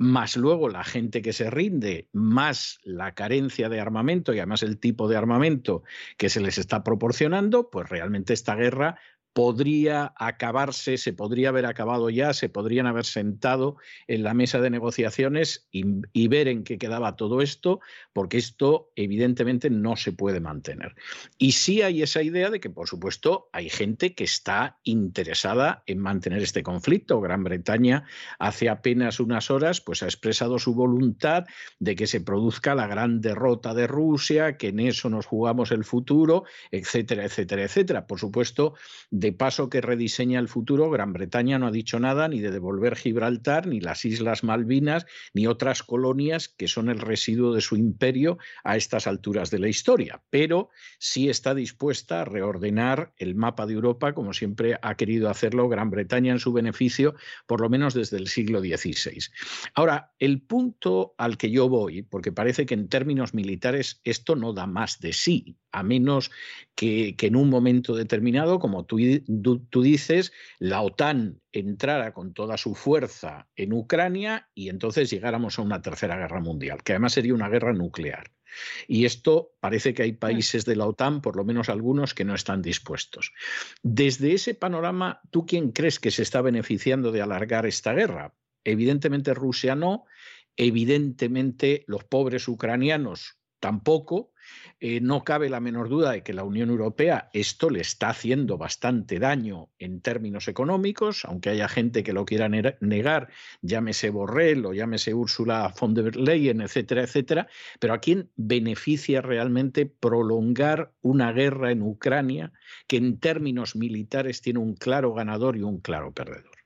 más luego la gente que se rinde, más la carencia de armamento y además el tipo de armamento que se les está proporcionando, pues realmente esta guerra podría acabarse, se podría haber acabado ya, se podrían haber sentado en la mesa de negociaciones y, ver en qué quedaba todo esto, porque esto evidentemente no se puede mantener. Y sí hay esa idea de que, por supuesto, hay gente que está interesada en mantener este conflicto. Gran Bretaña hace apenas unas horas pues, ha expresado su voluntad de que se produzca la gran derrota de Rusia, que en eso nos jugamos el futuro, etcétera, etcétera, etcétera. Por supuesto, de paso que rediseña el futuro, Gran Bretaña no ha dicho nada ni de devolver Gibraltar, ni las Islas Malvinas, ni otras colonias que son el residuo de su imperio a estas alturas de la historia, pero sí está dispuesta a reordenar el mapa de Europa como siempre ha querido hacerlo Gran Bretaña en su beneficio, por lo menos desde el siglo XVI. Ahora, el punto al que yo voy, porque parece que en términos militares esto no da más de sí, a menos que, en un momento determinado, como tú, tú, dices, la OTAN entrara con toda su fuerza en Ucrania y entonces llegáramos a una tercera guerra mundial, que además sería una guerra nuclear. Y esto parece que hay países de la OTAN, por lo menos algunos, que no están dispuestos. Desde ese panorama, ¿tú quién crees que se está beneficiando de alargar esta guerra? Evidentemente Rusia no, evidentemente los pobres ucranianos tampoco, eh, no cabe la menor duda de que la Unión Europea esto le está haciendo bastante daño en términos económicos, aunque haya gente que lo quiera negar, llámese Borrell o llámese Ursula von der Leyen, etcétera, etcétera, pero ¿a quién beneficia realmente prolongar una guerra en Ucrania que en términos militares tiene un claro ganador y un claro perdedor?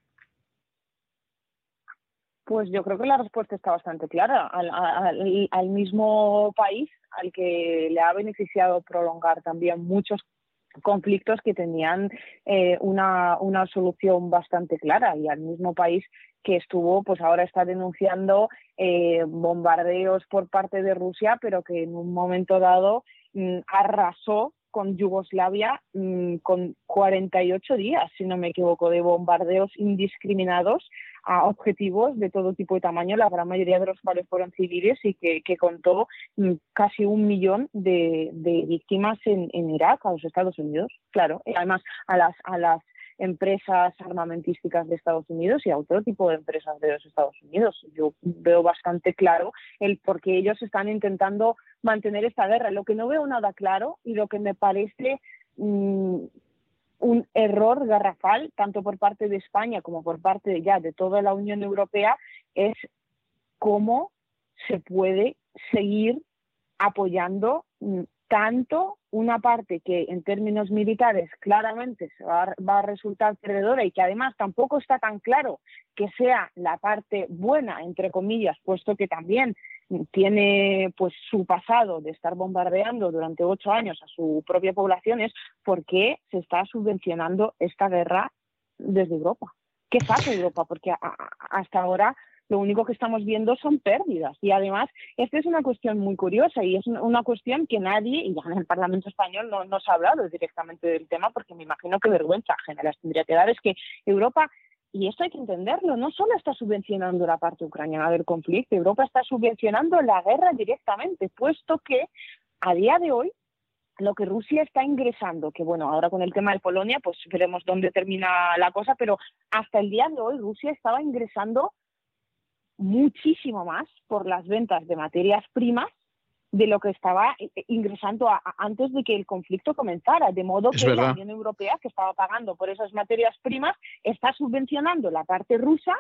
Pues yo creo que la respuesta está bastante clara. Al, mismo país al que le ha beneficiado prolongar también muchos conflictos que tenían eh, una, una solución bastante clara y al mismo país que estuvo, pues ahora está denunciando eh, bombardeos por parte de Rusia, pero que en un momento dado mm, arrasó con Yugoslavia mm, con 48 días, si no me equivoco, de bombardeos indiscriminados a objetivos de todo tipo y tamaño, la gran mayoría de los cuales fueron civiles y que, contó mm, casi un millón de, víctimas en, Irak, a los Estados Unidos, claro, y además a las, a las empresas armamentísticas de Estados Unidos y a otro tipo de empresas de los Estados Unidos. Yo veo bastante claro el por qué ellos están intentando mantener esta guerra. Lo que no veo nada claro y lo que me parece mm, un error garrafal, tanto por parte de España como por parte ya de toda la Unión Europea, es cómo se puede seguir apoyando mm, tanto una parte que en términos militares claramente se va, a resultar perdedora y que además tampoco está tan claro que sea la parte buena, entre comillas, puesto que también tiene pues su pasado de estar bombardeando durante ocho años a su propia población, es por qué se está subvencionando esta guerra desde Europa. ¿Qué hace Europa? Porque hasta ahora lo único que estamos viendo son pérdidas. Y además, esta es una cuestión muy curiosa y es una cuestión que nadie, y ya en el Parlamento español no, nos ha hablado directamente del tema, porque me imagino que vergüenza general tendría que dar, es que Europa y esto hay que entenderlo, no solo está subvencionando la parte ucraniana del conflicto, Europa está subvencionando la guerra directamente, puesto que a día de hoy lo que Rusia está ingresando, que bueno, ahora con el tema de Polonia, pues veremos dónde termina la cosa, pero hasta el día de hoy Rusia estaba ingresando muchísimo más por las ventas de materias primas de lo que estaba eh, eh, ingresando antes de que el conflicto comenzara, de modo que la Unión Europea, que estaba pagando por esas materias primas, está subvencionando la parte rusa,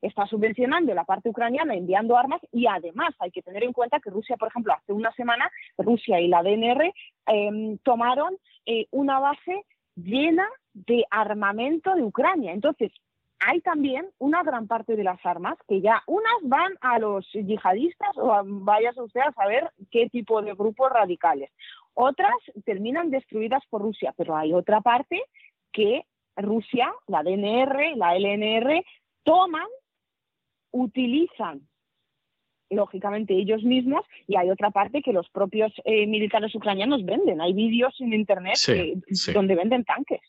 está subvencionando la parte ucraniana enviando armas y además hay que tener en cuenta que Rusia, por ejemplo, hace una semana, Rusia y la DNR em, tomaron eh, una base llena de armamento de Ucrania. Entonces, hay también una gran parte de las armas que ya unas van a los yihadistas o vayas usted a saber qué tipo de grupos radicales. Otras terminan destruidas por Rusia, pero hay otra parte que Rusia, la DNR, la LNR, toman, utilizan lógicamente ellos mismos y hay otra parte que los propios eh, militares ucranianos venden. Hay vídeos en internet donde venden tanques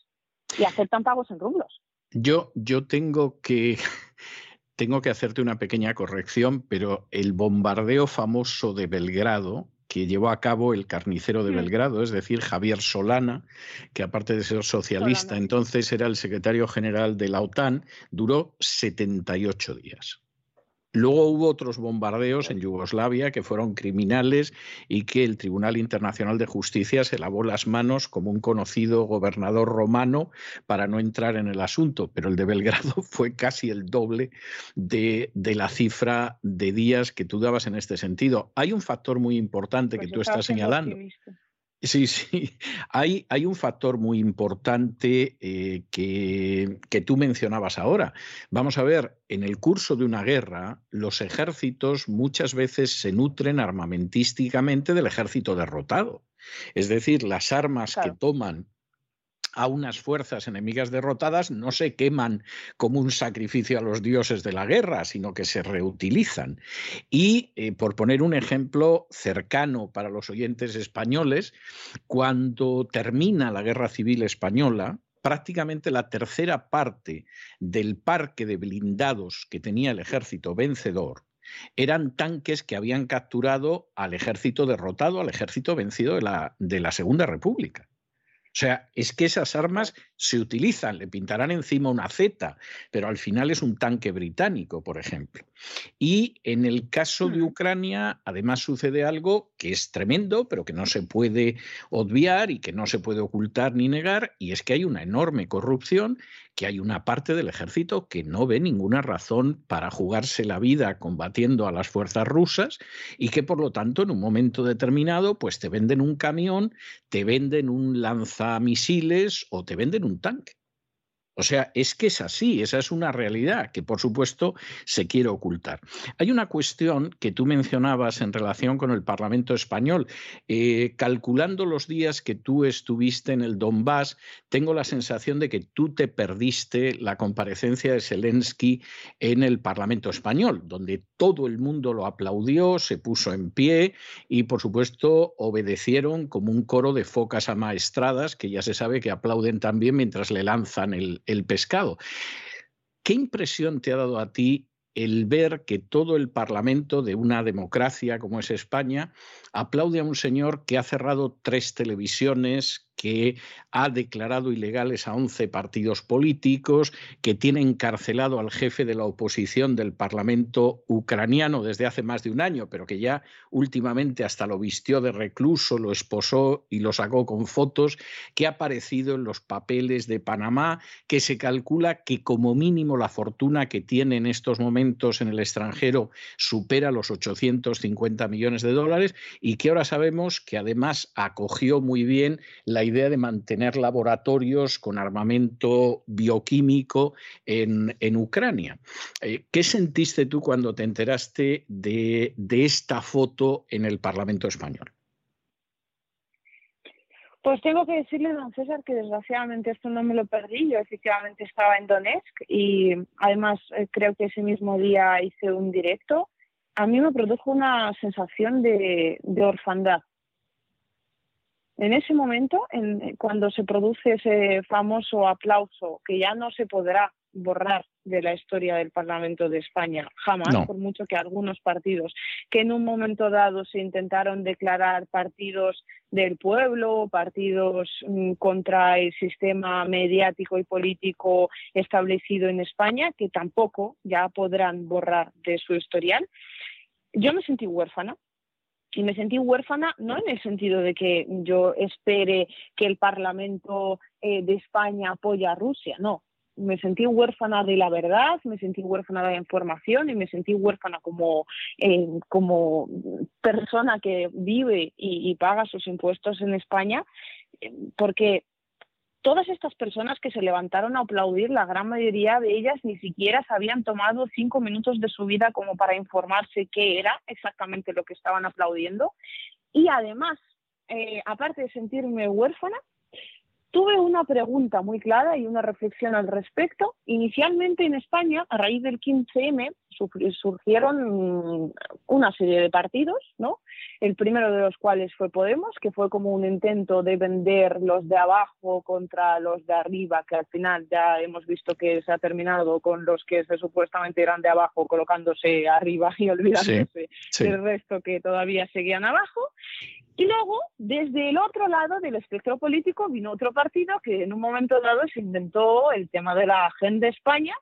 y aceptan pagos en rublos. Yo, yo tengo que tengo que hacerte una pequeña corrección, pero el bombardeo famoso de Belgrado, que llevó a cabo el carnicero de mm. Belgrado, es decir, Javier Solana, que aparte de ser socialista, entonces era el secretario general de la OTAN, duró 78 días. Luego hubo otros bombardeos en Yugoslavia que fueron criminales y que el Tribunal Internacional de Justicia se lavó las manos como un conocido gobernador romano para no entrar en el asunto, pero el de Belgrado fue casi el doble de, la cifra de días que tú dabas en este sentido. Hay un factor muy importante que pues tú estás señalando. Sí, sí. Hay, hay, un factor muy importante eh, que, que, tú mencionabas ahora. Vamos a ver, en el curso de una guerra, los ejércitos muchas veces se nutren armamentísticamente del ejército derrotado. Es decir, las armas que toman a unas fuerzas enemigas derrotadas no se queman como un sacrificio a los dioses de la guerra, sino que se reutilizan. Y, eh, por poner un ejemplo cercano para los oyentes españoles, cuando termina la Guerra Civil Española, prácticamente la tercera parte del parque de blindados que tenía el ejército vencedor eran tanques que habían capturado al ejército derrotado, al ejército vencido de la, de la Segunda República. O sea, es que esas armas se utilizan, le pintarán encima una Z, pero al final es un tanque británico, por ejemplo. Y en el caso de hmm. Ucrania, además sucede algo que es tremendo, pero que no se puede obviar y que no se puede ocultar ni negar, y es que hay una enorme corrupción que hay una parte del ejército que no ve ninguna razón para jugarse la vida combatiendo a las fuerzas rusas y que por lo tanto en un momento determinado pues te venden un camión, te venden un lanzamisiles o te venden un tanque. O sea, es que es así, esa es una realidad que por supuesto se quiere ocultar. Hay una cuestión que tú mencionabas en relación con el Parlamento español. Eh, calculando los días que tú estuviste en el Donbass, tengo la sensación de que tú te perdiste la comparecencia de Zelensky en el Parlamento español, donde todo el mundo lo aplaudió, se puso en pie y por supuesto obedecieron como un coro de focas amaestradas que ya se sabe que aplauden también mientras le lanzan el, el pescado. ¿Qué impresión te ha dado a ti el ver que todo el Parlamento de una democracia como es España aplaude a un señor que ha cerrado tres televisiones, que ha declarado ilegales a 11 partidos políticos, que tiene encarcelado al jefe de la oposición del Parlamento ucraniano desde hace más de un año, pero que ya últimamente hasta lo vistió de recluso, lo esposó y lo sacó con fotos, que ha aparecido en los papeles de Panamá, que se calcula que como mínimo la fortuna que tiene en estos momentos en el extranjero supera los 850 millones de dólares y que ahora sabemos que además acogió muy bien la idea de mantener laboratorios con armamento bioquímico en, Ucrania. Eh, ¿Qué sentiste tú cuando te enteraste de, de esta foto en el Parlamento español? Pues tengo que decirle, don César, que desgraciadamente esto no me lo perdí. Yo efectivamente estaba en Donetsk y además eh, creo que ese mismo día hice un directo. A mí me produjo una sensación de, de orfandad en ese momento, en, cuando se produce ese famoso aplauso que ya no se podrá borrar de la historia del Parlamento de España, jamás, por mucho que algunos partidos que en un momento dado se intentaron declarar partidos del pueblo, partidos mm, contra el sistema mediático y político establecido en España, que tampoco ya podrán borrar de su historial, yo me sentí huérfana y me sentí huérfana no en el sentido de que yo espere que el Parlamento eh, de España apoye a Rusia, no. Me sentí huérfana de la verdad, me sentí huérfana de la información y me sentí huérfana como, eh, como persona que vive y, paga sus impuestos en España, eh, porque todas estas personas que se levantaron a aplaudir, la gran mayoría de ellas ni siquiera se habían tomado cinco minutos de su vida como para informarse qué era exactamente lo que estaban aplaudiendo. Y además, eh, aparte de sentirme huérfana, tuve una pregunta muy clara y una reflexión al respecto. Inicialmente en España, a raíz del 15M, surgieron una serie de partidos, ¿no? El primero de los cuales fue Podemos, que fue como un intento de vender los de abajo contra los de arriba, que al final ya hemos visto que se ha terminado con los que se supuestamente eran de abajo colocándose arriba y olvidándose del resto que todavía seguían abajo. Y luego, desde el otro lado del espectro político, vino otro partido que en un momento dado se inventó el tema de la Agenda España,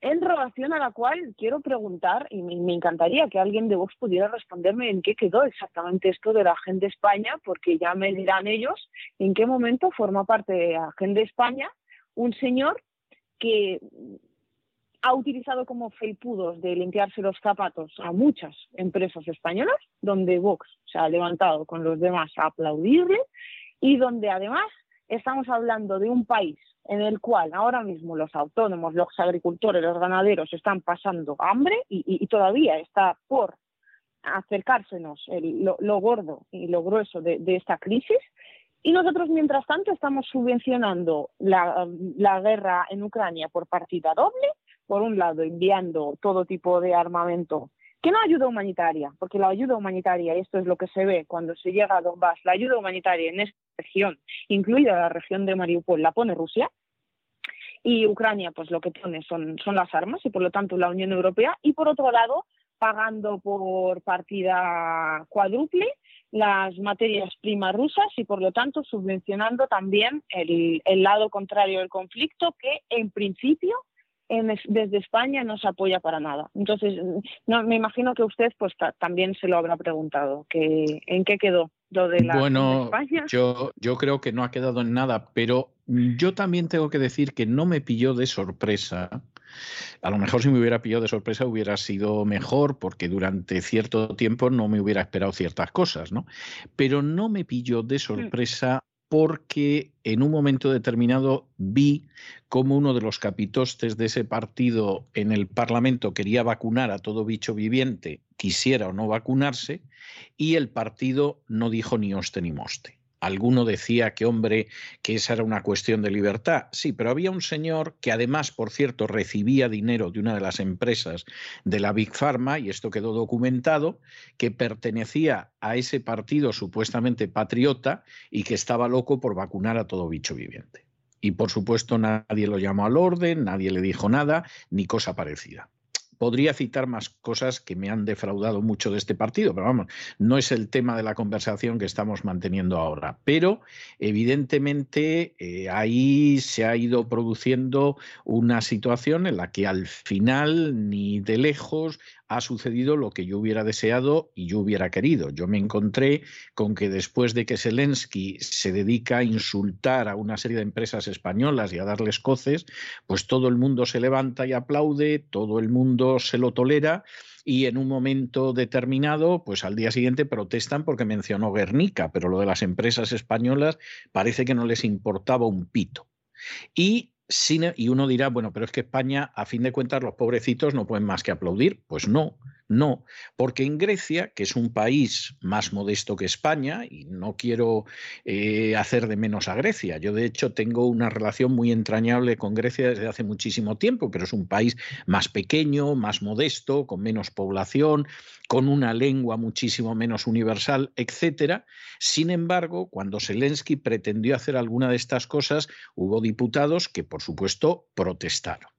en relación a la cual quiero preguntar, y me, encantaría que alguien de vos pudiera responderme en qué quedó exactamente esto de la Agenda España, porque ya me dirán ellos en qué momento forma parte de la Agenda España un señor que ha utilizado como felpudos de limpiarse los zapatos a muchas empresas españolas, donde Vox se ha levantado con los demás a aplaudirle y donde además estamos hablando de un país en el cual ahora mismo los autónomos, los agricultores, los ganaderos están pasando hambre y, todavía está por acercársenos lo, gordo y lo grueso de, esta crisis. Y nosotros, mientras tanto, estamos subvencionando la, la guerra en Ucrania por partida doble, por un lado, enviando todo tipo de armamento que no ayuda humanitaria, porque la ayuda humanitaria, y esto es lo que se ve cuando se llega a Donbass, la ayuda humanitaria en esta región, incluida la región de Mariupol, la pone Rusia, y Ucrania, pues lo que pone son, son las armas, y por lo tanto la Unión Europea, y por otro lado, pagando por partida cuádruple las materias primas rusas y por lo tanto subvencionando también el, el lado contrario del conflicto que en principio desde España no se apoya para nada. Entonces, no, me imagino que usted pues también se lo habrá preguntado, que en qué quedó lo de la bueno, España. Yo, yo creo que no ha quedado en nada, pero yo también tengo que decir que no me pilló de sorpresa. A lo mejor si me hubiera pillado de sorpresa hubiera sido mejor porque durante cierto tiempo no me hubiera esperado ciertas cosas, ¿no? Pero no me pilló de mm. sorpresa porque en un momento determinado vi cómo uno de los capitostes de ese partido en el Parlamento quería vacunar a todo bicho viviente, quisiera o no vacunarse, y el partido no dijo ni oste ni moste. Alguno decía que, hombre, que esa era una cuestión de libertad. Sí, pero había un señor que además, por cierto, recibía dinero de una de las empresas de la Big Pharma, y esto quedó documentado, que pertenecía a ese partido supuestamente patriota y que estaba loco por vacunar a todo bicho viviente. Y por supuesto nadie lo llamó al orden, nadie le dijo nada, ni cosa parecida. Podría citar más cosas que me han defraudado mucho de este partido, pero vamos, no es el tema de la conversación que estamos manteniendo ahora. Pero evidentemente eh, ahí se ha ido produciendo una situación en la que al final ni de lejos ha sucedido lo que yo hubiera deseado y yo hubiera querido. Yo me encontré con que después de que Zelensky se dedica a insultar a una serie de empresas españolas y a darles coces, pues todo el mundo se levanta y aplaude, todo el mundo se lo tolera y en un momento determinado, pues al día siguiente protestan porque mencionó Guernica, pero lo de las empresas españolas parece que no les importaba un pito. Y y uno dirá, bueno, pero es que España, a fin de cuentas, los pobrecitos no pueden más que aplaudir. Pues no, no, porque en Grecia, que es un país más modesto que España, y no quiero eh, hacer de menos a Grecia, yo de hecho tengo una relación muy entrañable con Grecia desde hace muchísimo tiempo, pero es un país más pequeño, más modesto, con menos población, con una lengua muchísimo menos universal, etcétera. Sin embargo, cuando Zelensky pretendió hacer alguna de estas cosas, hubo diputados que, por supuesto, protestaron.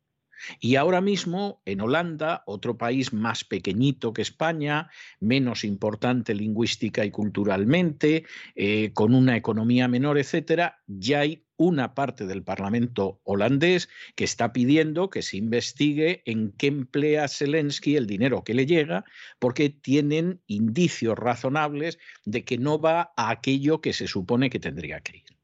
Y ahora mismo en Holanda, otro país más pequeñito que España, menos importante lingüística y culturalmente, eh, con una economía menor, etcétera, ya hay una parte del Parlamento holandés que está pidiendo que se investigue en qué emplea Zelensky el dinero que le llega, porque tienen indicios razonables de que no va a aquello que se supone que tendría que ir.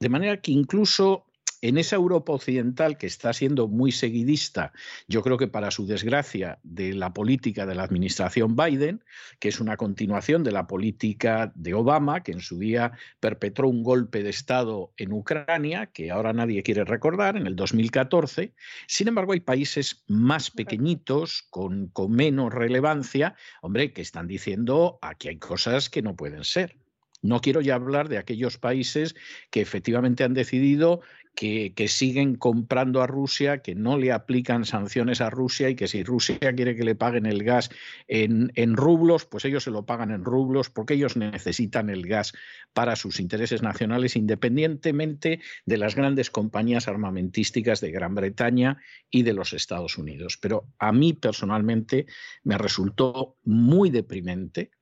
De manera que incluso en esa Europa occidental que está siendo muy seguidista, yo creo que para su desgracia, de la política de la administración Biden, que es una continuación de la política de Obama, que en su día perpetró un golpe de Estado en Ucrania, que ahora nadie quiere recordar, en el 2014. Sin embargo, hay países más pequeñitos, con, con menos relevancia, hombre, que están diciendo aquí hay cosas que no pueden ser. No quiero ya hablar de aquellos países que efectivamente han decidido que, siguen comprando a Rusia, que no le aplican sanciones a Rusia y que si Rusia quiere que le paguen el gas en, en, rublos, pues ellos se lo pagan en rublos porque ellos necesitan el gas para sus intereses nacionales independientemente de las grandes compañías armamentísticas de Gran Bretaña y de los Estados Unidos. Pero a mí personalmente me resultó muy deprimente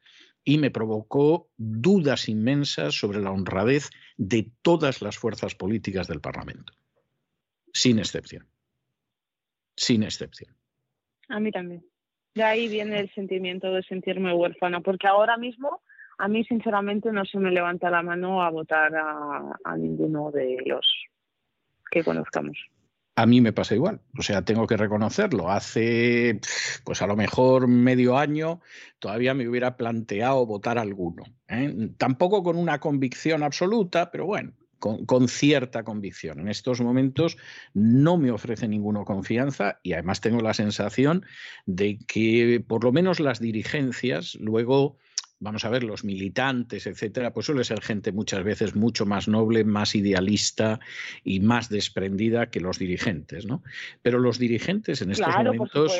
y me provocó dudas inmensas sobre la honradez de todas las fuerzas políticas del Parlamento, sin excepción. Sin excepción. A mí también. De ahí viene el sentimiento de sentirme huérfana, porque ahora mismo a mí sinceramente no se me levanta la mano a votar a, a ninguno de los que conozcamos a mí me pasa igual. O sea, tengo que reconocerlo. Hace, pues a lo mejor medio año, todavía me hubiera planteado votar alguno. ¿eh? Tampoco con una convicción absoluta, pero bueno, con, cierta convicción. En estos momentos no me ofrece ninguna confianza y además tengo la sensación de que por lo menos las dirigencias luego vamos a ver, los militantes, etcétera, pues suele ser gente muchas veces mucho más noble, más idealista y más desprendida que los dirigentes, ¿no? Pero los dirigentes en estos momentos.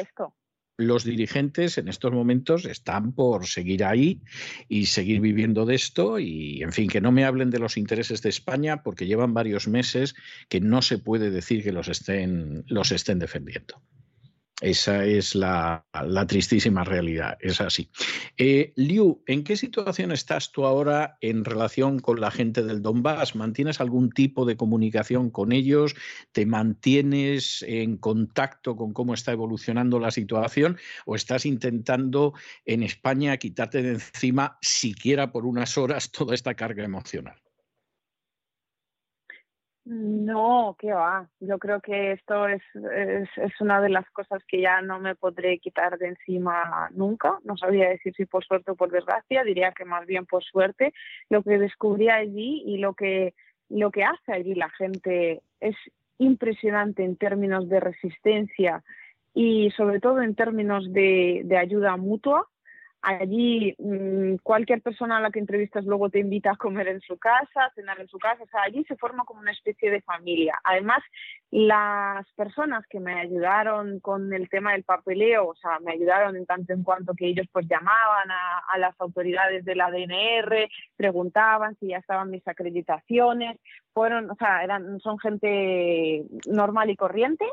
los dirigentes en estos momentos están por seguir ahí y seguir viviendo de esto y, en fin, que no me hablen de los intereses de España porque llevan varios meses que no se puede decir que los estén, los estén defendiendo. Esa es la, tristísima realidad, es así. Eh, Liu, ¿en qué situación estás tú ahora en relación con la gente del Donbass? ¿Mantienes algún tipo de comunicación con ellos? ¿Te mantienes en contacto con cómo está evolucionando la situación? ¿O estás intentando en España quitarte de encima, siquiera por unas horas, toda esta carga emocional? No, qué va. Yo creo que esto es, es, una de las cosas que ya no me podré quitar de encima nunca. No sabría decir si por suerte o por desgracia, diría que más bien por suerte. Lo que descubrí allí y lo que, lo que hace allí la gente es impresionante en términos de resistencia y sobre todo en términos de, de ayuda mutua. Allí mm, cualquier persona a la que entrevistas luego te invita a comer en su casa, a cenar en su casa, o sea, allí se forma como una especie de familia. Además, las personas que me ayudaron con el tema del papeleo, o sea, me ayudaron en tanto en cuanto que ellos pues llamaban a, a las autoridades de la DNR, preguntaban si ya estaban mis acreditaciones, fueron, o sea, eran, son gente normal y corriente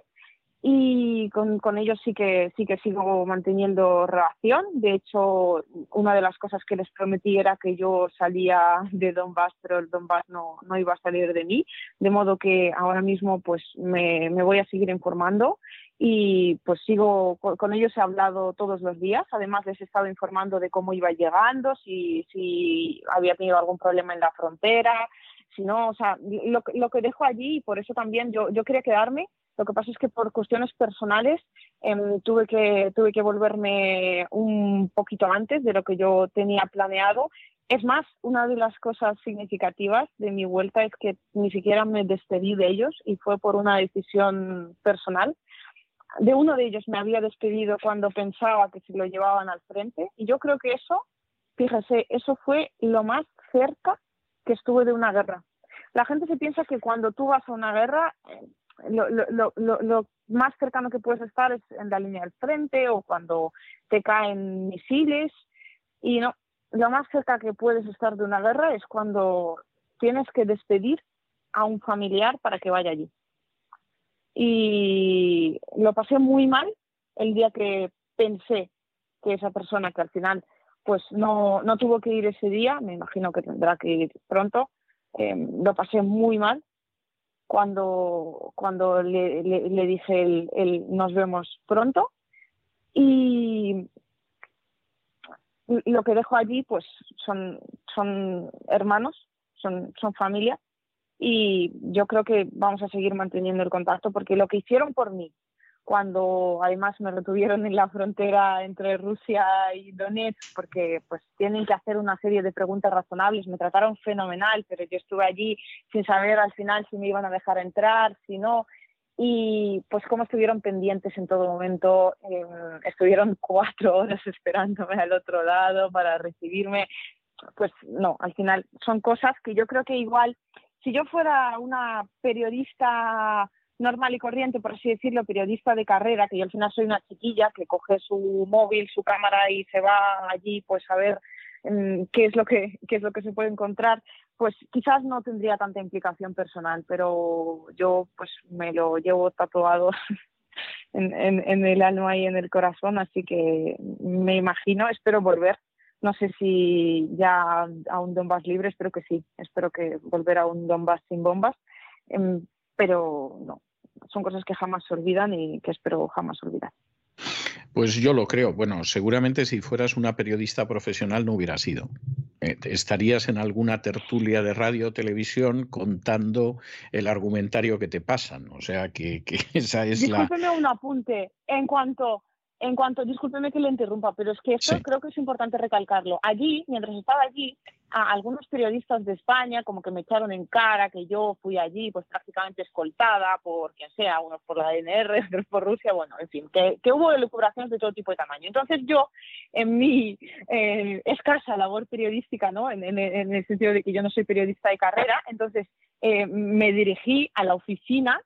y con, con, ellos sí que sí que sigo manteniendo relación. De hecho, una de las cosas que les prometí era que yo salía de Donbass, pero el Donbass no, no iba a salir de mí, de modo que ahora mismo pues me, me voy a seguir informando y pues sigo con, ellos he hablado todos los días. Además les he estado informando de cómo iba llegando, si, si había tenido algún problema en la frontera, si no, o sea, lo, lo que dejo allí y por eso también yo, yo quería quedarme lo que pasa es que por cuestiones personales em, tuve, que, tuve que volverme un poquito antes de lo que yo tenía planeado. Es más, una de las cosas significativas de mi vuelta es que ni siquiera me despedí de ellos y fue por una decisión personal. De uno de ellos me había despedido cuando pensaba que se lo llevaban al frente y yo creo que eso, fíjese, eso fue lo más cerca que estuve de una guerra. La gente se piensa que cuando tú vas a una guerra lo, más cercano que puedes estar es en la línea del frente o cuando te caen misiles y no, lo más cerca que puedes estar de una guerra es cuando tienes que despedir a un familiar para que vaya allí. Y lo pasé muy mal el día que pensé que esa persona que al final pues no, no tuvo que ir ese día, me imagino que tendrá que ir pronto, eh, lo pasé muy mal cuando, cuando le, dije el, nos vemos pronto. Y lo que dejo allí, pues son, son hermanos, son, son familia. Y yo creo que vamos a seguir manteniendo el contacto porque lo que hicieron por mí, cuando además me retuvieron en la frontera entre Rusia y Donetsk porque pues tienen que hacer una serie de preguntas razonables. Me trataron fenomenal, pero yo estuve allí sin saber al final si me iban a dejar entrar, si no. Y pues como estuvieron pendientes en todo momento, em, estuvieron cuatro horas esperándome al otro lado para recibirme. Pues no, al final son cosas que yo creo que igual, si yo fuera una periodista normal y corriente, por así decirlo, periodista de carrera, que yo al final soy una chiquilla que coge su móvil, su cámara y se va allí pues a ver mm, qué es lo que qué es lo que se puede encontrar, pues quizás no tendría tanta implicación personal, pero yo pues me lo llevo tatuado en, en, el alma y en el corazón, así que me imagino, espero volver. No sé si ya a un Donbass libre, espero que sí, espero que volver a un Donbass sin bombas, em, pero no, son cosas que jamás se olvidan y que espero jamás olvidar. Pues yo lo creo. Bueno, seguramente si fueras una periodista profesional no hubiera sido. Eh, estarías en alguna tertulia de radio o televisión contando el argumentario que te pasan. O sea que, esa es la. Discúlpeme un apunte. En cuanto en cuanto, discúlpeme que le interrumpa, pero es que esto creo que es importante recalcarlo. Allí, mientras estaba allí, a algunos periodistas de España como que me echaron en cara que yo fui allí pues prácticamente escoltada por quien sea, unos por la DNR, otros por Rusia, bueno, en fin, que, que hubo elucubraciones de todo tipo de tamaño. Entonces yo, en mi eh, escasa labor periodística, ¿no? En, el sentido de que yo no soy periodista de carrera, entonces eh, me dirigí a la oficina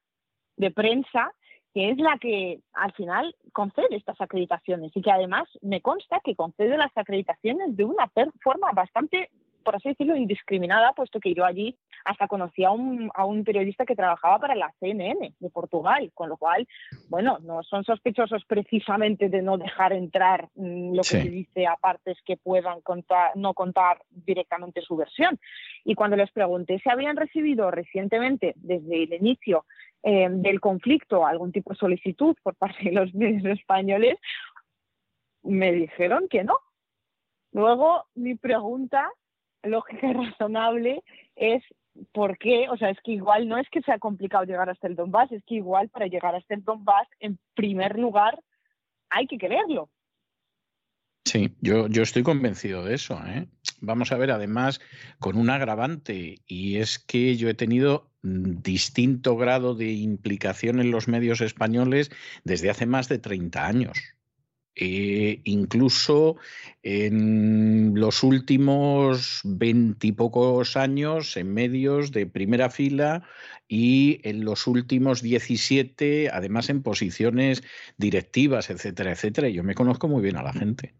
de prensa que es la que al final concede estas acreditaciones y que además me consta que concede las acreditaciones de una forma bastante, por así decirlo, indiscriminada, puesto que yo allí hasta conocí a un, a un periodista que trabajaba para la CNN de Portugal, con lo cual, bueno, no son sospechosos precisamente de no dejar entrar mm, lo que se dice a partes que puedan contar, no contar directamente su versión. Y cuando les pregunté si habían recibido recientemente, desde el inicio, eh, del conflicto algún tipo de solicitud por parte de los medios españoles, me dijeron que no. Luego, mi pregunta lógica y razonable es ¿por qué? O sea, es que igual no es que sea complicado llegar hasta el Donbass, es que igual para llegar hasta el Donbass, en primer lugar, hay que quererlo. Sí, yo, yo estoy convencido de eso. ¿eh? Vamos a ver, además, con un agravante, y es que yo he tenido mm, distinto grado de implicación en los medios españoles desde hace más de 30 años. Eh, incluso en los últimos veintipocos años en medios de primera fila y en los últimos 17, además en posiciones directivas, etcétera, etcétera. Yo me conozco muy bien a la gente.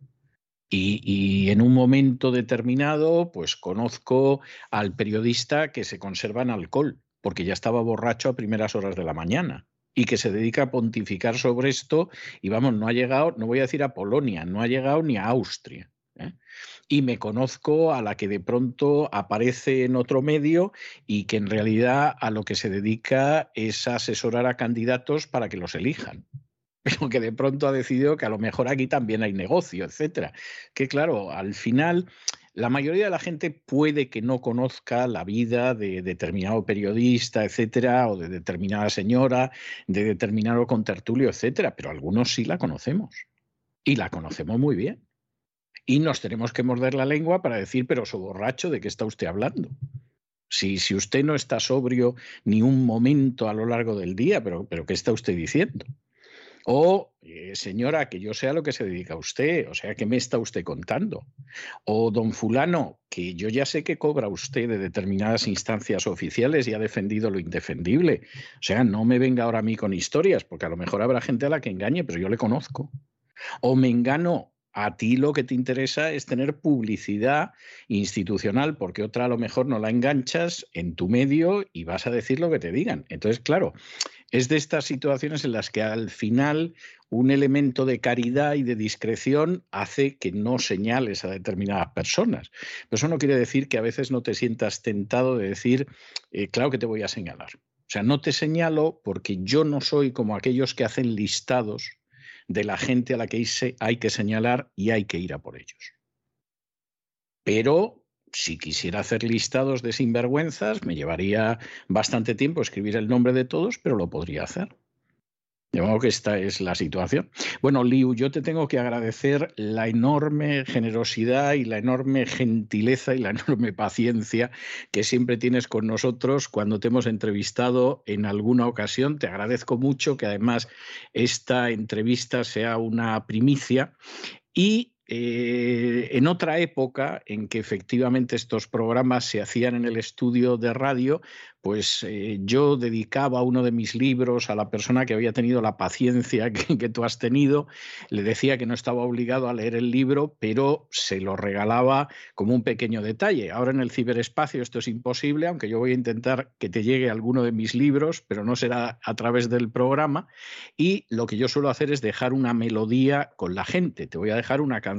Y, en un momento determinado, pues conozco al periodista que se conserva en alcohol, porque ya estaba borracho a primeras horas de la mañana. Y que se dedica a pontificar sobre esto y vamos, no ha llegado, no voy a decir a Polonia, no ha llegado ni a Austria. ¿eh? Y me conozco a la que de pronto aparece en otro medio y que en realidad a lo que se dedica es asesorar a candidatos para que los elijan pero que de pronto ha decidido que a lo mejor aquí también hay negocio, etcétera. Que claro, al final la mayoría de la gente puede que no conozca la vida de determinado periodista, etcétera, o de determinada señora, de determinado contertulio, etcétera, pero algunos sí la conocemos y la conocemos muy bien y nos tenemos que morder la lengua para decir, pero su borracho, ¿de qué está usted hablando? Si, si usted no está sobrio ni un momento a lo largo del día, pero, pero ¿qué está usted diciendo? O, eh, señora, que yo sea lo que se dedica a usted, o sea, ¿qué me está usted contando? O, don fulano, que yo ya sé que cobra usted de determinadas instancias oficiales y ha defendido lo indefendible. O sea, no me venga ahora a mí con historias, porque a lo mejor habrá gente a la que engañe, pero yo le conozco. O me engano a ti lo que te interesa es tener publicidad institucional, porque otra a lo mejor no la enganchas en tu medio y vas a decir lo que te digan. Entonces, claro, es de estas situaciones en las que al final un elemento de caridad y de discreción hace que no señales a determinadas personas. Pero eso no quiere decir que a veces no te sientas tentado de decir, eh, claro que te voy a señalar. O sea, no te señalo porque yo no soy como aquellos que hacen listados de la gente a la que hay que señalar y hay que ir a por ellos. Pero si quisiera hacer listados de sinvergüenzas, me llevaría bastante tiempo escribir el nombre de todos, pero lo podría hacer. De modo que esta es la situación. Bueno, Liu, yo te tengo que agradecer la enorme generosidad y la enorme gentileza y la enorme paciencia que siempre tienes con nosotros cuando te hemos entrevistado en alguna ocasión. Te agradezco mucho que además esta entrevista sea una primicia y eh, en otra época en que efectivamente estos programas se hacían en el estudio de radio, pues eh, yo dedicaba uno de mis libros a la persona que había tenido la paciencia que, tú has tenido, le decía que no estaba obligado a leer el libro, pero se lo regalaba como un pequeño detalle. Ahora en el ciberespacio esto es imposible, aunque yo voy a intentar que te llegue alguno de mis libros, pero no será a través del programa. Y lo que yo suelo hacer es dejar una melodía con la gente. Te voy a dejar una canción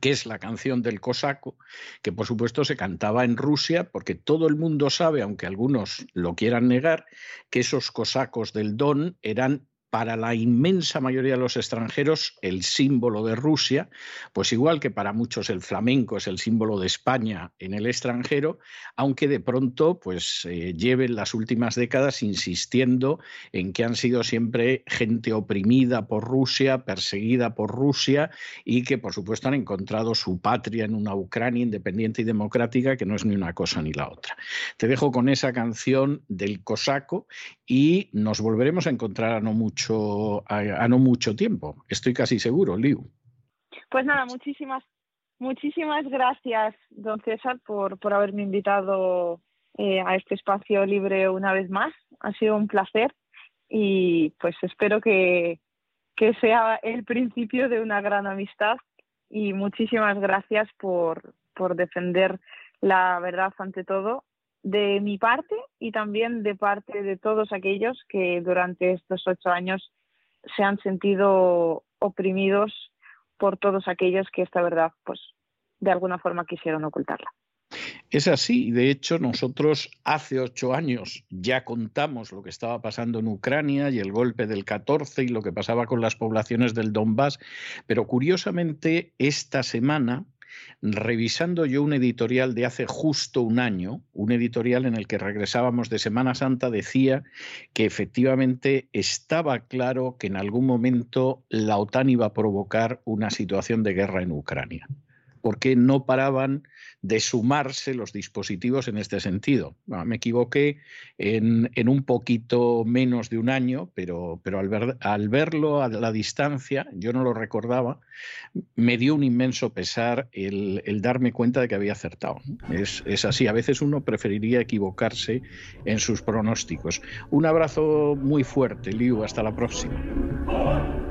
que es la canción del cosaco, que por supuesto se cantaba en Rusia, porque todo el mundo sabe, aunque algunos lo quieran negar, que esos cosacos del Don eran para la inmensa mayoría de los extranjeros el símbolo de Rusia, pues igual que para muchos el flamenco es el símbolo de España en el extranjero, aunque de pronto pues eh, lleven las últimas décadas insistiendo en que han sido siempre gente oprimida por Rusia, perseguida por Rusia y que por supuesto han encontrado su patria en una Ucrania independiente y democrática que no es ni una cosa ni la otra. Te dejo con esa canción del cosaco y nos volveremos a encontrar a no mucho, a, no mucho tiempo. Estoy casi seguro, Liu. Pues nada, muchísimas, muchísimas gracias, don César, por, por haberme invitado eh, a este espacio libre una vez más. Ha sido un placer y pues espero que, que sea el principio de una gran amistad y muchísimas gracias por, por defender la verdad ante todo de mi parte y también de parte de todos aquellos que durante estos ocho años se han sentido oprimidos por todos aquellos que esta verdad, pues, de alguna forma quisieron ocultarla. Es así, de hecho nosotros hace ocho años ya contamos lo que estaba pasando en Ucrania y el golpe del 14 y lo que pasaba con las poblaciones del Donbass, pero curiosamente esta semana revisando yo un editorial de hace justo un año, un editorial en el que regresábamos de Semana Santa, decía que efectivamente estaba claro que en algún momento la OTAN iba a provocar una situación de guerra en Ucrania porque no paraban de sumarse los dispositivos en este sentido. me equivoqué en, un poquito menos de un año, pero, pero al, al, verlo a la distancia, yo no lo recordaba, me dio un inmenso pesar el, darme cuenta de que había acertado. Es, es así, a veces uno preferiría equivocarse en sus pronósticos. Un abrazo muy fuerte, Liu, hasta la próxima.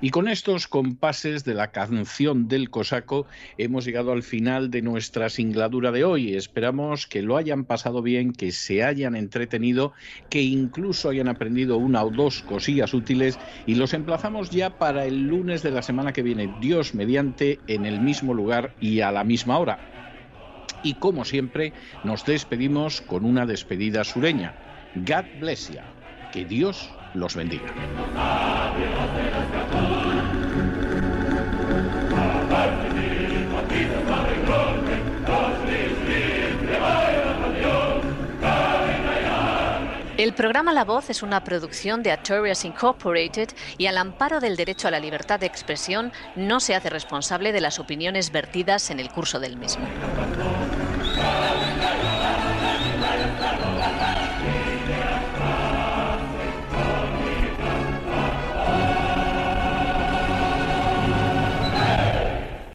Y con estos compases de la canción del cosaco hemos llegado al final de nuestra singladura de hoy. Esperamos que lo hayan pasado bien, que se hayan entretenido, que incluso hayan aprendido una o dos cosillas útiles y los emplazamos ya para el lunes de la semana que viene, Dios mediante, en el mismo lugar y a la misma hora. Y como siempre, nos despedimos con una despedida sureña. God bless you. Que Dios los bendiga. El programa La Voz es una producción de Artorias Incorporated y al amparo del derecho a la libertad de expresión no se hace responsable de las opiniones vertidas en el curso del mismo.